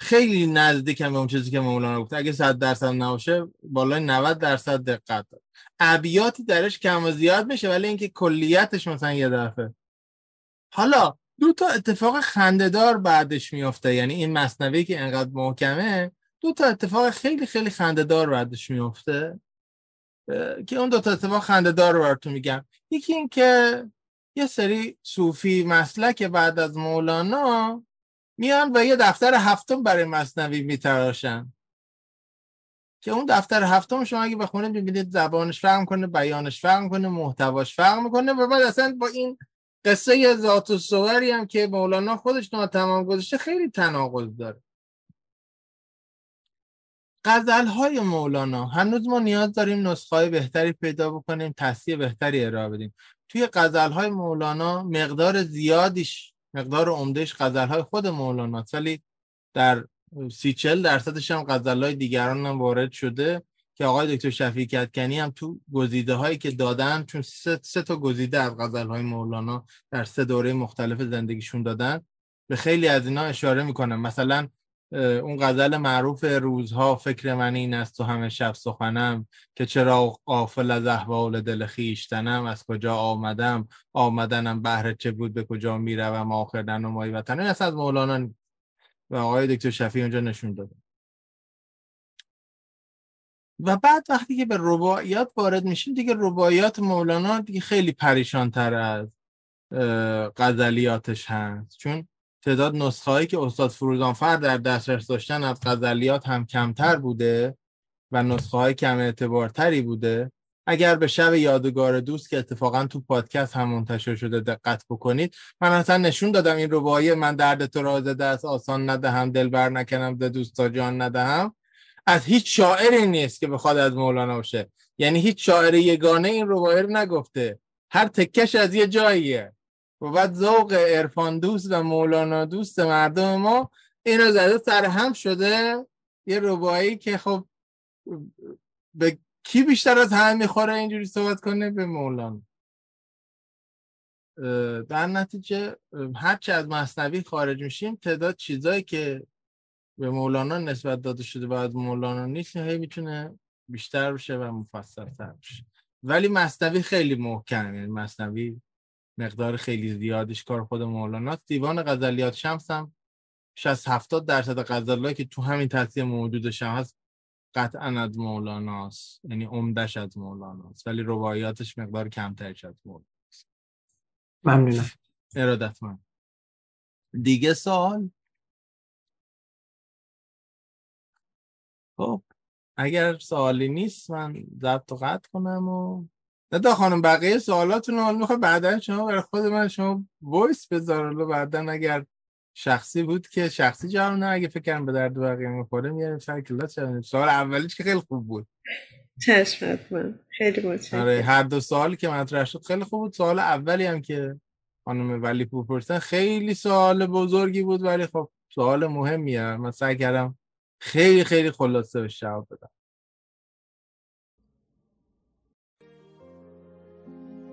خیلی نزدیکن به اون چیزی که مولانا گفت اگه 100 درصد نباشه بالای 90 درصد دقت داره ابیاتی درش کم و زیاد میشه ولی اینکه کلیتش مثلا یه دفعه. حالا دو تا اتفاق خندهدار بعدش میفته یعنی این مصنوی که انقدر محکمه دو تا اتفاق خیلی خیلی خندهدار بعدش میفته که اون دو تا اتفاق خندهدار رو براتون میگم. یکی این که یه سری صوفی مسلک بعد از مولانا میان و یه دفتر هفتم برای مصنوی میتراشن. که اون دفتر هفتم شما اگه بخونید می‌بینید زبانش فرق کنه بیانش فرق کنه محتواش فرق می‌کنه و بعد اصلا با این قصه ذات و هم که مولانا خودش ناتمام گذاشته خیلی تناقض داره. غزل های مولانا. هنوز ما نیاز داریم نسخه بهتری پیدا بکنیم تصحیح بهتری ارائه بدیم. توی غزل های مولانا مقدار زیادیش مقدار عمدهش غزل های خود مولانا ولی در سی چل درصدش هم غزل های دیگران هم وارد شده که آقای دکتر شفیع کتکنی هم تو گزیده هایی که دادن چون سه, سه تا گزیده از غزل های مولانا در سه دوره مختلف زندگیشون دادن. به خیلی از اینا اشاره می‌کنم. مثلا اون غزل معروف روزها فکر من این است و همه شب سخنم که چرا قافل از احوال دل خیشتنم از کجا آمدم؟ آمدنم بهر چه بود؟ به کجا می‌روم آخر نمایی وطن؟ این از مولانا و آقای دکتر شفیع اونجا نشون داده. و بعد وقتی که به رباعیات وارد میشیم دیگه رباعیات مولانا دیگه خیلی پریشان تر از غزلیاتش هست. چون تعداد نسخه هایی که استاد فروزانفر در دسترس داشتن از غزلیات هم کمتر بوده و نسخه های کم اعتبارتری بوده اگر به شب یادگار دوست که اتفاقا تو پادکست هم منتشر شده دقت بکنید من اصلا نشون دادم این ربایی من درد تو را دست آسان ندهم دل بر نکنم ز دوستا جان ندهم. از هیچ شاعری نیست که بخواد از مولانا باشه. یعنی هیچ شاعر یگانه این ربایی رو نگفته. هر تکش از یه جاییه. و بعد ذوق عرفان دوست و مولانا دوست مردم ما اینو زده سر هم شده. یه ربایی که خب به کی بیشتر از همه می‌خوره اینجوری صحبت کنه؟ به مولانا. در نتیجه هرچه از مصنوی خارج میشیم تعداد چیزایی که به مولانا نسبت داده شده و از مولانا نیست هی می‌تونه بیشتر بشه و مفصل تر بشه. ولی مصنوی خیلی محکم یعنی مصنوی مقدار خیلی زیادش کار خود مولانا دیوان غزلیات شمس هم 60 70 درصد غزلایی که تو همین تصحیح موجودش هم هست قطعا از مولاناست یعنی عمدش از مولاناست ولی روایاتش مقدار کمترش از مولاناست ممنونم. ارادت من. دیگه سوال؟ خب اگر سوالی نیست من ضبط قطع کنم و ندا خانم بقیه سوالاتون رو می‌خوام بعدا شما برای خود من شما وایس بذار. بعدا اگر شخصی بود که شخصی جواب نه اگه فکر کنم به درد بقیه می‌خوره میاریم سر کلاس سوال اولیش که خیلی خوب بود. چشمت من. خیلی متشکرم. آره هر دو سوالی که مطرح شد خیلی خوب بود. سوال اولی هم که خانم ولی پرسن خیلی سوال بزرگی بود ولی خب سوال مهمیه. من سعی کردم خیلی خیلی خلاصه به جواب بدم.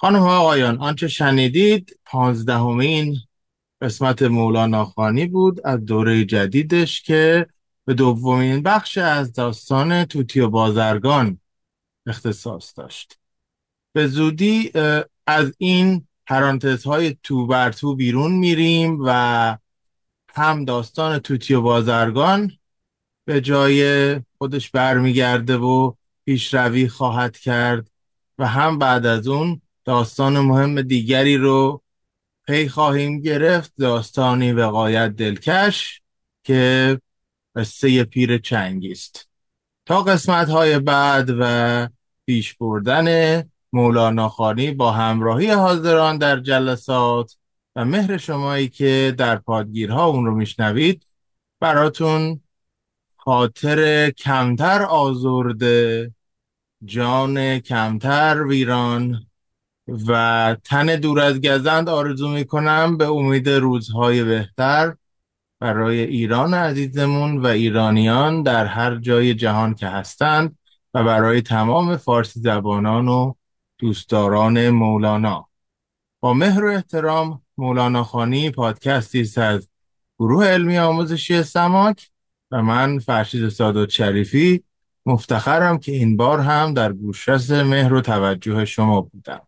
خانم ها آقایان آنچه شنیدید پانزدهمین قسمت مولانا خانی بود از دوره جدیدش که به دومین بخش از داستان توتی و بازرگان اختصاص داشت. به زودی از این های تو بر تو بیرون میریم و هم داستان توتی و بازرگان به جای خودش برمیگرده و پیشروی خواهد کرد و هم بعد از اون داستان مهم دیگری رو پی خواهیم گرفت. داستانی وقایت دلکش که قصه پیر چنگی است تا قسمت های بعد و پیش بردن مولانا خانی با همراهی حاضران در جلسات و مهر شمایی که در پادگیرها اون رو میشنوید براتون خاطر کمتر آزرده جان کمتر ویران و تن دور از گزند آرزو می‌کنم به امید روزهای بهتر برای ایران عزیزمون و ایرانیان در هر جای جهان که هستند و برای تمام فارسی زبانان و دوستداران مولانا. با مهر و احترام مولانا خانی پادکستی است از گروه علمی آموزشی سماک و من فرشید سادات شریفی مفتخرم که این بار هم در گوشرس مهر و توجه شما بودم.